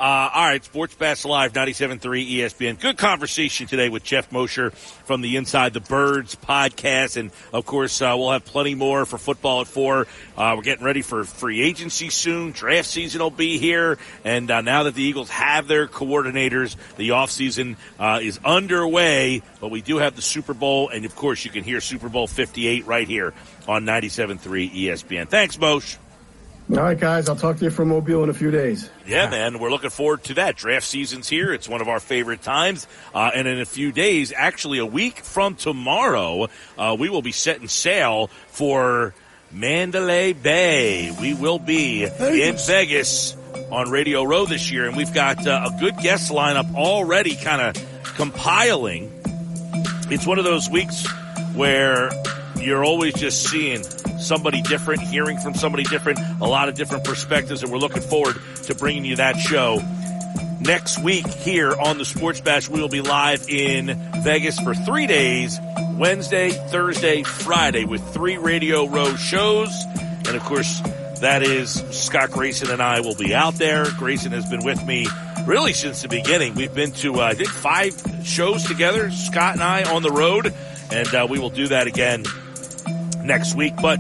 Uh, all right, Sports Bash Live, 97.3 ESPN. Good conversation today with Jeff Mosher from the Inside the Birds podcast. And, of course, uh, we'll have plenty more for football at 4. Uh, we're getting ready for free agency soon. Draft season will be here. And uh, now that the Eagles have their coordinators, the offseason uh, is underway. But we do have the Super Bowl. And, of course, you can hear Super Bowl 58 right here on 97.3 ESPN. Thanks, Moshe. All right, guys. I'll talk to you from Mobile in a few days. Yeah, man, we're looking forward to that. Draft season's here. It's one of our favorite times. Uh, and in a few days, actually a week from tomorrow, uh, we will be setting sail for Mandalay Bay. We will be in Vegas on Radio Row this year, and we've got uh, a good guest lineup already kind of compiling. It's one of those weeks where you're always just seeing somebody different, hearing from somebody different, a lot of different perspectives, and we're looking forward to bringing you that show. Next week here on the Sports Bash, we will be live in Vegas for three days, Wednesday, Thursday, Friday, with three Radio Row shows. And of course, that is Scott Grayson and I will be out there. Grayson has been with me really since the beginning. We've been to, uh, I think, five shows together, Scott and I on the road, and uh, we will do that again next week. But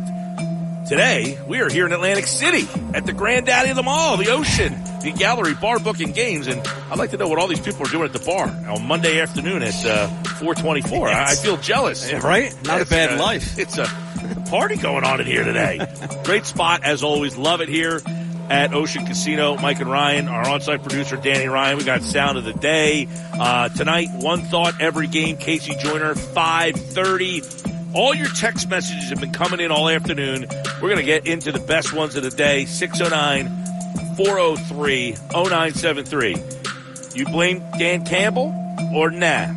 today, we are here in Atlantic City at the granddaddy of them all, the Ocean, the Gallery Bar Booking Games. And I'd like to know what all these people are doing at the bar on Monday afternoon at uh, 424. I, I feel jealous. Right? Not It's, a bad uh, life. It's a party going on in here today. Great spot, as always. Love it here at Ocean Casino. Mike and Ryan, our on-site producer, Danny Ryan. We got sound of the day. Uh, tonight, one thought every game. Casey Joyner, 530. All your text messages have been coming in all afternoon. We're going to get into the best ones of the day. 609 403 0973. You blame Dan Campbell or nah?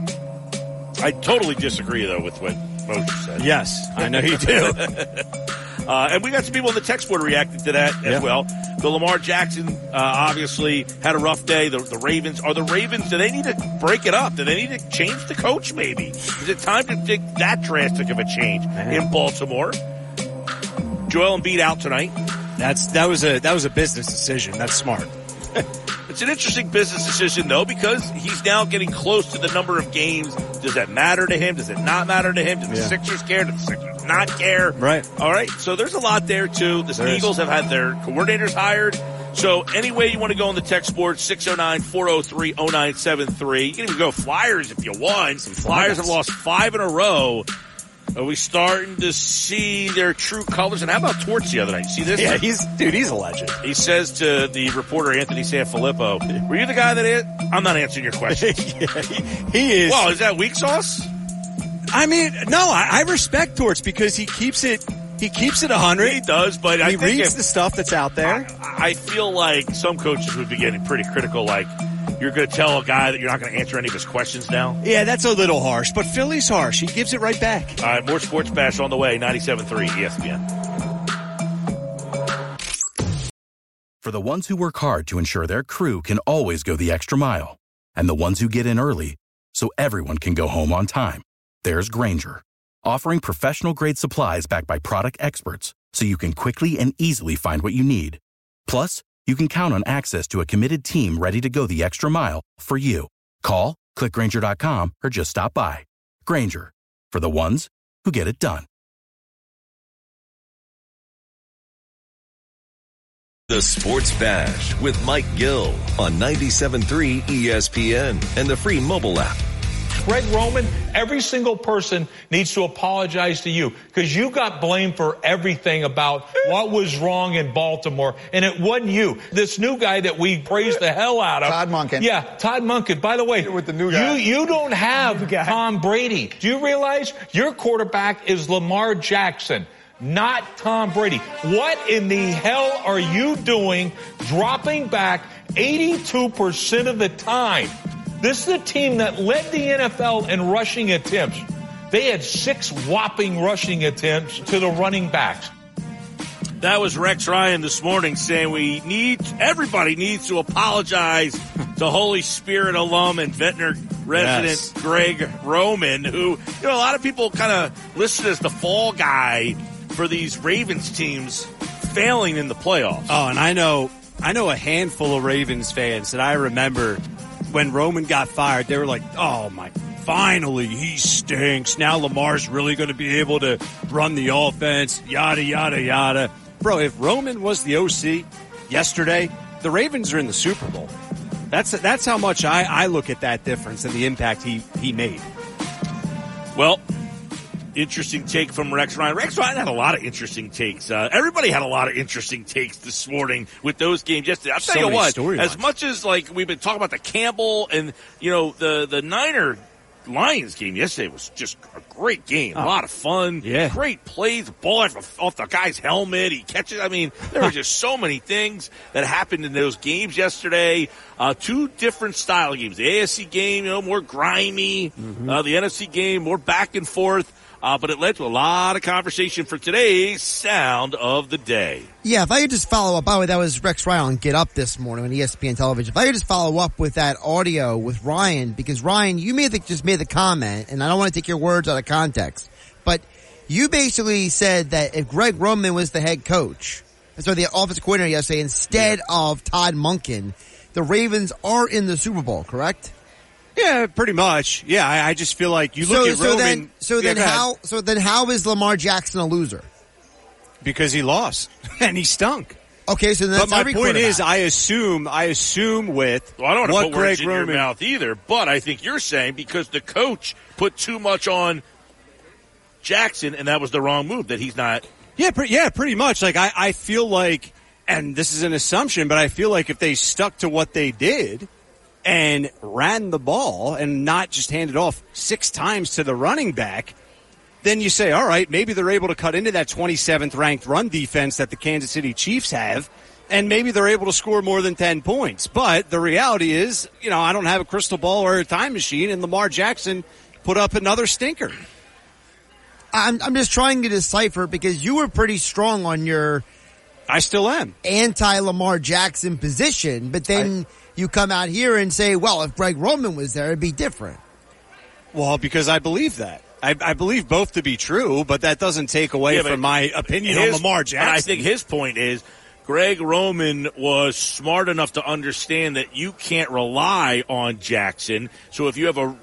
I totally disagree, though, with what Moshe said. Yes, I know you do. Uh, and we got some people on the text board reacting to that as Yeah. well. The Lamar Jackson uh, obviously had a rough day. The, the Ravens are the Ravens. Do they need to break it up? Do they need to change the coach? Maybe is it time to take that drastic of a change in Baltimore? Joel Embiid out tonight. That's that was a that was a business decision. That's smart. It's an interesting business decision though because he's now getting close to the number of games. Does that matter to him? Does it not matter to him? Do the Yeah. Sixers care? Do the Sixers not care? Right. All right. So there's a lot there too. The There is. Eagles have had their coordinators hired. So any way you want to go on the text board, 609-403-0973. You can even go Flyers if you want. Some Flyers have lost five in a row. Are we starting to see their true colors? And how about Torts the other night? You see this? Yeah, he's dude. He's a legend. He says to the reporter Anthony Sanfilippo, "Were you the guy that is?" I'm not answering your question. He is. Well, is that weak sauce? I mean, no, I, I respect Torts because he keeps it. He keeps it a hundred. He does, but he I think reads if- the stuff that's out there. I, I feel like some coaches would be getting pretty critical. Like you're going to tell a guy that you're not going to answer any of his questions now. yeah, that's a little harsh, but Philly's harsh. He gives it right back. All right, more sports bash on the way. 97.3 ESPN. For the ones who work hard to ensure their crew can always go the extra mile, and the ones who get in early so everyone can go home on time, there's Grainger, offering professional grade supplies backed by product experts so you can quickly and easily find what you need. Plus, you can count on access to a committed team ready to go the extra mile for you. Call, clickgrainger.com, or just stop by. Grainger, for the ones who get it done. The Sports Bash with Mike Gill on 97.3 ESPN and the free mobile app. Greg Roman, every single person needs to apologize to you because you got blamed for everything about what was wrong in Baltimore, and it wasn't you. This new guy that we praised the hell out of, Todd Monken. Yeah, Todd Monken. By the way, with the new guy. you you don't have Tom Brady. Do you realize your quarterback is Lamar Jackson? Not Tom Brady. What in the hell are you doing dropping back 82% of the time? This is a team that led the NFL in rushing attempts. They had six whopping rushing attempts to the running backs. That was Rex Ryan this morning saying we need, everybody needs to apologize to Holy Spirit alum and Ventnor resident Yes. Greg Roman, who, you know, a lot of people kind of listed as the fall guy for these Ravens teams failing in the playoffs. Oh, and I know, I know a handful of Ravens fans that I remember when Roman got fired. They were like, "Oh my, finally he stinks. Now Lamar's really going to be able to run the offense." Yada yada yada. Bro, if Roman was the OC yesterday, the Ravens are in the Super Bowl. That's that's how much I, I look at that difference and the impact he he made. Well, interesting take from Rex Ryan. Rex Ryan had a lot of interesting takes. Uh, everybody had a lot of interesting takes this morning with those games yesterday. I'll tell So you what, as much as like we've been talking about the Campbell and you know the the Niner Lions game yesterday was just a great game, a lot of fun, Yeah. great plays, ball off, off the guy's helmet, he catches. I mean, there were just so many things that happened in those games yesterday. Uh, two different style games. The AFC game, you know, more grimy. Uh, the NFC game, more back and forth. Uh, but it led to a lot of conversation for today's sound of the day. Yeah, if I could just follow up, by the way, that was Rex Ryan on Get Up this morning on ESPN television. If I could just follow up with that audio with Ryan, because Ryan, you made the, just made the comment, and I don't want to take your words out of context, but you basically said that if Greg Roman was the head coach, and so the offensive coordinator yesterday, instead of Todd Monken, the Ravens are in the Super Bowl, correct? Yeah, pretty much. Yeah, I, I just feel like you look so, at so Roman. then, so Yeah, then go ahead. how, so then how is Lamar Jackson a loser? Because he lost and he stunk. Okay, so that's but my every point is. I assume, I assume with Well, I don't want what to put words Greg in Roman, your mouth either, but I think you're saying because the coach put too much on Jackson, and that was the wrong move. That he's not. Yeah, pre- yeah, pretty much. Like I, I feel like, and this is an assumption, but I feel like if they stuck to what they did and ran the ball and not just handed off six times to the running back, then you say, all right, maybe they're able to cut into that 27th ranked run defense that the Kansas City Chiefs have. And maybe they're able to score more than 10 points. But the reality is, you know, I don't have a crystal ball or a time machine, and Lamar Jackson put up another stinker. I'm, I'm just trying to decipher because you were pretty strong on your I still am. anti Lamar Jackson position, but then you come out here and say, well, if Greg Roman was there, it'd be different. Well, because I believe that. I, I believe both to be true, but that doesn't take away Yeah, from my opinion his- on Lamar Jackson. I think his point is Greg Roman was smart enough to understand that you can't rely on Jackson. So if you have a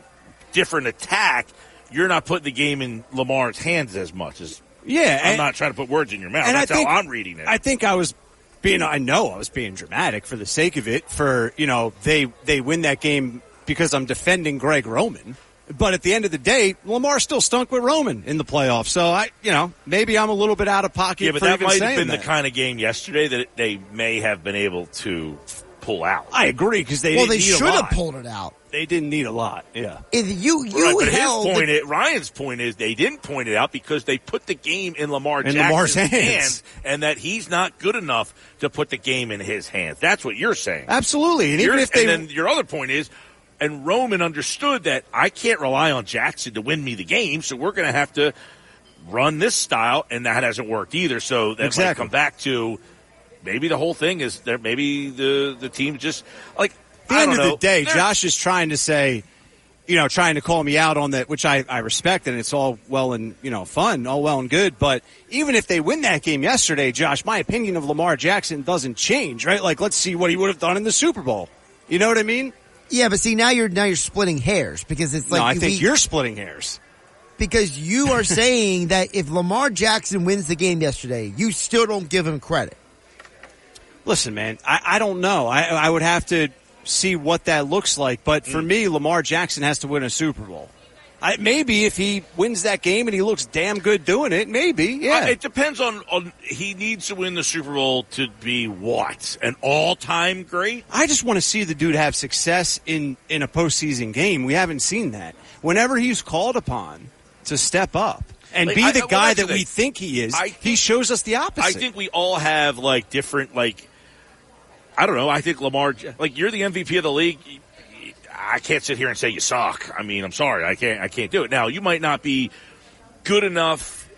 different attack, you're not putting the game in Lamar's hands as much as. Yeah, I'm and- not trying to put words in your mouth. and I That's think- how I'm reading it. I think I was being, I know I was being dramatic for the sake of it. For you know, they they win that game because I'm defending Greg Roman. But at the end of the day, Lamar still stunk with Roman in the playoffs. So I, you know, maybe I'm a little bit out of pocket. yeah, but for that even might have been that. the kind of game yesterday that they may have been able to pull out. I agree because they well, didn't they should have pulled it out. They didn't need a lot. Yeah. If you, you right, but held. his point, is, Ryan's point is they didn't point it out because they put the game in Lamar In Jackson's Lamar's hands. hands, and that he's not good enough to put the game in his hands. That's what you're saying. Absolutely. And even You're- if they and then your other point is, and Roman understood that I can't rely on Jackson to win me the game, so we're going to have to run this style, and that hasn't worked either. So that might Exactly. come back to maybe the whole thing is there. Maybe the the team just like At the end don't of know. the day, They're- Josh is trying to say, you know, trying to call me out on that, which I, I respect, and it's all well and you know fun, all well and good. But even if they win that game yesterday, Josh, my opinion of Lamar Jackson doesn't change, right? Like, let's see what he would have done in the Super Bowl. You know what I mean? yeah, but see, now you're, now you're splitting hairs because it's like. no, I we- think you're splitting hairs. because you are saying that if Lamar Jackson wins the game yesterday, you still don't give him credit. Listen, man, I, I don't know. I, I would have to see what that looks like. But Mm. for me, Lamar Jackson has to win a Super Bowl. I, maybe if he wins that game and he looks damn good doing it, maybe, yeah. Uh, it depends on, on he needs to win the Super Bowl to be what an all time great. I just want to see the dude have success in in a postseason game. We haven't seen that. Whenever he's called upon to step up and Like, be the well, guy that we think he is, I he shows us the opposite. I think we all have like different like I don't know. I think Lamar like you're the MVP of the league. I can't sit here and say you suck. I mean, I'm sorry. I can't I can't do it. Now, you might not be good enough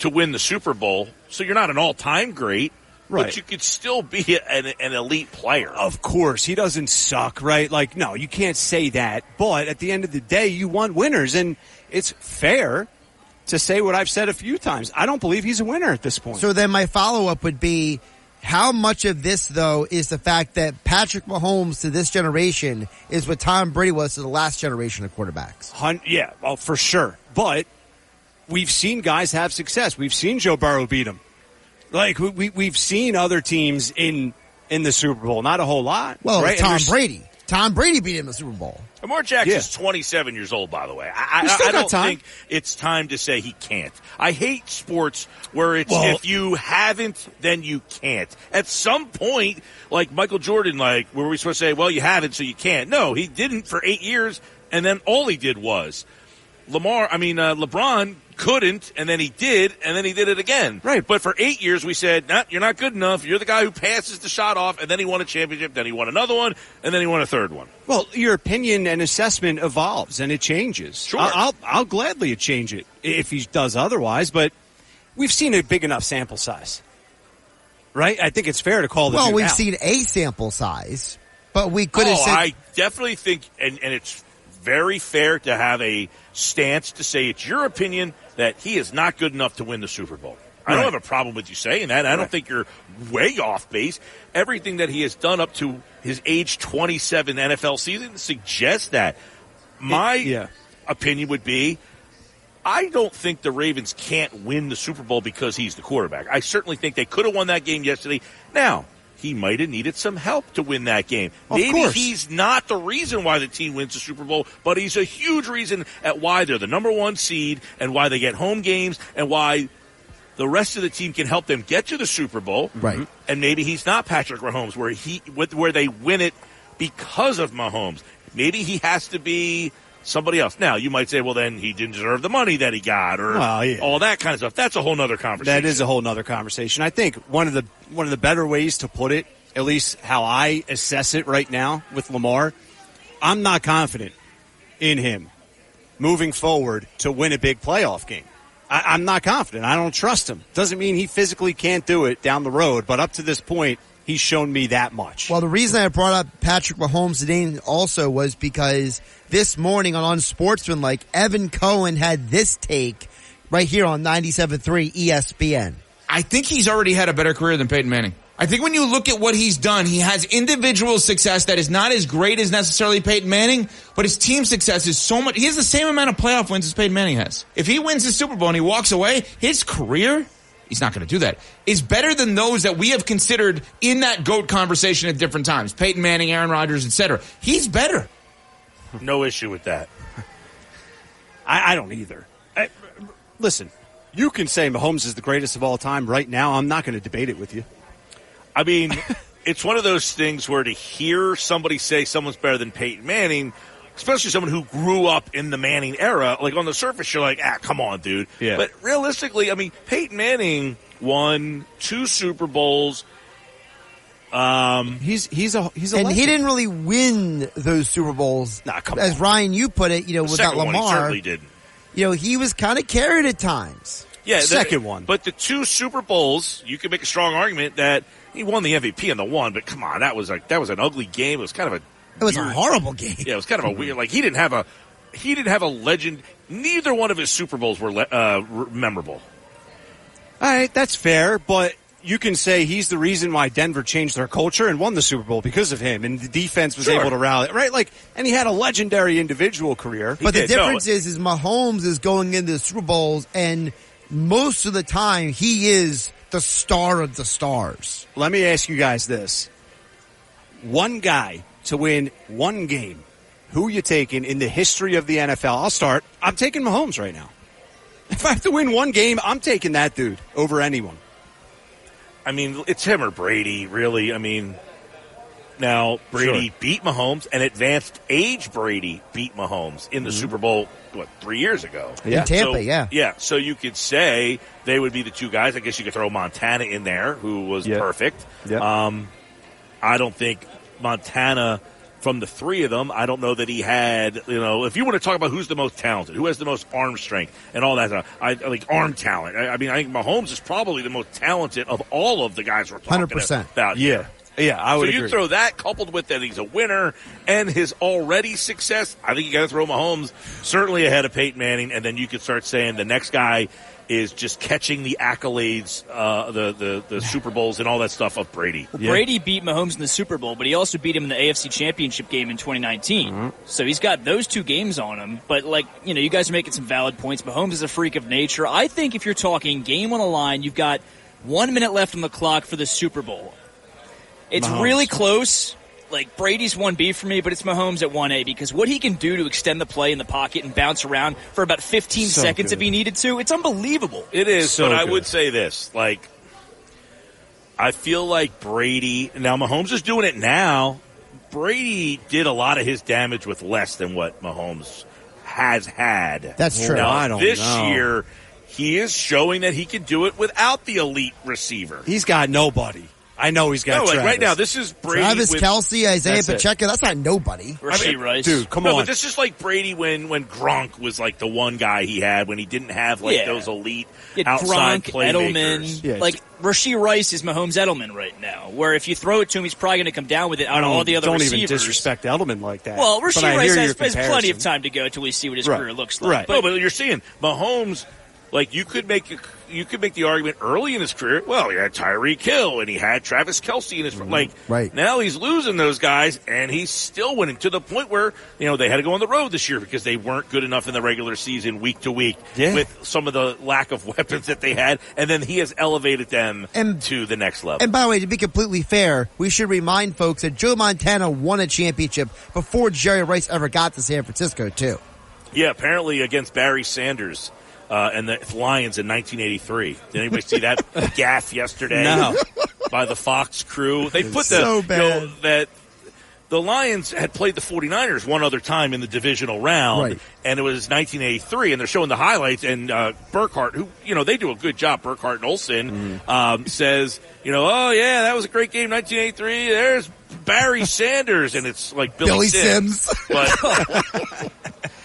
to win the Super Bowl, so you're not an all-time great, Right. but you could still be an, an elite player. Of course, he doesn't suck, right? Like, no, you can't say that. But at the end of the day, you want winners, and it's fair to say what I've said a few times. I don't believe he's a winner at this point. So then my follow up would be how much of this though is the fact that Patrick Mahomes to this generation is what Tom Brady was to the last generation of quarterbacks? Hun- yeah, well, for sure. But we've seen guys have success. We've seen Joe Burrow beat him. Like we, we we've seen other teams in in the Super Bowl. Not a whole lot. Well, right? Tom Brady. Tom Brady beat him in the Super Bowl. Lamar Jackson's Yeah. 27 years old, by the way. I, I, still I don't time. think it's time to say he can't. I hate sports where it's Well- if you haven't, then you can't. At some point, like Michael Jordan, like were we supposed to say, well, you haven't, so you can't? No, he didn't for eight years, and then all he did was Lamar. I mean, uh, LeBron couldn't, and then he did, and then he did it again. Right. But for eight years, we said, nah, you're not good enough. You're the guy who passes the shot off, and then he won a championship, then he won another one, and then he won a third one. Well, your opinion and assessment evolves and it changes. Sure. I'll, I'll, I'll gladly change it if he does otherwise, but we've seen a big enough sample size. Right? I think it's fair to call the Well, we've out. seen a sample size, but we could have oh, said I definitely think, and, and it's very fair to have a stance to say it's your opinion that he is not good enough to win the Super Bowl. I don't have a problem with you saying that. I don't think you're way off base. Everything that he has done up to his age 27 NFL season suggests that. My opinion would be I don't think the Ravens can't win the Super Bowl because he's the quarterback. I certainly think they could have won that game yesterday. Now, he might have needed some help to win that game. Of Maybe course. he's not the reason why the team wins the Super Bowl, but he's a huge reason at why they're the number one seed and why they get home games and why the rest of the team can help them get to the Super Bowl. Right. Mm-hmm. And maybe he's not Patrick Mahomes where he with- where they win it because of Mahomes. Maybe he has to be somebody else. Now, you might say, well, then he didn't deserve the money that he got or Well, yeah. all that kind of stuff. That's a whole nother conversation. That is a whole nother conversation. I think one of the one of the better ways to put it, at least how I assess it right now with Lamar, I'm not confident in him moving forward to win a big playoff game. I, I'm not confident. I don't trust him. Doesn't mean he physically can't do it down the road, but up to this point, he's shown me that much. Well, the reason I brought up Patrick Mahomes today also was because this morning on Sportsman Like, Evan Cohen had this take right here on 97.3 ESPN. I think he's already had a better career than Peyton Manning. I think when you look at what he's done, he has individual success that is not as great as necessarily Peyton Manning, but his team success is so much. He has the same amount of playoff wins as Peyton Manning has. If he wins the Super Bowl and he walks away, his career, he's not going to do that, is better than those that we have considered in that GOAT conversation at different times. Peyton Manning, Aaron Rodgers, etc. He's better. No issue with that. I, I don't either. I- listen, you can say Mahomes is the greatest of all time right now. I'm not going to debate it with you. I mean, it's one of those things where to hear somebody say someone's better than Peyton Manning, especially someone who grew up in the Manning era, like on the surface, you're like, ah, come on, dude. Yeah. But realistically, I mean, Peyton Manning won two Super Bowls. Um, he's he's a he's a and he didn't really win those Super Bowls. come As Ryan, you put it, you know, The without second one, he Lamar, certainly didn't. you know, he was kind of carried at times. Yeah, the- But the two Super Bowls, you could make a strong argument that he won the MVP in the one. But come on, that was like that was an ugly game. It was kind of a It was a horrible game. Yeah, it was kind of a weird. Like he didn't have a he didn't have a legend. Neither one of his Super Bowls were uh, memorable. All right, that's fair, but you can say he's the reason why Denver changed their culture and won the Super Bowl because of him, and the defense was Sure. able to rally. Right, like, and he had a legendary individual career. But the difference is, is Mahomes is going into the Super Bowls, and most of the time he is the star of the stars. Let me ask you guys this: one guy to win one game, who you taking in the history of the NFL? I'll start. I'm taking Mahomes right now. If I have to win one game, I'm taking that dude over anyone. I mean, it's him or Brady, really. I mean, now Brady Sure. beat Mahomes, and advanced age Brady beat Mahomes in the Mhm. Super Bowl. What three years ago? In Yeah. Tampa, So- yeah. yeah. So you could say they would be the two guys. I guess you could throw Montana in there, who was perfect. Yeah. Um, I don't think Montana. From the three of them, I don't know that he had, you know, if you want to talk about who's the most talented, who has the most arm strength and all that uh, stuff, I like arm talent. I, I mean, I think Mahomes is probably the most talented of all of the guys we're talking 100%. about. Yeah. Yeah, I would so you agree. throw that coupled with that he's a winner and his already success. I think you got to throw Mahomes certainly ahead of Peyton Manning, and then you could start saying the next guy is just catching the accolades, uh, the the the Super Bowls and all that stuff of Brady. Brady beat Mahomes in the Super Bowl, but he also beat him in the AFC Championship game in 2019. So he's got those two games on him. But like, you know, you guys are making some valid points. Mahomes is a freak of nature. I think if you're talking game on the line, you've got one minute left on the clock for the Super Bowl. It's Mahomes. really close. Like Brady's 1B for me, but it's Mahomes at 1A because what he can do to extend the play in the pocket and bounce around for about 15 So seconds good. if he needed to, it's unbelievable. It is, So but I would say this: like, I feel like Brady. Now Mahomes is doing it now. Brady did a lot of his damage with less than what Mahomes has had. That's true. Now, I don't this know. year, he is showing that he can do it without the elite receiver. He's got nobody. I know he's got No, like Travis. right now, this is Brady. Travis with, Kelce, Isaiah That's it. Pacheco, that's not nobody. Rasheed Rice. dude, come no, on. but this is like Brady when when Gronk was like the one guy he had when he didn't have like Yeah. those elite Yeah, outside Gronk, playmakers. Edelman, Yeah, like Rasheed Rice is Mahomes Edelman right now. Where if you throw it to him, he's probably going to come down with it out of don't, all the other don't receivers. even disrespect Edelman like that. Well, But Rasheed Rice has, has plenty of time to go till we see what his Right. career looks like. Right. No, but you're seeing Mahomes. Like you could make you could make the argument early in his career. Well, he had Tyreek Hill and he had Travis Kelce in his mm-hmm. like. Right. now, he's losing those guys, and he's still winning to the point where you know they had to go on the road this year because they weren't good enough in the regular season, week to week, Yeah. with some of the lack of weapons that they had, and then he has elevated them And- to the next level. And by the way, to be completely fair, we should remind folks that Joe Montana won a championship before Jerry Rice ever got to San Francisco, too. Yeah, apparently against Barry Sanders uh, and the Lions in 1983. Did anybody see that gaff yesterday? No. By the Fox crew. They put the So you know, that the Lions had played the 49ers one other time in the divisional round, Right. and it was 1983, and they're showing the highlights, and uh, Burkhardt, who, you know, they do a good job, Burkhardt and Olsen, um, says, you know, oh, yeah, that was a great game, 1983, there's Barry Sanders, and it's like Billy, Billy Sims. Sims. But,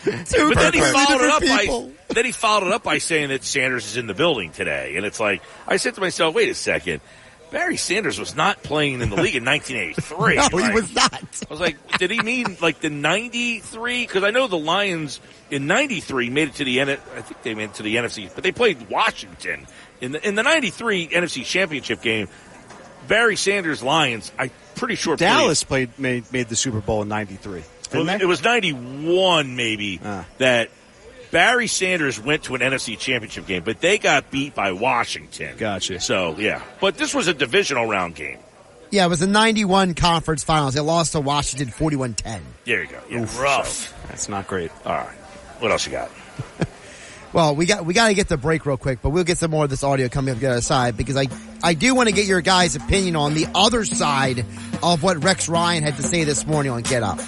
Two but then he completely followed it up different by people. Then he followed it up by saying that Sanders is in the building today, and it's like I said to myself, wait a second. Barry Sanders was not playing in the league in 1983. No, he was not. I was like, did he mean like the 93? Because I know the Lions in 93 made it to the N. I think they made it to the NFC, but they played Washington in the in the 93 NFC Championship game. Barry Sanders Lions, I'm pretty sure Dallas played made made the Super Bowl in '93. well, it was 91 maybe Ah. that Barry Sanders went to an NFC championship game, but they got beat by Washington. Gotcha. So, yeah. But this was a divisional round game. Yeah, it was the 91 conference finals. They lost to Washington 41-10. There you go. Yeah. rough. That's not great. All right. What else you got? Well, we got we got to get the break real quick, but we'll get some more of this audio coming up the other side because I I do want to get your guys' opinion on the other side of what Rex Ryan had to say this morning on Get Up.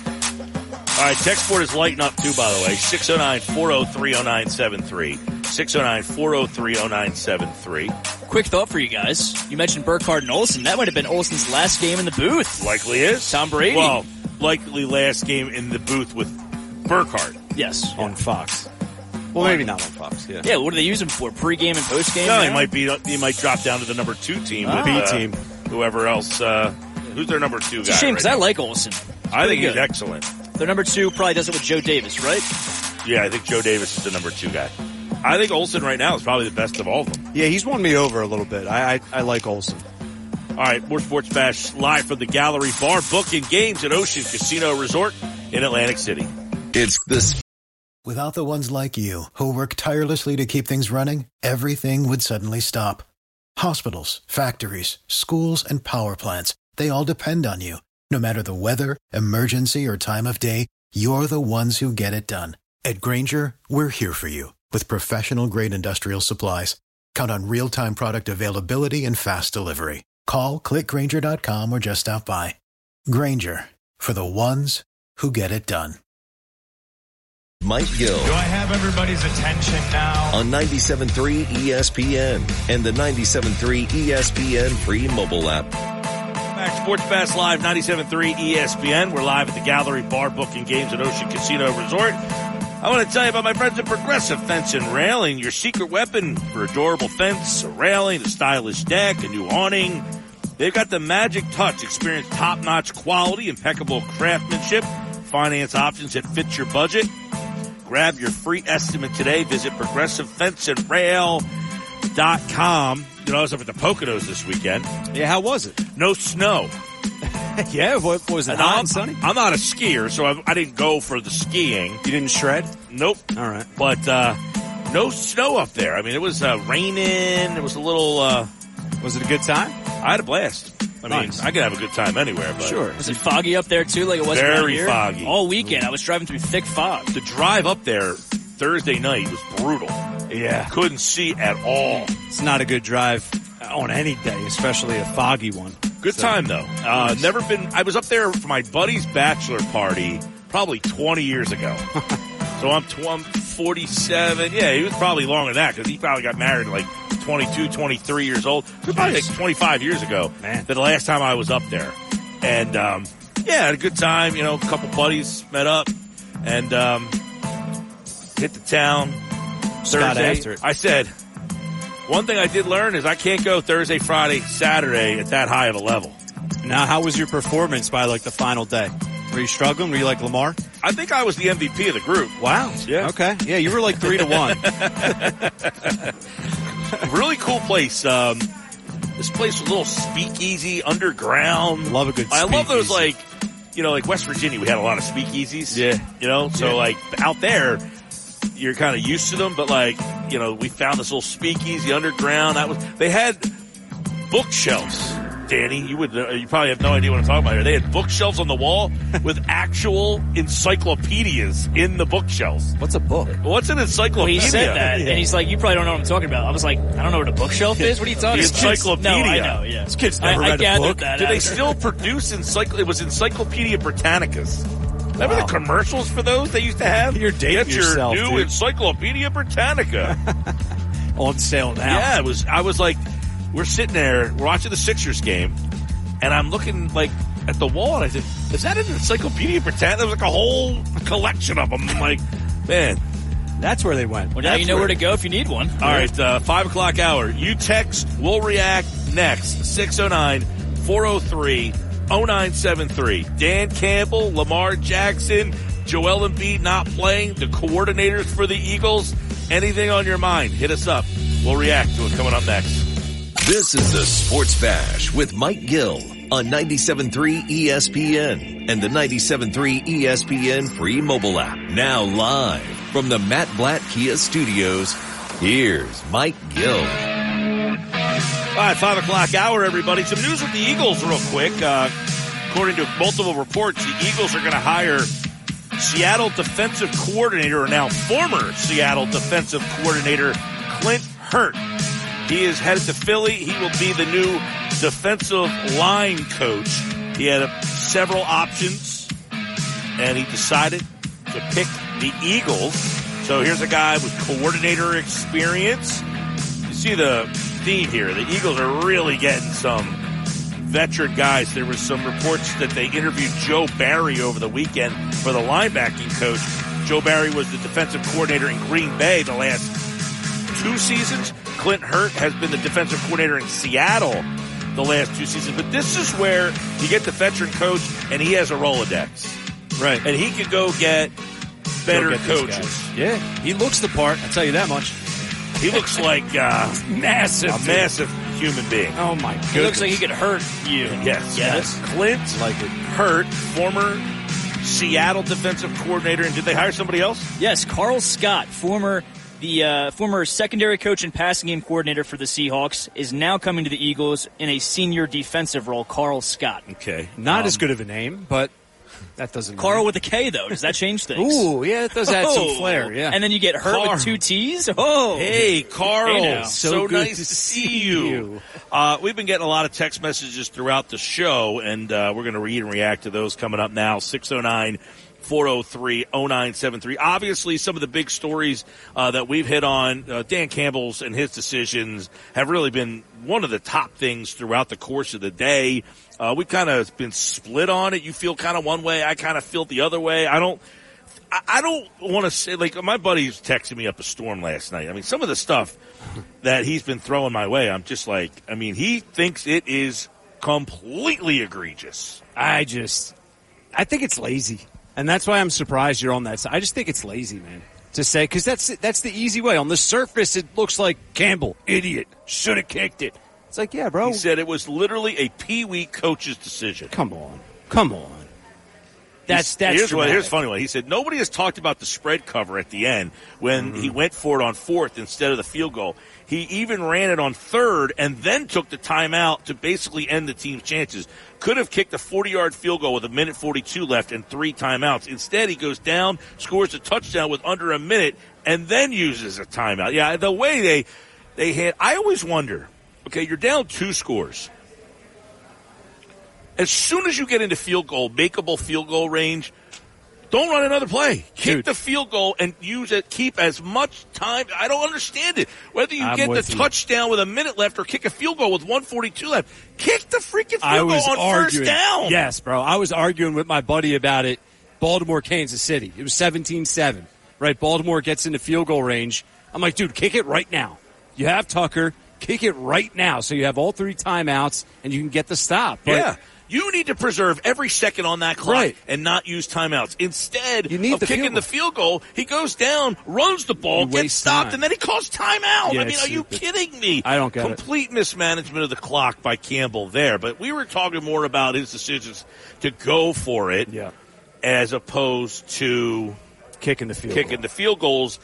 All right, text board is lighting up too, by the way. 609 403 0973. 609 403 0973. Quick thought for you guys. You mentioned Burkhardt and Olsen. That might have been Olsen's last game in the booth. Likely is. Tom Brady. Well, likely last game in the booth with Burkhardt. Yes. on Fox. Well, maybe not on Fox. Yeah. Yeah, what do they use him for? Pre-game and post-game? No, he might be. He might drop down to the number two team. Ah. with, B uh, team. Whoever else. Uh, who's their number two It's guy? a shame right because I like Olsen. I think pretty he's excellent. Their number two probably does it with Joe Davis, right? Yeah, I think Joe Davis is the number two guy. I think Olsen right now is probably the best of all of them. Yeah, he's won me over a little bit. I I, I like Olsen. All right, more Sports Bash live from the Gallery Bar, booking games at Ocean Casino Resort in Atlantic City. It's this Without the ones like you, who work tirelessly to keep things running, everything would suddenly stop. Hospitals, factories, schools, and power plants, they all depend on you. No matter the weather, emergency, or time of day, you're the ones who get it done. At Grainger, we're here for you with professional grade industrial supplies. Count on real time product availability and fast delivery. Call clickgrainger.com or just stop by. Grainger for the ones who get it done. Mike Gill Do I have everybody's attention now? on 97.3 ESPN and the 97.3 ESPN free mobile app. Sports Bash Live 97.3 ESPN. We're live at the Gallery Bar, booking games at Ocean Casino Resort. I want to tell you about my friends at Progressive Fence and Railing, your secret weapon for a durable fence, a railing, a stylish deck, a new awning. They've got the magic touch, experience top-notch quality, impeccable craftsmanship, finance options that fit your budget. Grab your free estimate today. Visit progressivefenceandrail.com. You know, I was up at the Poconos this weekend. Yeah, how was it? No snow. yeah, what was it? And Hot I'm, and sunny? I'm not a skier, so I, I didn't go for the skiing. You didn't shred? Nope. All right. But uh, no snow up there. I mean, it was uh, raining. It was a little. Uh, Was it a good time? I had a blast. I mean, Nice. I could have a good time anywhere, but Sure. Was it foggy up there too? Like it was Very here? foggy. all weekend. I was driving through thick fog. the drive up there Thursday night was brutal. Yeah. Couldn't see at all. It's not a good drive on any day, especially a foggy one. Good So- time though. Uh, never been. I was up there for my buddy's bachelor party probably 20 years ago. so I'm, tw- I'm 47. Yeah, he was probably longer than that because he probably got married like 22, 23 years old. It was probably like 25 years ago. Man. The last time I was up there, and um, yeah, had a good time. You know, a couple buddies met up and um, hit the town. Thursday. after it. I said. One thing I did learn is I can't go Thursday, Friday, Saturday at that high of a level. Now, how was your performance by like the final day? Were you struggling? Were you like Lamar? I think I was the MVP of the group. Wow. Yeah. Okay. Yeah, you were like three to one. really cool place. Um, this place was a little speakeasy underground. Love a good I love those like, you know, like West Virginia. We had a lot of speakeasies. Yeah. You know, so Yeah. like out there, you're kind of used to them, but like, you know, we found this little speakeasy underground. That was they had bookshelves. Danny, you would uh, you probably have no idea what I'm talking about here. They had bookshelves on the wall with actual encyclopedias in the bookshelves. What's a book? What's an Well, encyclopedia? he said that, and he's like, "You probably don't know what I'm talking about." I was like, "I don't know what a bookshelf is. What are you talking The about?" encyclopedia. No, I know. Yeah, This kid's I, never I read a gathered book. that. Do they still produce encycl? It was Encyclopedia Britannicas. Remember Wow. the commercials for those they used to have? You're dating Get your new dude. Encyclopedia Britannica. On sale now. yeah, it was. I was like, we're sitting there, we're watching the Sixers game, and I'm looking like at the wall, and I said, "Is that an Encyclopedia Britannica?" There was like a whole collection of them. I'm like, man. That's where they went. Well, now That's you know where- where to go if you need one. All right, uh, five o'clock hour. You text, we'll react next. 609 403 0973. Dan Campbell, Lamar Jackson, Joel Embiid not playing, the coordinators for the Eagles. Anything on your mind, hit us up. We'll react to it coming up next. This is the Sports Bash with Mike Gill on 97.3 ESPN and the 97.3 ESPN free mobile app. Now live from the Matt Blatt Kia Studios, here's Mike Gill. All right, five o'clock hour, everybody. Some news with the Eagles, real quick. Uh, according to multiple reports, the Eagles are going to hire Seattle defensive coordinator, or now former Seattle defensive coordinator, Clint Hurtt. He is headed to Philly. He will be the new defensive line coach. He had uh, several options, and he decided to pick the Eagles. So here's a guy with coordinator experience. You see the theme here. The Eagles are really getting some veteran guys. There was some reports that they interviewed Joe Barry over the weekend for the linebacking coach. Joe Barry was the defensive coordinator in Green Bay the last two seasons. Clint Hurtt has been the defensive coordinator in Seattle the last two seasons. But this is where you get the veteran coach and he has a Rolodex. Right. And he can go get better Go get coaches. Yeah, he looks the part. I'll tell you that much. He looks like uh, Massive. a dude. massive human being. Oh my goodness. It looks like he could hurt you. Yes. Yes. Clint like it. Hurtt, former Seattle defensive coordinator, and did they hire somebody else? Yes, Karl Scott, former the uh, former secondary coach and passing game coordinator for the Seahawks, is now coming to the Eagles in a senior defensive role. Karl Scott. Okay. Not Um, as good of a name, but that doesn't. Carl with a K though. Does that change things? Ooh, yeah, it does add some Oh. flair. Yeah. And then you get her Carl. with two T's. Oh, Hey, Carl. Hey so, So good nice to to see see you. you. Uh, we've been getting a lot of text messages throughout the show, and uh, we're going to read and react to those coming up now. 609 403 0973. Obviously, some of the big stories uh, that we've hit on, uh, Dan Campbell's and his decisions have really been one of the top things throughout the course of the day. Uh, we've kind of been split on it. You feel kind of one way, I kind of feel the other way. I don't. I I don't want to say like my buddy's texting me up a storm last night. I mean, some of the stuff that he's been throwing my way, I'm just like, I mean, he thinks it is completely egregious. I just, I think it's lazy, and that's why I'm surprised you're on that side. I just think it's lazy, man, to say because that's that's the easy way. On the surface, it looks like Campbell, idiot, should have kicked it. It's like, yeah, bro, He said it was literally a pee wee coach's decision. come on, come on. That's- that's here's what here's a funny one. He said nobody has talked about the spread cover at the end when Mm-hmm. he went for it on fourth instead of the field goal. He even ran it on third and then took the timeout to basically end the team's chances. Could have kicked a 40 yard field goal with a minute 42 left and three timeouts. Instead, he goes down, scores a touchdown with under a minute, and then uses a timeout. Yeah, the way they they had, I always wonder. Okay, you're down two scores. As soon as you get into field goal, makeable field goal range, don't run another play. Kick the field goal and use it. Keep as much time. I don't understand it. Whether you I'm get the you. touchdown with a minute left or kick a field goal with 142 left, kick the freaking field I goal on arguing. first down. Yes, bro. I was arguing with my buddy about it. Baltimore, Kansas City. It was 17-7. Right? Baltimore gets into field goal range. I'm like, dude, kick it right now. You have Tucker. Kick it right now. So you have all three timeouts and you can get the stop. But yeah. You need to preserve every second on that clock Right. and not use timeouts. Instead You need of the kicking field the field goal, he goes down, runs the ball, You gets stopped, time. and then he calls timeout. Yeah, I mean, it's are you stupid. kidding me? I don't get it. Complete mismanagement of the clock by Campbell there. But we were talking more about his decisions to go for it Yeah. as opposed to kicking the field kicking the field goals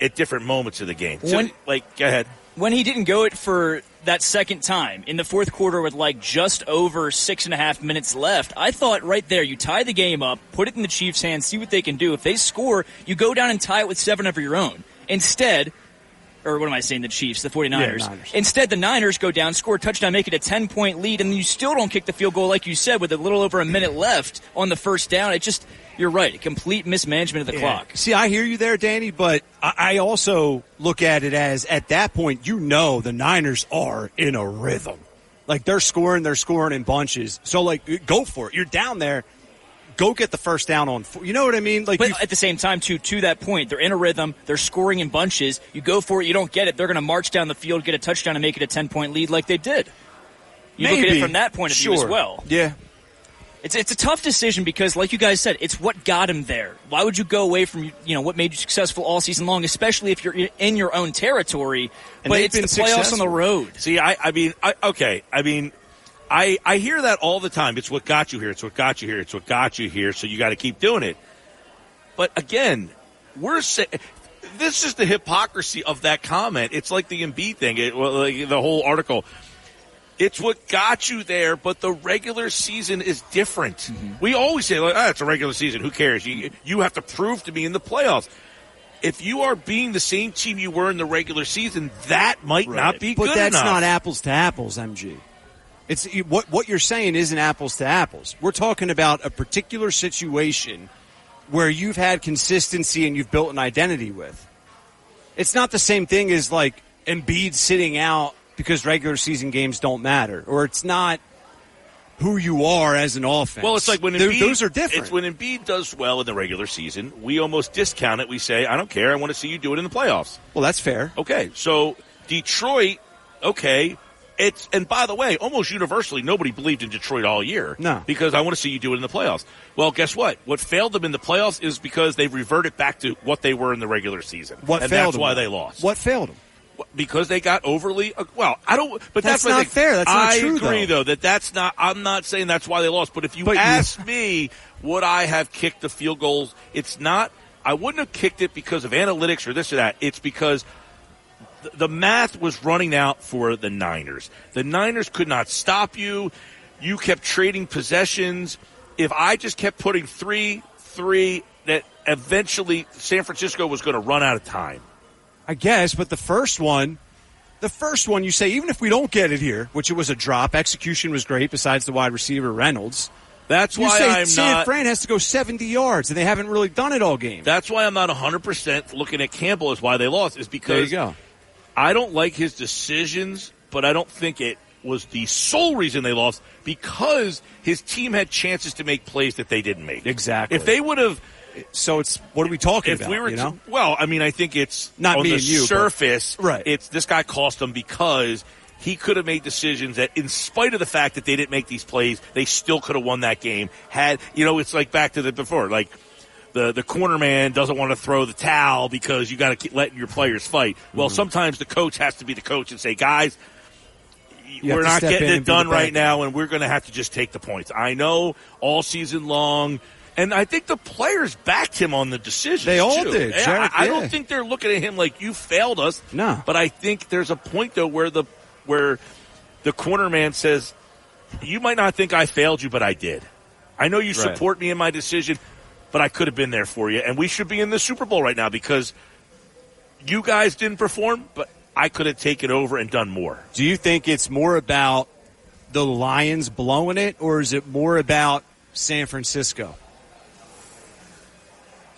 at different moments of the game. So, When- like, go ahead. when he didn't go it for that second time in the fourth quarter with like just over six and a half minutes left, I thought right there you tie the game up, put it in the Chiefs' hands, see what they can do. If they score, you go down and tie it with seven of your own. Instead, or what am I saying, the Chiefs, the 49ers. Yeah, Niners. Instead, the Niners go down, score a touchdown, make it a 10 point lead, and you still don't kick the field goal like you said with a little over a minute left on the first down. It just, you're right, complete mismanagement of the Yeah. clock. See, I hear you there, Danny, but I also look at it as at that point, you know, the Niners are in a rhythm. Like they're scoring, they're scoring in bunches. So like, go for it. You're down there. Go get the first down on. four. You know what I mean? Like, But at the same time, too, to that point, they're in a rhythm. They're scoring in bunches. You go for it, you don't get it. They're going to march down the field, get a touchdown, and make it a ten point lead like they did. You look at it Maybe. from that point of view as well. Yeah. It's it's a tough decision because, like you guys said, it's what got him there. Why would you go away from you know what made you successful all season long, especially if you're in your own territory? And but it's the been playoffs on the road. See, I, I mean, I, okay, I mean, I, I hear that all the time. It's what got you here. It's what got you here. It's what got you here. So you got to keep doing it. But again, we're saying this is the hypocrisy of that comment. It's like the Embiid thing. It, well, like the whole article. It's what got you there, but the regular season is different. We always say, like, ah, it's a regular season. Who cares? You, you have to prove to me in the playoffs. If you are being the same team you were in the regular season, that might not be but good that's enough. not apples to apples, MG. It's what what you're saying isn't apples to apples. We're talking about a particular situation where you've had consistency and you've built an identity with. It's not the same thing as like Embiid sitting out because regular season games don't matter, or it's not who you are as an offense. Well, it's like when Embiid, those are different. It's when Embiid does well in the regular season, we almost discount it. We say, "I don't care. I want to see you do it in the playoffs." Well, that's fair. Okay, so Detroit, okay, it's and by the way, almost universally, nobody believed in Detroit all year. No. because I want to see you do it in the playoffs. Well, guess what? What failed them in the playoffs is because they reverted back to what they were in the regular season. What and failed that's them? why they lost. What failed them? Because they got overly uh, well. I don't, but that's, That's I not think. fair. That's not true. I agree, though. though. that that's not. I'm not saying that's why they lost. But if you But you- ask me, would I have kicked the field goals? It's not. I wouldn't have kicked it because of analytics or this or that. It's because th- the math was running out for the Niners. The Niners could not stop you. You kept trading possessions. If I just kept putting three, three, that eventually San Francisco was going to run out of time. I guess, but the first one, the first one, you say even if we don't get it here, which it was a drop, execution was great. Besides the wide receiver Reynolds, That's you why say I'm San not. Fran has to go seventy yards, and they haven't really done it all game. That's why I'm not 100% looking at Campbell as why they lost, is because There you go. I don't like his decisions, but I don't think it was the sole reason they lost because his team had chances to make plays that they didn't make. Exactly. If they would have. So it's what are we talking if about? we were you know? well, I mean, I think it's Not on me the and you, but- surface. Right. It's this guy cost them because he could have made decisions that, in spite of the fact that they didn't make these plays, they still could have won that game. Had you know, it's like back to the before, like the the corner man doesn't want to throw the towel because you got to keep letting your players fight. Well, Mhm. sometimes the coach has to be the coach and say, guys. You we're not getting it done right now, and we're going to have to just take the points. I know all season long, And I think the players backed him on the decision. They all too. did, Jared, I, I yeah. don't think they're looking at him like you failed us. No. But I think there's a point though where the where the corner man says, "You might not think I failed you, but I did. I know you Right. support me in my decision, but I could have been there for you, and we should be in the Super Bowl right now because you guys didn't perform, but I could have taken over and done more." Do you think it's more about the Lions blowing it, or is it more about San Francisco?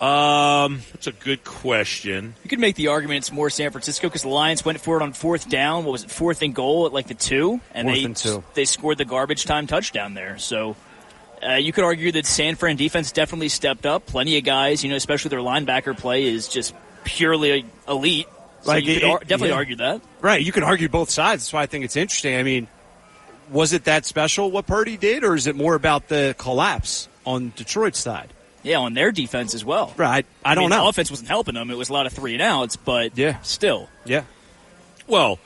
Um, that's a good question. You could make the argument it's more San Francisco because the Lions went for it on fourth down. What was it, fourth and goal at like the two, and Fourth they and two. they scored the garbage time touchdown there. So uh, you could argue that San Fran defense definitely stepped up. Plenty of guys, you know, especially their linebacker play is just purely elite. So Like, you could it- ar- definitely yeah. argue that. Right, you can argue both sides. That's why I think it's interesting. I mean, was it that special what Purdy did, or is it more about the collapse on Detroit's side? Yeah, on their defense as well. Right, I don't mean, know. The offense wasn't helping them. It was a lot of three and outs, but Yeah. still. Yeah. Well,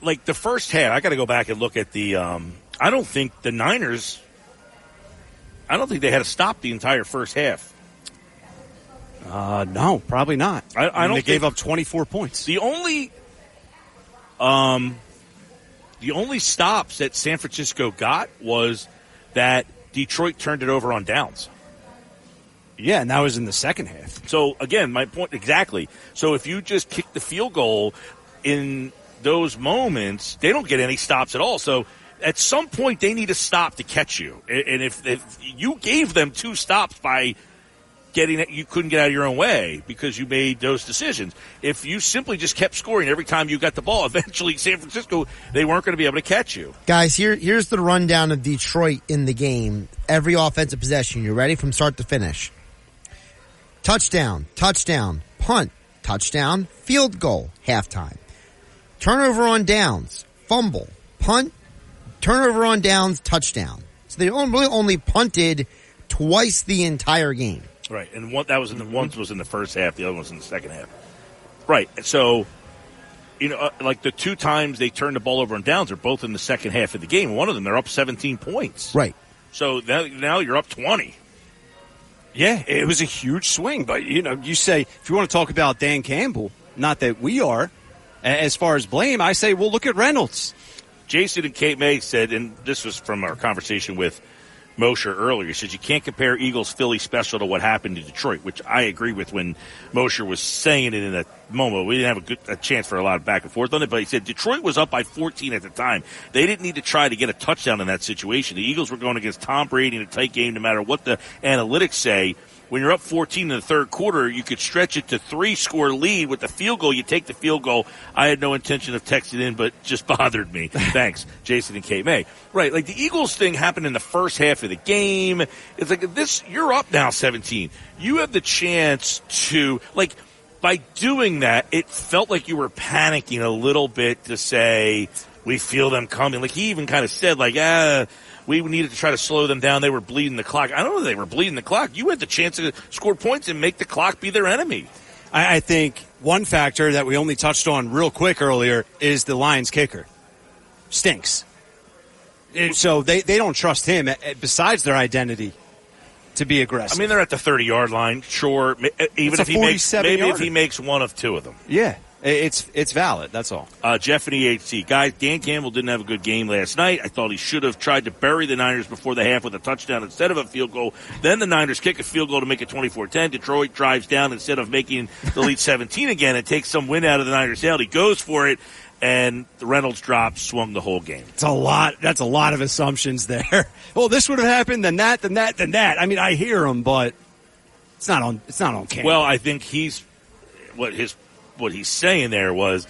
like the first half, I got to go back and look at the. Um, I don't think the Niners. I don't think they had to stop the entire first half. Uh, no, probably not. I, I mean, don't. They gave up 24 points. The only, um, the only stops that San Francisco got was that Detroit turned it over on downs. Yeah, and that was in the second half. So again, my point exactly. So if you just kick the field goal in those moments, they don't get any stops at all. So at some point, they need a stop to catch you. And and if, if you gave them two stops by getting it, you couldn't get out of your own way because you made those decisions. If you simply just kept scoring every time you got the ball, eventually San Francisco they weren't going to be able to catch you. Guys, here here's the rundown of Detroit in the game. Every offensive possession. You ready from start to finish? Touchdown, touchdown, punt, touchdown, field goal, halftime. Turnover on downs, fumble, punt, turnover on downs, touchdown. So they only, only punted twice the entire game. Right, and one that was in the one was in the first half, the other one was in the second half. Right, so you know, uh, like the two times they turned the ball over on downs are both in the second half of the game. One of them they're up 17 points. Right. So now, now you're up 20. Yeah, it was a huge swing. But, you know, you say, if you want to talk about Dan Campbell, not that we are, as far as blame, I say, well, look at Reynolds. Jason and Kate May said, and this was from our conversation with Mosher earlier. He says you can't compare Eagles Philly special to what happened to Detroit, which I agree with when Mosher was saying it in that moment. We didn't have a good a chance for a lot of back and forth on it, but he said Detroit was up by 14 at the time. They didn't need to try to get a touchdown in that situation. The Eagles were going against Tom Brady in a tight game, no matter what the analytics say. When you're up 14 in the third quarter, you could stretch it to three score lead with the field goal. You take the field goal. I had no intention of texting in, but just bothered me. Thanks, Jason and Kate May. Right, like the Eagles thing happened in the first half of the game. It's like this, you're up now 17. You have the chance to, like, by doing that, it felt like you were panicking a little bit to say, we feel them coming. Like he even kind of said, like, ah, we needed to try to slow them down. They were bleeding the clock. I don't know if they were bleeding the clock. You had the chance to score points and make the clock be their enemy. I, I think one factor that we only touched on real quick earlier is the Lions kicker. Stinks. So they, they don't trust him, eh, eh, besides their identity, to be aggressive. I mean, they're at the 30 yard line. Sure. Uh, Even It's if he makes, 47 maybe if he makes one of two of them. yeah, it's it's valid. That's all. Uh, Jeff and EHC. Guys, Dan Campbell didn't have a good game last night. I thought he should have tried to bury the Niners before the half with a touchdown instead of a field goal. Then the Niners kick a field goal to make it 24-10. Detroit drives down instead of making the lead 17 again and takes some win out of the Niners' tail. He goes for it, and the Reynolds drop swung the whole game. It's a lot. That's a lot of assumptions there. well, this would have happened, then that, then that, then that. I mean, I hear him, but it's not on. It's not on camera. Well, I think he's what his what he's saying there was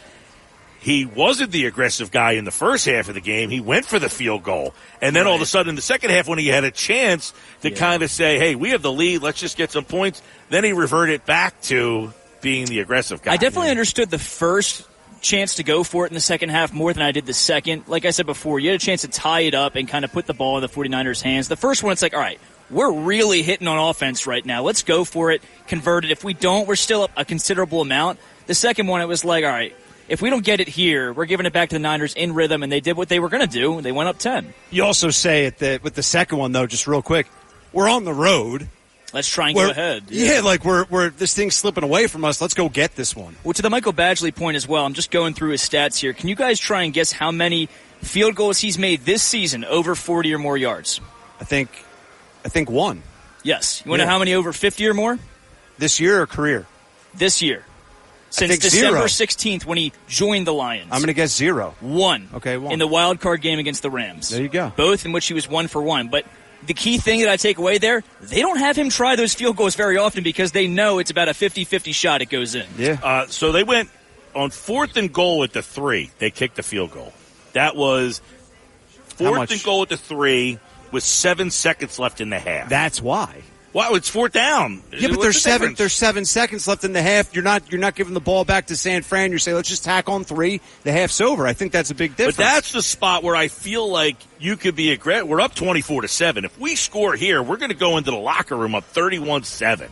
he wasn't the aggressive guy in the first half of the game. He went for the field goal, and then all of a sudden, in the second half, when he had a chance to kind of say, "Hey, we have the lead. Let's just get some points," then he reverted back to being the aggressive guy. I definitely understood the first chance to go for it in the second half more than I did the second. Like I said before, you had a chance to tie it up and kind of put the ball in the 49ers' hands. The first one, it's like, all right, we're really hitting on offense right now. Let's go for it, convert it. If we don't, we're still up a considerable amount. The second one, it was like, all right, if we don't get it here, we're giving it back to the Niners in rhythm, and they did what they were going to do. They went up 10. You also say it that with the second one though, just real quick, we're on the road. Let's try and We're- go ahead. Yeah. like we're we're this thing's slipping away from us. Let's go get this one. Well, to the Michael Badgley point as well, I'm just going through his stats here. Can you guys try and guess how many field goals he's made this season over 40 or more yards? I think I think one Yes. You want to Yeah. know how many over 50 or more? this year or career. This year. Since December 16th when he joined the Lions. I'm going to guess zero. One. Okay, one. In the wild card game against the Rams. There you go. Both in which he was one for one. But the key thing that I take away there, they don't have him try those field goals very often because they know it's about a 50-50 shot it goes in. Yeah. Uh, so they went on fourth and goal at the three. They kicked the field goal. That was fourth and goal at the three with seven seconds left in the half. That's why. Wow, it's fourth down. Yeah, but What's there's the seven. difference? There's seven seconds left in the half. You're not. You're not giving the ball back to San Fran. You're saying let's just tack on three. The half's over. I think that's a big difference. But that's the spot where I feel like you could be aggressive. We're up 24 to 7. If we score here, we're going to go into the locker room up 31 7.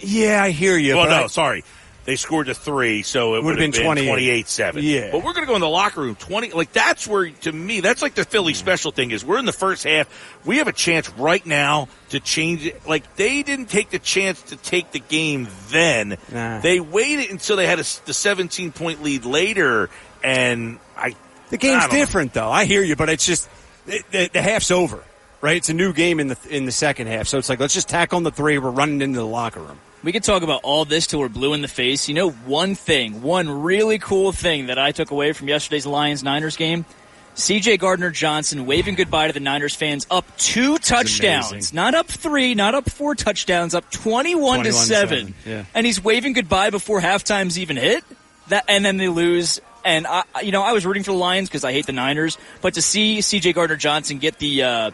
yeah, I hear you. Well, no, I- sorry. They scored a three, so it Would've been been 28. 28 7. Yeah. But we're going to go in the locker room 20. Like, that's where, to me, that's like the Philly special thing is we're in the first half. We have a chance right now to change it. Like, they didn't take the chance to take the game then. Nah. They waited until they had a, the 17 point lead later, and I. The game's don't know. different, though. I hear you, but it's just it, the, the half's over, right? It's a new game in the in the second half, so it's like let's just tack on the three. We're running into the locker room. We could talk about all this till we're blue in the face. You know, one thing, one really cool thing that I took away from yesterday's Lions Niners game CJ Gardner Johnson waving goodbye to the Niners fans up two touchdowns. Not up three, not up four touchdowns, up 21, to 7. seven, yeah. And he's waving goodbye before halftime's even hit. That and then they lose. And I, I- you know, I was rooting for the Lions because I hate the Niners, but to see CJ Gardner Johnson get the uh,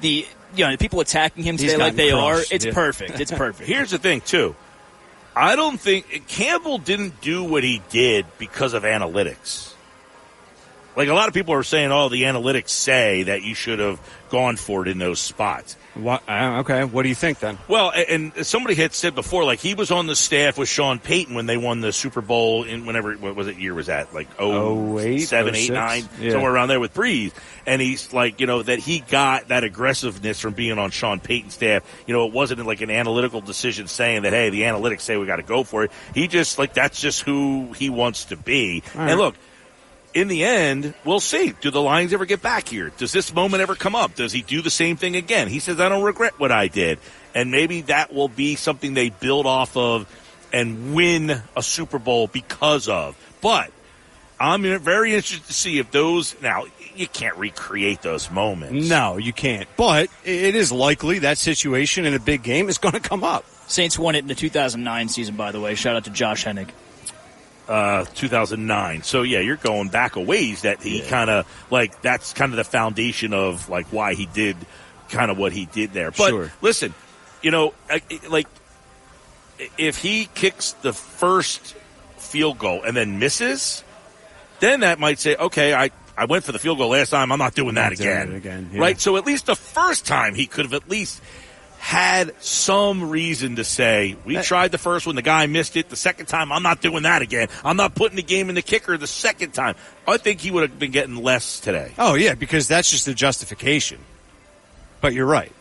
the you know the people attacking him He's today like they crushed, are, it's yeah. perfect. It's perfect. Here's the thing, too. I don't think Campbell didn't do what he did because of analytics. Like a lot of people are saying, oh, the analytics say that you should have gone for it in those spots. What, uh, okay, what do you think then? Well, and somebody had said before, like he was on the staff with Sean Payton when they won the Super Bowl in whenever what was it year was that like oh 08, seven eight nine Yeah. somewhere around there with Brees, and he's like you know that he got that aggressiveness from being on Sean Payton's staff. You know, it wasn't like an analytical decision saying that hey the analytics say we got to go for it. He just like that's just who he wants to be. Right. And look, in the end, we'll see. Do the Lions ever get back here? Does this moment ever come up? Does he do the same thing again? He says, I don't regret what I did. And maybe that will be something they build off of and win a Super Bowl because of. But I'm very interested to see if those, now, you can't recreate those moments. No, you can't. But it is likely that situation in a big game is going to come up. Saints won it in the 2009 season, by the way. Shout out to Josh Hennig. Uh, 2009. So yeah, you're going back a ways that he kind of like that's kind of the foundation of like why he did kind of what he did there. But Sure. listen, you know, like if he kicks the first field goal and then misses, then that might say, okay, I. I went for the field goal last time. I'm not doing that Not doing again. again, yeah. Right? So at least the first time he could have at least had some reason to say, we tried the first one, the guy missed it. The second time, I'm not doing that again. I'm not putting the game in the kicker the second time. I think he would have been getting less today. Oh yeah, because that's just a justification. But you're right.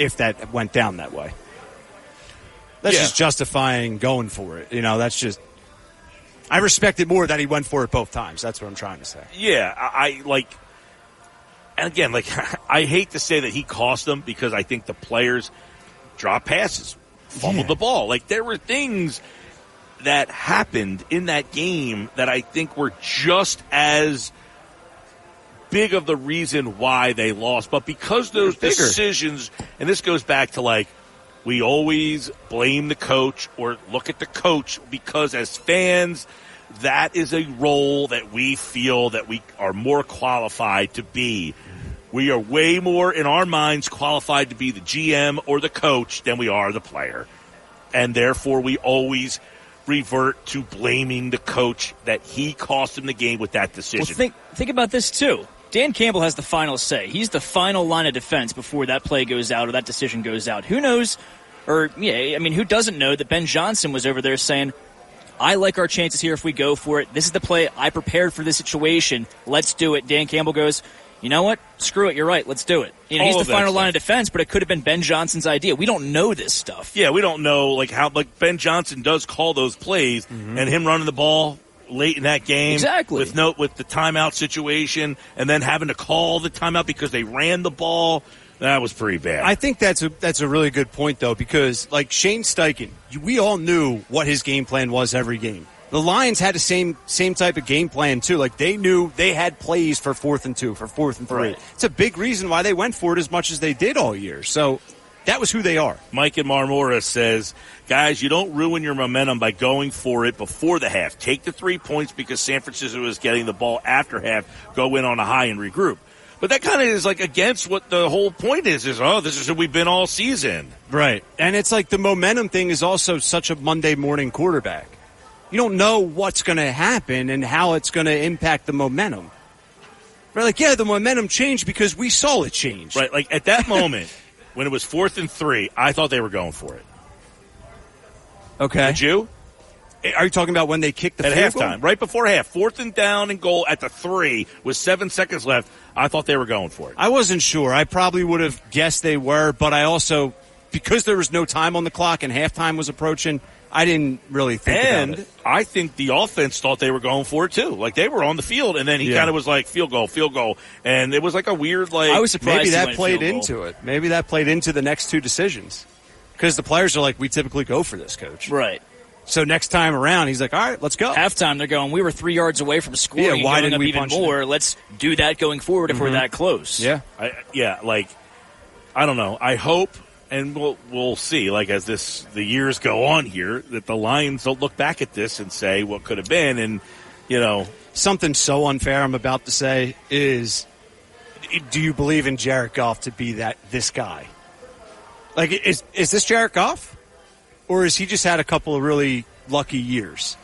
If that went down that way. That's Yeah. just justifying going for it. You know, that's just I respect it more that he went for it both times. That's what I'm trying to say. Yeah, I, I like, and again, like, I hate to say that he cost them because I think the players dropped passes, fumbled the ball. Like, there were things that happened in that game that I think were just as big of the reason why they lost. But because those decisions, and this goes back to like, we always blame the coach or look at the coach because as fans, that is a role that we feel that we are more qualified to be. We are way more in our minds qualified to be the GM or the coach than we are the player. And therefore we always revert to blaming the coach that he cost him the game with that decision. Well, think think about this too. Dan Campbell has the final say. He's the final line of defense before that play goes out or that decision goes out. Who knows? Or yeah, I mean, who doesn't know that Ben Johnson was over there saying, "I like our chances here if we go for it. This is the play I prepared for this situation. Let's do it." Dan Campbell goes. you know what? Screw it. You're right. Let's do it. You know, he's the final stuff. line of defense, but it could have been Ben Johnson's idea. We don't know this stuff. Yeah, we don't know like how like Ben Johnson does call those plays mm-hmm. and him running the ball late in that game Exactly. with note with the timeout situation and then having to call the timeout because they ran the ball. That was pretty bad. I think that's a that's a really good point though because like Shane Steichen, we all knew what his game plan was every game. The Lions had the same same type of game plan too. Like they knew they had plays for fourth and two, for fourth and three. Right. It's a big reason why they went for it as much as they did all year. So that was who they are. Mike and Marmora says, guys, you don't ruin your momentum by going for it before the half. Take the three points because San Francisco is getting the ball after half. Go in on a high and regroup. But that kind of is like against what the whole point is. Is oh, this is who we've been all season. Right. And it's like the momentum thing is also such a Monday morning quarterback. You don't know what's going to happen and how it's going to impact the momentum. Right? Like, yeah, the momentum changed because we saw it change. Right. Like at that moment when it was fourth and three, I thought they were going for it. Okay. Did you? Are you talking about when they kicked the at field goal? halftime, right before half, fourth and down and goal at the three with seven seconds left. I thought they were going for it. I wasn't sure. I probably would have guessed they were, but I also, because there was no time on the clock and halftime was approaching, I didn't really think and about it. I think the offense thought they were going for it too. Like they were on the field, and then he Yeah. kind of was like field goal, field goal, and it was like a weird like. I was surprised maybe that played into it. Maybe that played into the next two decisions. Because the players are like, we typically go for this, coach. Right. So next time around, he's like, all right, let's go. Halftime, they're going. We were three yards away from scoring. Yeah, why didn't up we even punch it more? Let's do that going forward if we're Mhm. that close. Yeah. I, yeah, like I don't know. I hope, and we'll we'll see. Like as this the years go on here, that the Lions don't look back at this and say what could have been, and you know Something so unfair I'm about to say is, do you believe in Jared Goff to be that this guy? Like, is is this Jared Goff, or has he just had a couple of really lucky years?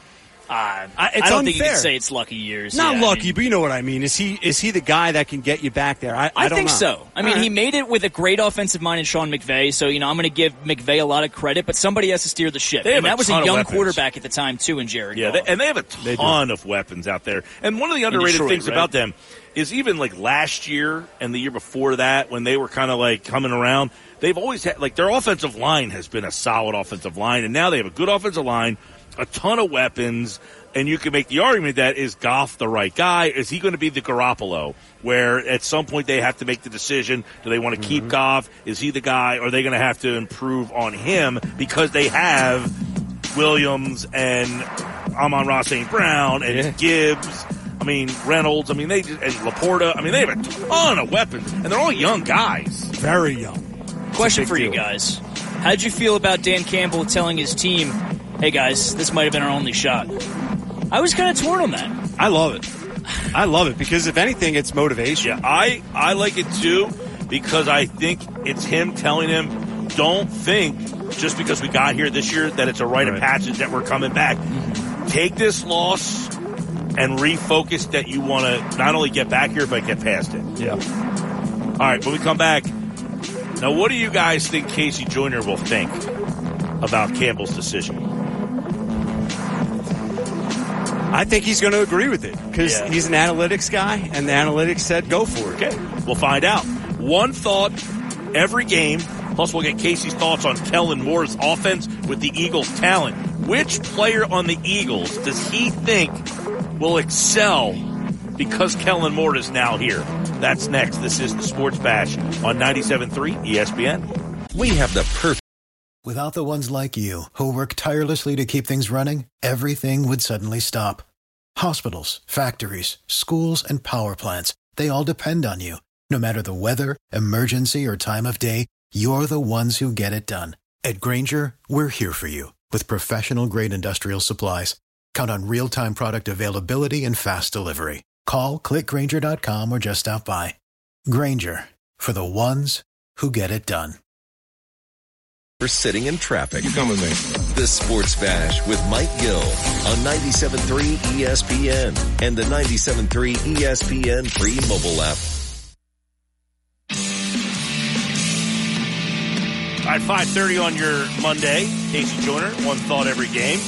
Uh, it's I don't think you unfair. can say it's lucky years. Not Yeah, I lucky, mean- but you know what I mean. Is he is he the guy that can get you back there? I, I, don't think know. so. I mean, All right. he made it with a great offensive mind in Sean McVay. So you know, I'm going to give McVay a lot of credit, but somebody has to steer the ship. They and that was a young quarterback at the time too, in Jared. Yeah, they, and they have a They ton of weapons out there. And one of the underrated Detroit, things right? about them is even like last year and the year before that, when they were kind of like coming around, they've always had like their offensive line has been a solid offensive line, and now they have a good offensive line, a ton of weapons. And you can make the argument that is Goff the right guy? Is he going to be the Garoppolo? Where at some point they have to make the decision: do they want to keep mm-hmm. Goff? Is he the guy? Or are they going to have to improve on him because they have Williams and Amon-Ra St. Brown and Gibbs. I mean Reynolds. I mean they just, and LaPorta. I mean they have a ton of weapons, and they're all young guys. Very young. Question big for you guys: How'd you feel about Dan Campbell telling his team, "Hey guys, this might have been our only shot"? I was kind of torn on that. I love it. I love it because if anything, it's motivation. Yeah, I I like it too because I think it's him telling him, don't think just because we got here this year that it's a rite of passage that we're coming back. Take this loss and refocus that you want to not only get back here but get past it. Yeah. All right, when we come back, now what do you guys think KC Joyner will think about Campbell's decision? I think he's going to agree with it because Yeah. he's an analytics guy, and the analytics said go for it. Okay, we'll find out. One thought every game. Plus, we'll get Casey's thoughts on Kellen Moore's offense with the Eagles' talent. Which player on the Eagles does he think will excel because Kellen Moore is now here? That's next. This is the Sports Bash on 97.3 ESPN. We have the perfect. Without the ones like you, who work tirelessly to keep things running, everything would suddenly stop. Hospitals, factories, schools, and power plants, they all depend on you. No matter the weather, emergency, or time of day, you're the ones who get it done. At Grainger, we're here for you with professional grade industrial supplies. Count on real time product availability and fast delivery. Call clickgrainger.com or just stop by. Grainger for the ones who get it done. We're sitting in traffic. You come with me. The Sports Bash with Mike Gill on 97.3 ESPN and the 97.3 ESPN free mobile app. All right, 5.30 on your Monday. KC Joyner, one thought every game.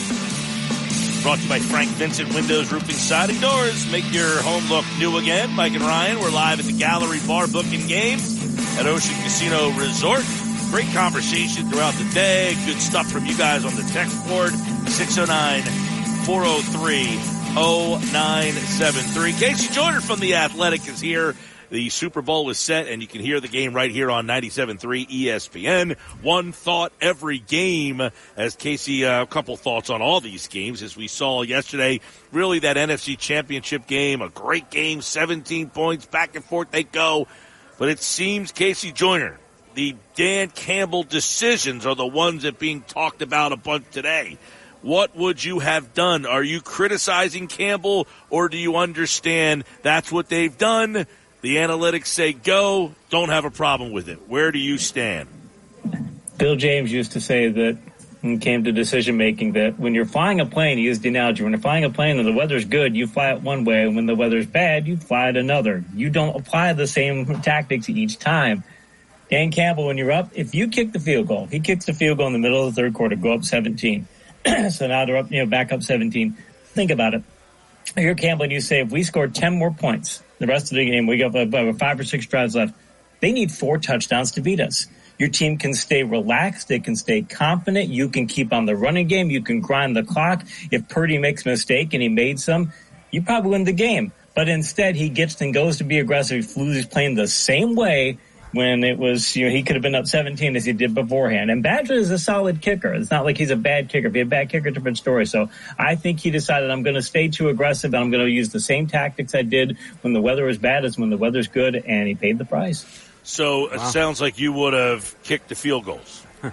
Brought to you by Frank Vincent Windows, Roofing, Siding, Doors. Make your home look new again. Mike and Ryan, we're live at the Gallery Bar booking games at Ocean Casino Resort. Great conversation throughout the day. Good stuff from you guys on the text board. 609 403 0973. KC Joyner from The Athletic is here. The Super Bowl is set, and you can hear the game right here on 97.3 ESPN. One thought every game, as Casey, uh, a couple thoughts on all these games, as we saw yesterday. Really, that NFC Championship game, a great game, 17 points, back and forth they go. But it seems KC Joyner, the Dan Campbell decisions are the ones that being talked about a bunch today. What would you have done? Are you criticizing Campbell or do you understand that's what they've done? The analytics say go, don't have a problem with it. Where do you stand? Bill James used to say that when it came to decision making that when you're flying a plane, he used the analogy, when you're flying a plane and the weather's good, you fly it one way, and when the weather's bad, you fly it another. You don't apply the same tactics each time. Dan Campbell, when you're up, if you kick the field goal, he kicks the field goal in the middle of the third quarter, go up 17. so now they're up, you know, back up 17. Think about it. You're Campbell and you say, if we score 10 more points, the rest of the game, we got about five or six drives left. They need four touchdowns to beat us. Your team can stay relaxed. They can stay confident. You can keep on the running game. You can grind the clock. If Purdy makes a mistake and he made some, you probably win the game. But instead, he gets and goes to be aggressive. He He's playing the same way when it was, you know, he could have been up 17 as he did beforehand. And Badgley is a solid kicker. It's not like he's a bad kicker. If he's a bad kicker, different story. So I think he decided I'm going to stay too aggressive and I'm going to use the same tactics I did when the weather was bad as when the weather's good, and he paid the price. So it sounds like you would have kicked the field goals.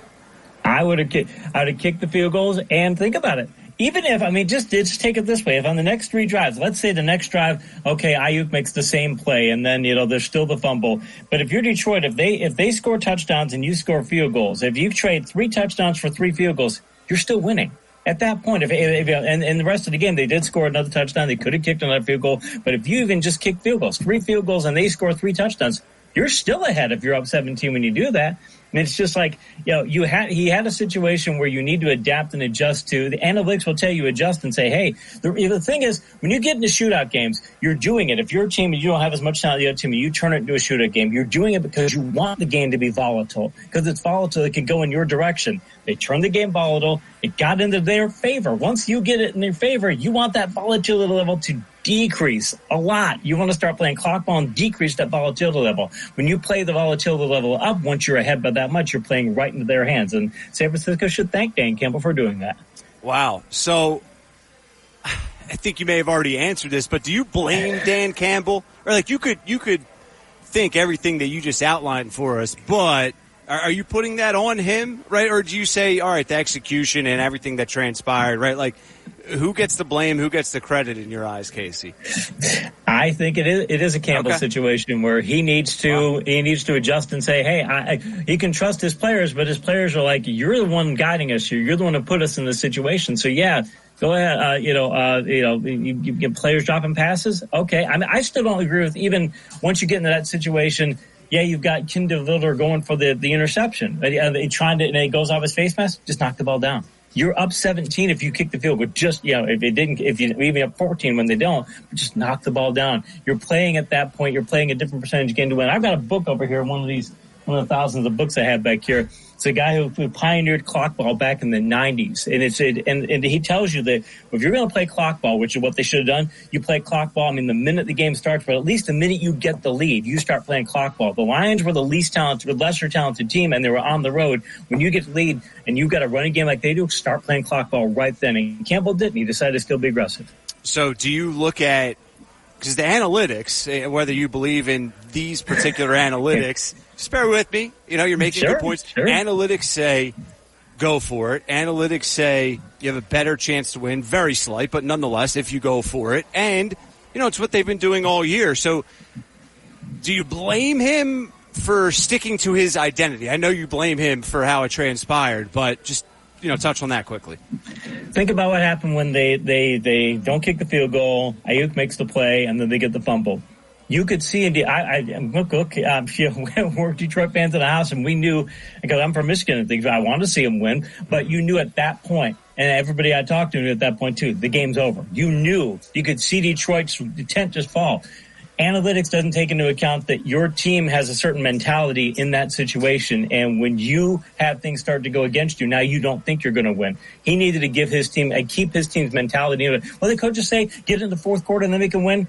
I would have kicked, I would have kicked the field goals and think about it even if I mean just just take it this way, if on the next three drives, let's say the next drive, okay, Aiyuk makes the same play, and then you know there's still the fumble. But if you're Detroit, if they if they score touchdowns and you score field goals, if you trade three touchdowns for three field goals, you're still winning. At that point, if, if and, and the rest of the game, they did score another touchdown. They could have kicked another field goal. But if you even just kick field goals, three field goals, and they score three touchdowns, you're still ahead if you're up 17 when you do that. And it's just like, you know, you had, he had a situation where you need to adapt and adjust to. The analytics will tell you adjust and say, hey, the, the thing is, when you get into shootout games, you're doing it. If you're a team and you don't have as much talent as the other team, you turn it into a shootout game. You're doing it because you want the game to be volatile. Because it's volatile, it can go in your direction. They turned the game volatile. It got into their favor. Once you get it in their favor, you want that volatility level to decrease a lot. You want to start playing clock ball and decrease that volatility level. When you play the volatility level up, once you're ahead by that much, you're playing right into their hands. And San Francisco should thank Dan Campbell for doing that. Wow. So I think you may have already answered this, but do you blame Dan Campbell? Or like you could you could think everything that you just outlined for us, but are, are you putting that on him, right? Or do you say, all right, the execution and everything that transpired, right? Like who gets the blame? Who gets the credit in your eyes, Casey? I think it is. It is a Campbell Okay. situation where he needs to he needs to adjust and say, "Hey, I, I, he can trust his players, but his players are like, you're the one guiding us here. You're the one who put us in this situation. So yeah." Go ahead, uh, you know, uh, you know, you, you get players dropping passes. Okay, I mean, I still don't agree with even once you get into that situation. Yeah, you've got Kindle Vildor going for the the interception. Uh, they trying to, and it goes off his face mask. Just knock the ball down. You're up 17 if you kick the field goal. Just, you know, if it didn't, if you even up 14 when they don't, just knock the ball down. You're playing at that point. You're playing a different percentage game to win. I've got a book over here, one of these, one of the thousands of books I have back here. It's a guy who, who pioneered clock ball back in the 90s. And it's, it, and, and he tells you that if you're going to play clock ball, which is what they should have done, you play clock ball. I mean, the minute the game starts, but at least the minute you get the lead, you start playing clock ball. The Lions were the least talented, lesser talented team, and they were on the road. When you get the lead and you've got a running game like they do, start playing clock ball right then. And Campbell didn't. He decided to still be aggressive. So do you look at because the analytics, eh, whether you believe in these particular analytics, just bear with me. You know, you're making Sure, good points. sure. Analytics say go for it. Analytics say you have a better chance to win, very slight, but nonetheless, if you go for it, and you know it's what they've been doing all year. So, do you blame him for sticking to his identity? I know you blame him for how it transpired, but just you know, touch on that quickly. Think about what happened when they, they, they don't kick the field goal. Aiyuk makes the play and then they get the fumble. you could see in I, I look, look, um, we're Detroit fans in the house and we knew, because I'm from Michigan and things, I wanted to see him win, but you knew at that point, and everybody I talked to knew at that point too, the game's over. You knew, you could see Detroit's tent just fall. Analytics doesn't take into account that your team has a certain mentality in that situation. And when you have things start to go against you, now you don't think you're going to win. He needed to give his team and keep his team's mentality. Well, the coaches say get in the fourth quarter and then we can win.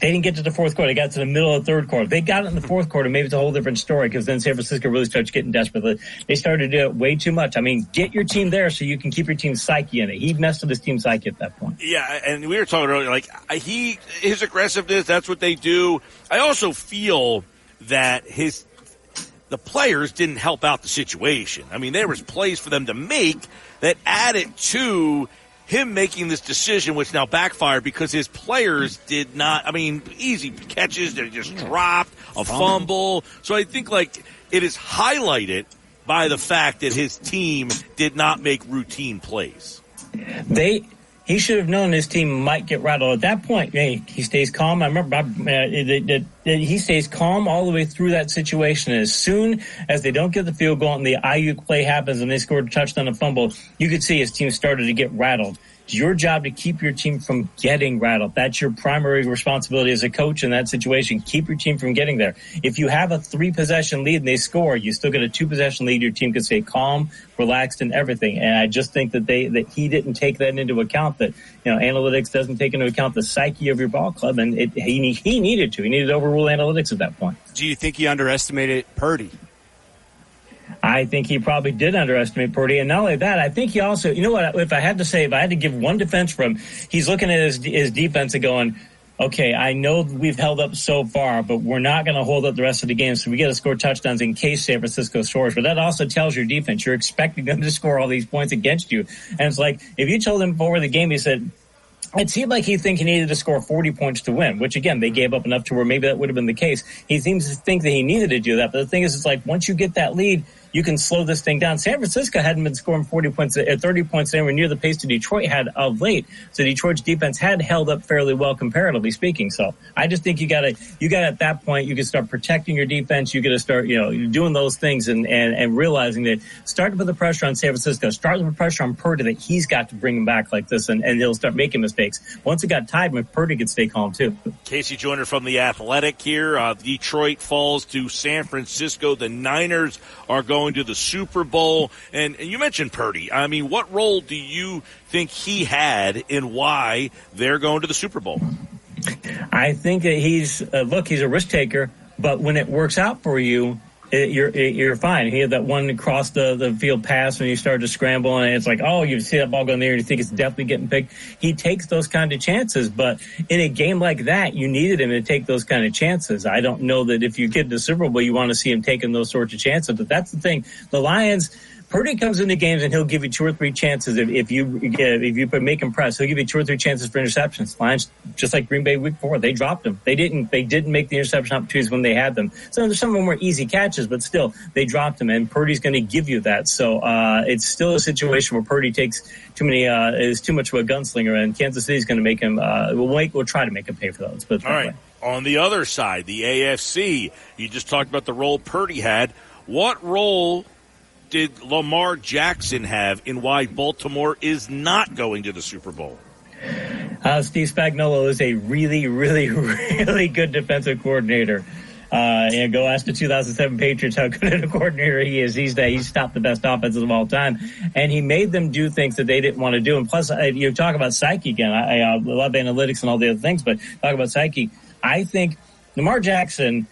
They didn't get to the fourth quarter. They got to the middle of the third quarter. They got it in the fourth quarter. Maybe it's a whole different story because then San Francisco really starts getting desperate. They started to do it way too much. I mean, get your team there so you can keep your team's psyche in it. He messed with his team psyche at that point. Yeah, and we were talking earlier, like he, his aggressiveness, that's what they do. I also feel that his, the players didn't help out the situation. I mean, there was plays for them to make that added to him making this decision, which now backfired because his players did not. I mean, easy catches, they just dropped a fumble. So I think like it is highlighted by the fact that his team did not make routine plays. They he should have known his team might get rattled at that point. Hey, he stays calm. I remember uh, that, he stays calm all the way through that situation. As soon as they don't get the field goal and the IU play happens and they scored a touchdown and a fumble, you could see his team started to get rattled. It's your job to keep your team from getting rattled. That's your primary responsibility as a coach in that situation. Keep your team from getting there. If you have a three possession lead and they score, you still get a two possession lead. Your team can stay calm, relaxed, and everything. And I just think that they that he didn't take that into account. That you know, analytics doesn't take into account the psyche of your ball club, and it, he he needed to. He needed to overrule analytics at that point. Do you think he underestimated Purdy? I think he probably did underestimate Purdy. And not only that, I think he also, you know what, if I had to say, if I had to give one defense for him, he's looking at his, his defense and going, okay, I know we've held up so far, but we're not going to hold up the rest of the game. So we got to score touchdowns in case San Francisco scores. But that also tells your defense you're expecting them to score all these points against you. And it's like if you told him before the game, he said, it seemed like he think he needed to score 40 points to win, which again, they gave up enough to where maybe that would have been the case. He seems to think that he needed to do that. But the thing is, it's like once you get that lead, you can slow this thing down. San Francisco hadn't been scoring 40 points, uh, 30 points anywhere near the pace that Detroit had of late. So Detroit's defense had held up fairly well comparatively speaking. So I just think you gotta, you gotta at that point, you can start protecting your defense. You gotta start, you know, doing those things and, and, and realizing that start to put the pressure on San Francisco, start to put pressure on Purdy that he's got to bring him back like this and, and he'll start making mistakes. Once it got tied, Purdy could stay calm too. KC Joyner from the Athletic here. Uh, Detroit falls to San Francisco. The Niners are going to the Super Bowl. And, and you mentioned Purdy. I mean, what role do you think he had in why they're going to the Super Bowl? I think that he's uh, look, he's a risk taker, but when it works out for you, it, you're it, you're fine. He had that one across the, the field pass when you started to scramble, and it's like, oh, you see that ball going there, and you think it's definitely getting picked. He takes those kind of chances, but in a game like that, you needed him to take those kind of chances. I don't know that if you get to the Super Bowl, you want to see him taking those sorts of chances, but that's the thing. The Lions Purdy comes into games and he'll give you two or three chances if, if you if you make him press. He'll give you two or three chances for interceptions. Lions, just like Green Bay week four, they dropped them. They didn't they didn't make the interception opportunities when they had them. So some of them were easy catches, but still they dropped them. And Purdy's going to give you that. So uh, it's still a situation where Purdy takes too many uh, is too much of a gunslinger, and Kansas City's going to make him. Uh, we'll make we'll try to make him pay for those. But all right. Way. On the other side, the AFC, you just talked about the role Purdy had. What role did Lamar Jackson have in why Baltimore is not going to the Super Bowl? Uh, Steve Spagnuolo is a really, really, really good defensive coordinator. Uh, and go ask the 2007 Patriots how good a coordinator he is. He's he's stopped the best offenses of all time, and he made them do things that they didn't want to do. And plus, uh, you talk about psyche again. I, I love analytics and all the other things, but talk about psyche. I think Lamar Jackson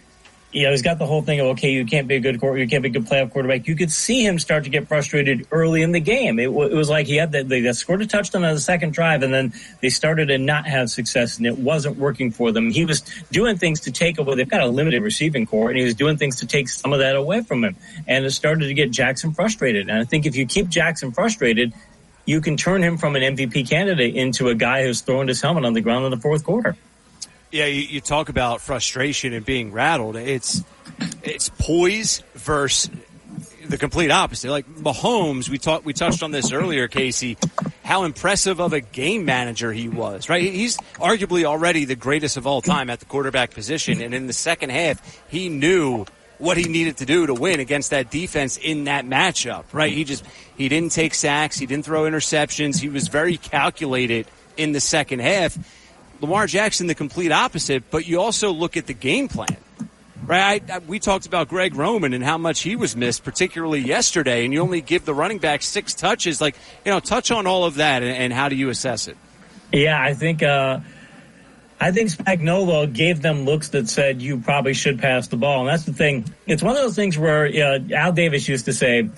you know, he's got the whole thing of, okay, you can't be a good quarterback. you can't be a good playoff quarterback. You could see him start to get frustrated early in the game. It, w- it was like he had that, they scored a touchdown on the second drive and then they started to not have success and it wasn't working for them. He was doing things to take away, they've got a limited receiving core and he was doing things to take some of that away from him. And it started to get Jackson frustrated. And I think if you keep Jackson frustrated, you can turn him from an MVP candidate into a guy who's throwing his helmet on the ground in the fourth quarter. Yeah, you, you, talk about frustration and being rattled. It's it's poise versus the complete opposite. Like Mahomes, we talked we touched on this earlier. Casey how impressive of a game manager he was, right? He's arguably already the greatest of all time at the quarterback position. And in the second half, he knew what he needed to do to win against that defense in that matchup, right? He just, he didn't take sacks. He didn't throw interceptions. He was very calculated in the second half. Lamar Jackson, the complete opposite, but you also look at the game plan right? I, I, we talked about Greg Roman and how much he was missed, particularly yesterday, and you only give the running back six touches. Like, you know, touch on all of that and, and how do you assess it? Yeah, I think. Uh, I think Spagnuolo gave them looks that said you probably should pass the ball, and that's the thing. It's one of those things where uh, Al Davis used to say,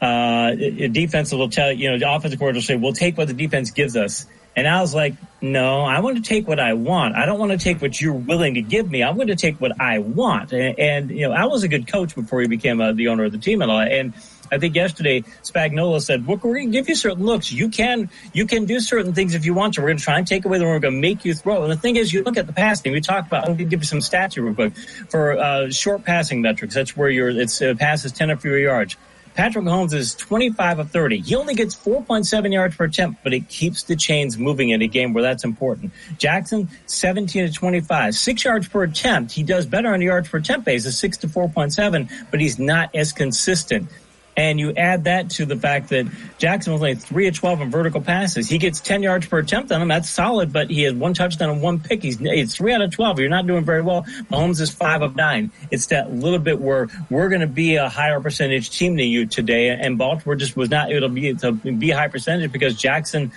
uh, "Defense will tell you know the offensive coordinator will say we'll take what the defense gives us." And I was like, no, I want to take what I want. I don't want to take what you're willing to give me. I'm going to take what I want. And, and you know, I was a good coach before he became uh, the owner of the team and all. And I think yesterday Spagnuolo said, "Look, we're going to give you certain looks. You can you can do certain things if you want to. We're going to try and take away the. We're going to make you throw." And the thing is, you look at the passing. We talked about. I'm going to give you some stats real quick for uh, short passing metrics. That's where your it's uh, passes ten or fewer yards. Patrick Mahomes is 25 of 30. He only gets 4.7 yards per attempt, but it keeps the chains moving in a game where that's important. Jackson, 17 to 25. Six yards per attempt. He does better on the yards per attempt basis, six to 4.7, but he's not as consistent. And you add that to the fact that Jackson was only three of 12 in vertical passes. He gets 10 yards per attempt on them. That's solid, but he has one touchdown and one pick. He's it's three out of 12. You're not doing very well. Mahomes is five of nine. It's that little bit where we're going to be a higher percentage team than you today. And Baltimore just was not able to be, to be high percentage because Jackson,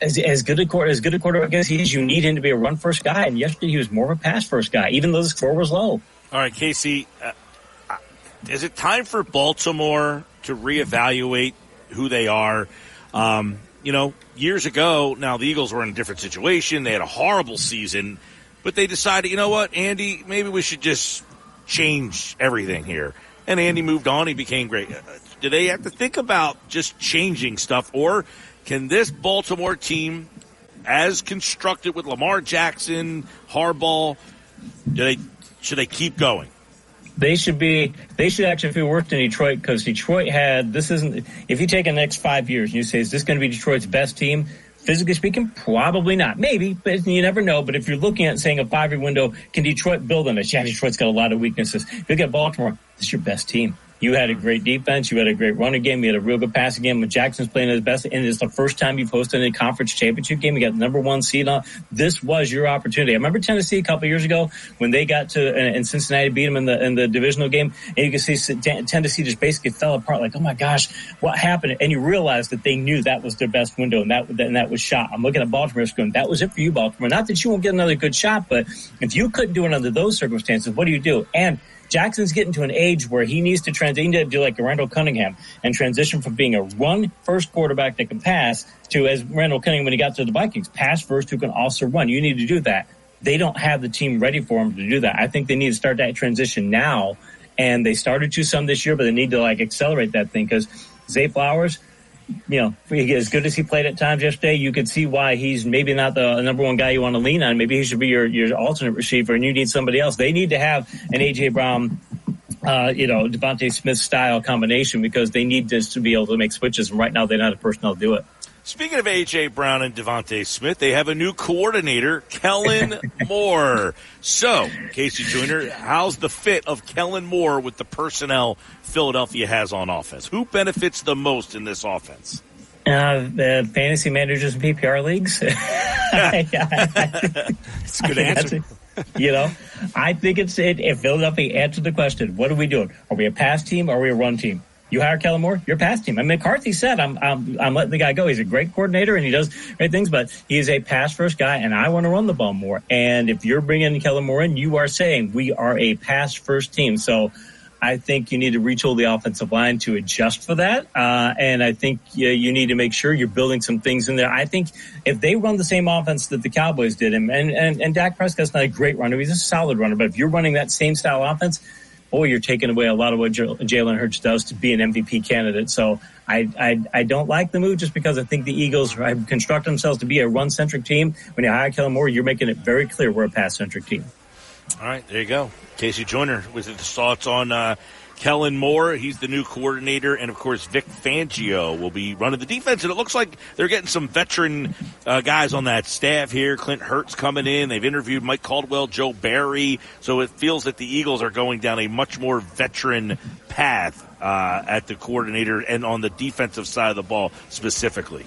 as, as good a quarter, as good a quarterback as he is, you need him to be a run first guy. And yesterday he was more of a pass first guy, even though the score was low. All right, Casey. Uh, is it time for Baltimore to reevaluate who they are? Um, you know, years ago, now the Eagles were in a different situation. They had a horrible season, but they decided, you know what, Andy, maybe we should just change everything here. And Andy moved on. He became great. Uh, do they have to think about just changing stuff, or can this Baltimore team, as constructed with Lamar Jackson, Harbaugh, do they should they keep going? They should be they should actually feel worse than Detroit because Detroit had this isn't if you take the next five years and you say is this going to be Detroit's best team? Physically speaking probably not. Maybe but you never know. But if you're looking at saying a five year window can Detroit build on this? Yeah Detroit's got a lot of weaknesses. You get Baltimore this is your best team you had a great defense. You had a great running game. You had a real good passing game. Jackson's playing his best, and it's the first time you've hosted a conference championship game. You got the number one seed on. This was your opportunity. I remember Tennessee a couple years ago when they got to and Cincinnati beat them in the in the divisional game, and you can see Tennessee just basically fell apart. Like, oh my gosh, what happened? And you realize that they knew that was their best window, and that and that was shot. I'm looking at Baltimore going, that was it for you, Baltimore. Not that you won't get another good shot, but if you couldn't do it under those circumstances, what do you do? And Jackson's getting to an age where he needs to transition to do like Randall Cunningham and transition from being a run first quarterback that can pass to as Randall Cunningham when he got to the Vikings, pass first who can also run. You need to do that. They don't have the team ready for him to do that. I think they need to start that transition now. And they started to some this year, but they need to like accelerate that thing because Zay Flowers, you know, as good as he played at times yesterday, you could see why he's maybe not the number one guy you want to lean on. Maybe he should be your, your alternate receiver and you need somebody else. They need to have an AJ Brown, uh, you know, DeVonta Smith style combination because they need this to be able to make switches. And right now they're not have a personnel to do it. Speaking of AJ Brown and DeVonta Smith, they have a new coordinator, Kellen Moore. So, KC Joyner, how's the fit of Kellen Moore with the personnel Philadelphia has on offense? Who benefits the most in this offense? Uh, the fantasy managers and PPR leagues. It's a good answer. you know, I think it's it. If Philadelphia answered the question, what are we doing? Are we a pass team or are we a run team? You hire Kellen Moore, you're past him. I McCarthy said, I'm, I'm, I'm letting the guy go. He's a great coordinator and he does great things, but he's a pass first guy and I want to run the ball more. And if you're bringing Kellen Moore in, you are saying we are a pass first team. So I think you need to retool the offensive line to adjust for that. Uh, and I think you, you, need to make sure you're building some things in there. I think if they run the same offense that the Cowboys did, and, and, and Dak Prescott's not a great runner, he's a solid runner, but if you're running that same style offense, boy, you're taking away a lot of what Jalen Hurts does to be an MVP candidate. So I, I, I don't like the move just because I think the Eagles have constructed themselves to be a run centric team. When you hire Kellen Moore, you're making it very clear we're a pass centric team. All right, there you go. KC Joyner with his thoughts on uh, Kellen Moore, he's the new coordinator, and of course Vic Fangio will be running the defense. And it looks like they're getting some veteran uh, guys on that staff here. Clint Hurtt coming in. They've interviewed Mike Caldwell, Joe Barry. So it feels that the Eagles are going down a much more veteran path uh, at the coordinator and on the defensive side of the ball specifically.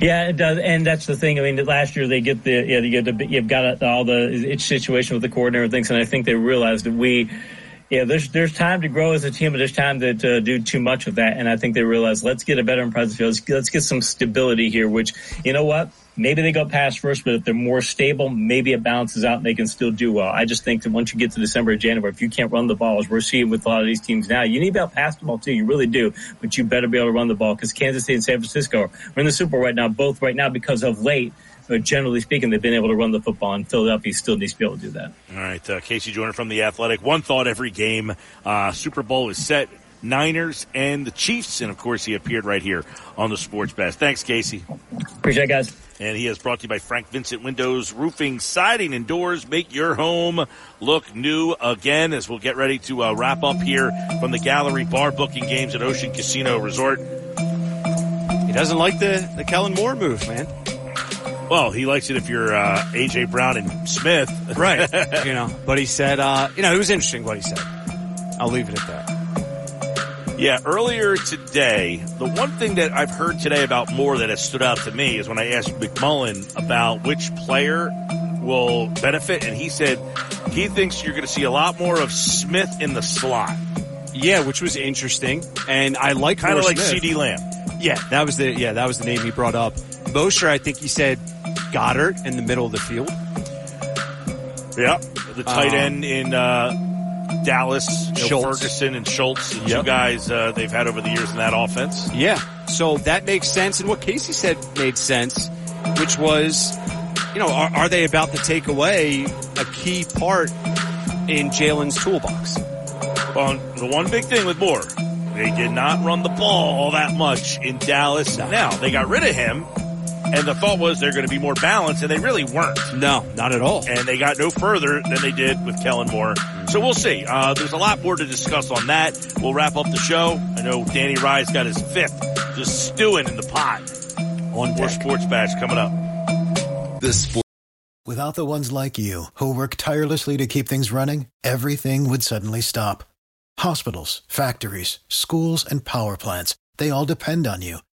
Yeah, it does, and that's the thing. I mean, last year they get the yeah, you you've got all the itch situation with the coordinator and things, and I think they realized that we. Yeah, there's there's time to grow as a team, but there's time to, to do too much of that, and I think they realize let's get a better presence. Let's, let's get some stability here. Which you know what, maybe they go past first, but if they're more stable, maybe it balances out and they can still do well. I just think that once you get to December or January, if you can't run the ball, as we're seeing with a lot of these teams now, you need to be able to pass the ball too. You really do, but you better be able to run the ball because Kansas City and San Francisco are in the Super right now, both right now because of late. But generally speaking, they've been able to run the football, and Philadelphia still needs to be able to do that. All right, uh, KC Joyner from the Athletic. One thought every game. Uh, Super Bowl is set. Niners and the Chiefs, and of course, he appeared right here on the Sports Bash. Thanks, Casey. Appreciate it, guys. And he is brought to you by Frank Vincent Windows, Roofing, Siding, and Doors. Make your home look new again as we'll get ready to uh, wrap up here from the gallery bar booking games at Ocean Casino Resort. He doesn't like the, the Kellen Moore move, man. Well, he likes it if you're uh, AJ Brown and Smith, right? you know, but he said, uh, you know, it was interesting what he said. I'll leave it at that. Yeah, earlier today, the one thing that I've heard today about Moore that has stood out to me is when I asked McMullen about which player will benefit, and he said he thinks you're going to see a lot more of Smith in the slot. Yeah, which was interesting, and I like kind of like Smith. CeeDee Lamb. Yeah, that was the yeah that was the name he brought up. Mosher, I think he said Goedert in the middle of the field. Yeah, the tight Um, end in uh, Dallas, you know. Ferguson and Schultz, the Yep. two guys uh, they've had over the years in that offense. Yeah, so that makes sense, and what Casey said made sense, which was, you know, are, are they about to take away a key part in Jalen's toolbox? Well, the one big thing with Moore, they did not run the ball all that much in Dallas. Now they got rid of him, and the thought was they're going to be more balanced, and they really weren't. No, not at all. And they got no further than they did with Kellen Moore. So we'll see. Uh, there's a lot more to discuss on that. We'll wrap up the show. I know Danny Rye's got his fifth just stewing in the pot. On more sports bash coming up. This Without the ones like you, who work tirelessly to keep things running, everything would suddenly stop. Hospitals, factories, schools, and power plants, they all depend on you.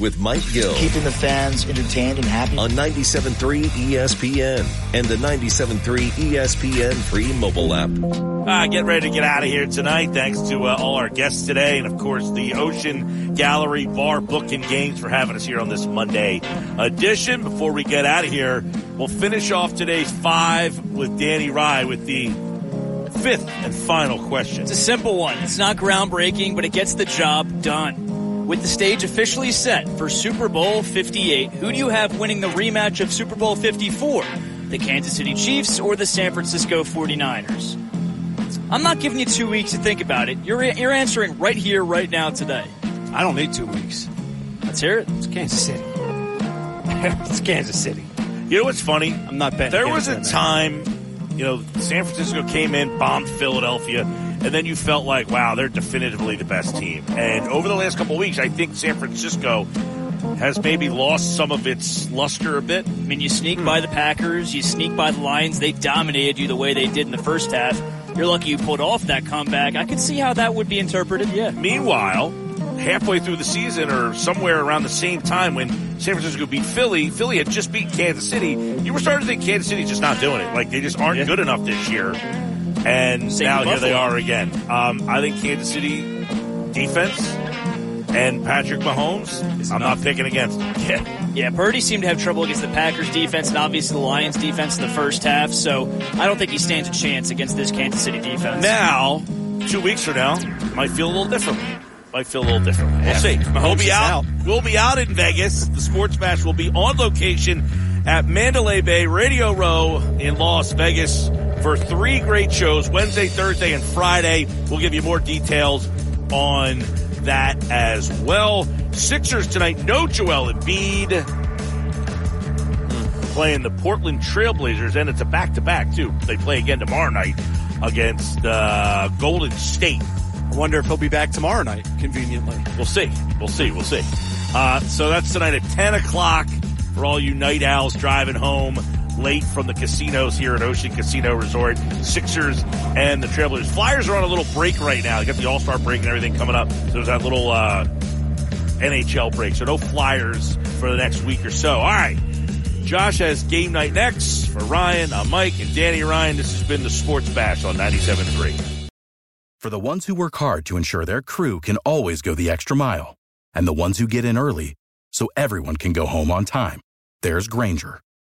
With Mike Gill. Keeping the fans entertained and happy. On 97.3 ESPN and the 97.3 ESPN free mobile app. Uh, get ready to get out of here tonight. Thanks to uh, all our guests today, and of course the Ocean Gallery Bar Booking Games for having us here on this Monday edition. Before we get out of here, we'll finish off today's five with Danny Rye with the fifth and final question. It's a simple one. It's not groundbreaking, but it gets the job done. With the stage officially set for Super Bowl 58, who do you have winning the rematch of Super Bowl 54? The Kansas City Chiefs or the San Francisco 49ers? I'm not giving you two weeks to think about it. You're, you're answering right here, right now, today. I don't need two weeks. Let's hear it. It's Kansas City. it's Kansas City. You know what's funny? I'm not betting. There was a time, you know, San Francisco came in, bombed Philadelphia, and then you felt like, wow, they're definitively the best team. And over the last couple of weeks, I think San Francisco has maybe lost some of its luster a bit. I mean, you sneak by the Packers, you sneak by the Lions. They dominated you the way they did in the first half. You're lucky you pulled off that comeback. I could see how that would be interpreted. Yeah. Meanwhile, halfway through the season or somewhere around the same time when San Francisco beat Philly, Philly had just beat Kansas City. You were starting to think Kansas City's just not doing it. Like they just aren't good enough this year. And Same now here they are again. Um, I think Kansas City defense and Patrick Mahomes, I'm not picking against. Yeah. Yeah, Purdy seemed to have trouble against the Packers defense and obviously the Lions defense in the first half, so I don't think he stands a chance against this Kansas City defense. Now, two weeks from now, might feel a little different. Might feel a little different. We'll Yeah. see. Mahomes We'll be out. out. We'll be out in Vegas. The Sports Bash will be on location at Mandalay Bay Radio Row in Las Vegas for three great shows Wednesday, Thursday, and Friday. We'll give you more details on that as well. Sixers tonight, no Joel Embiid playing the Portland Trailblazers, and it's a back to back, too. They play again tomorrow night against uh, Golden State. I wonder if he'll be back tomorrow night, conveniently. We'll see. We'll see. We'll see. Uh, so that's tonight at 10 o'clock for all you night owls driving home late from the casinos here at Ocean Casino Resort. Sixers and the Trailblazers. Flyers are on a little break right now. They got the All Star break and everything coming up. So there's that little uh, NHL break. So no Flyers for the next week or so. All right. Josh has game night next. For Ryan, I'm Mike, and Danny Ryan. This has been the Sports Bash on 97.3. For the ones who work hard to ensure their crew can always go the extra mile, and the ones who get in early so everyone can go home on time, there's Grainger,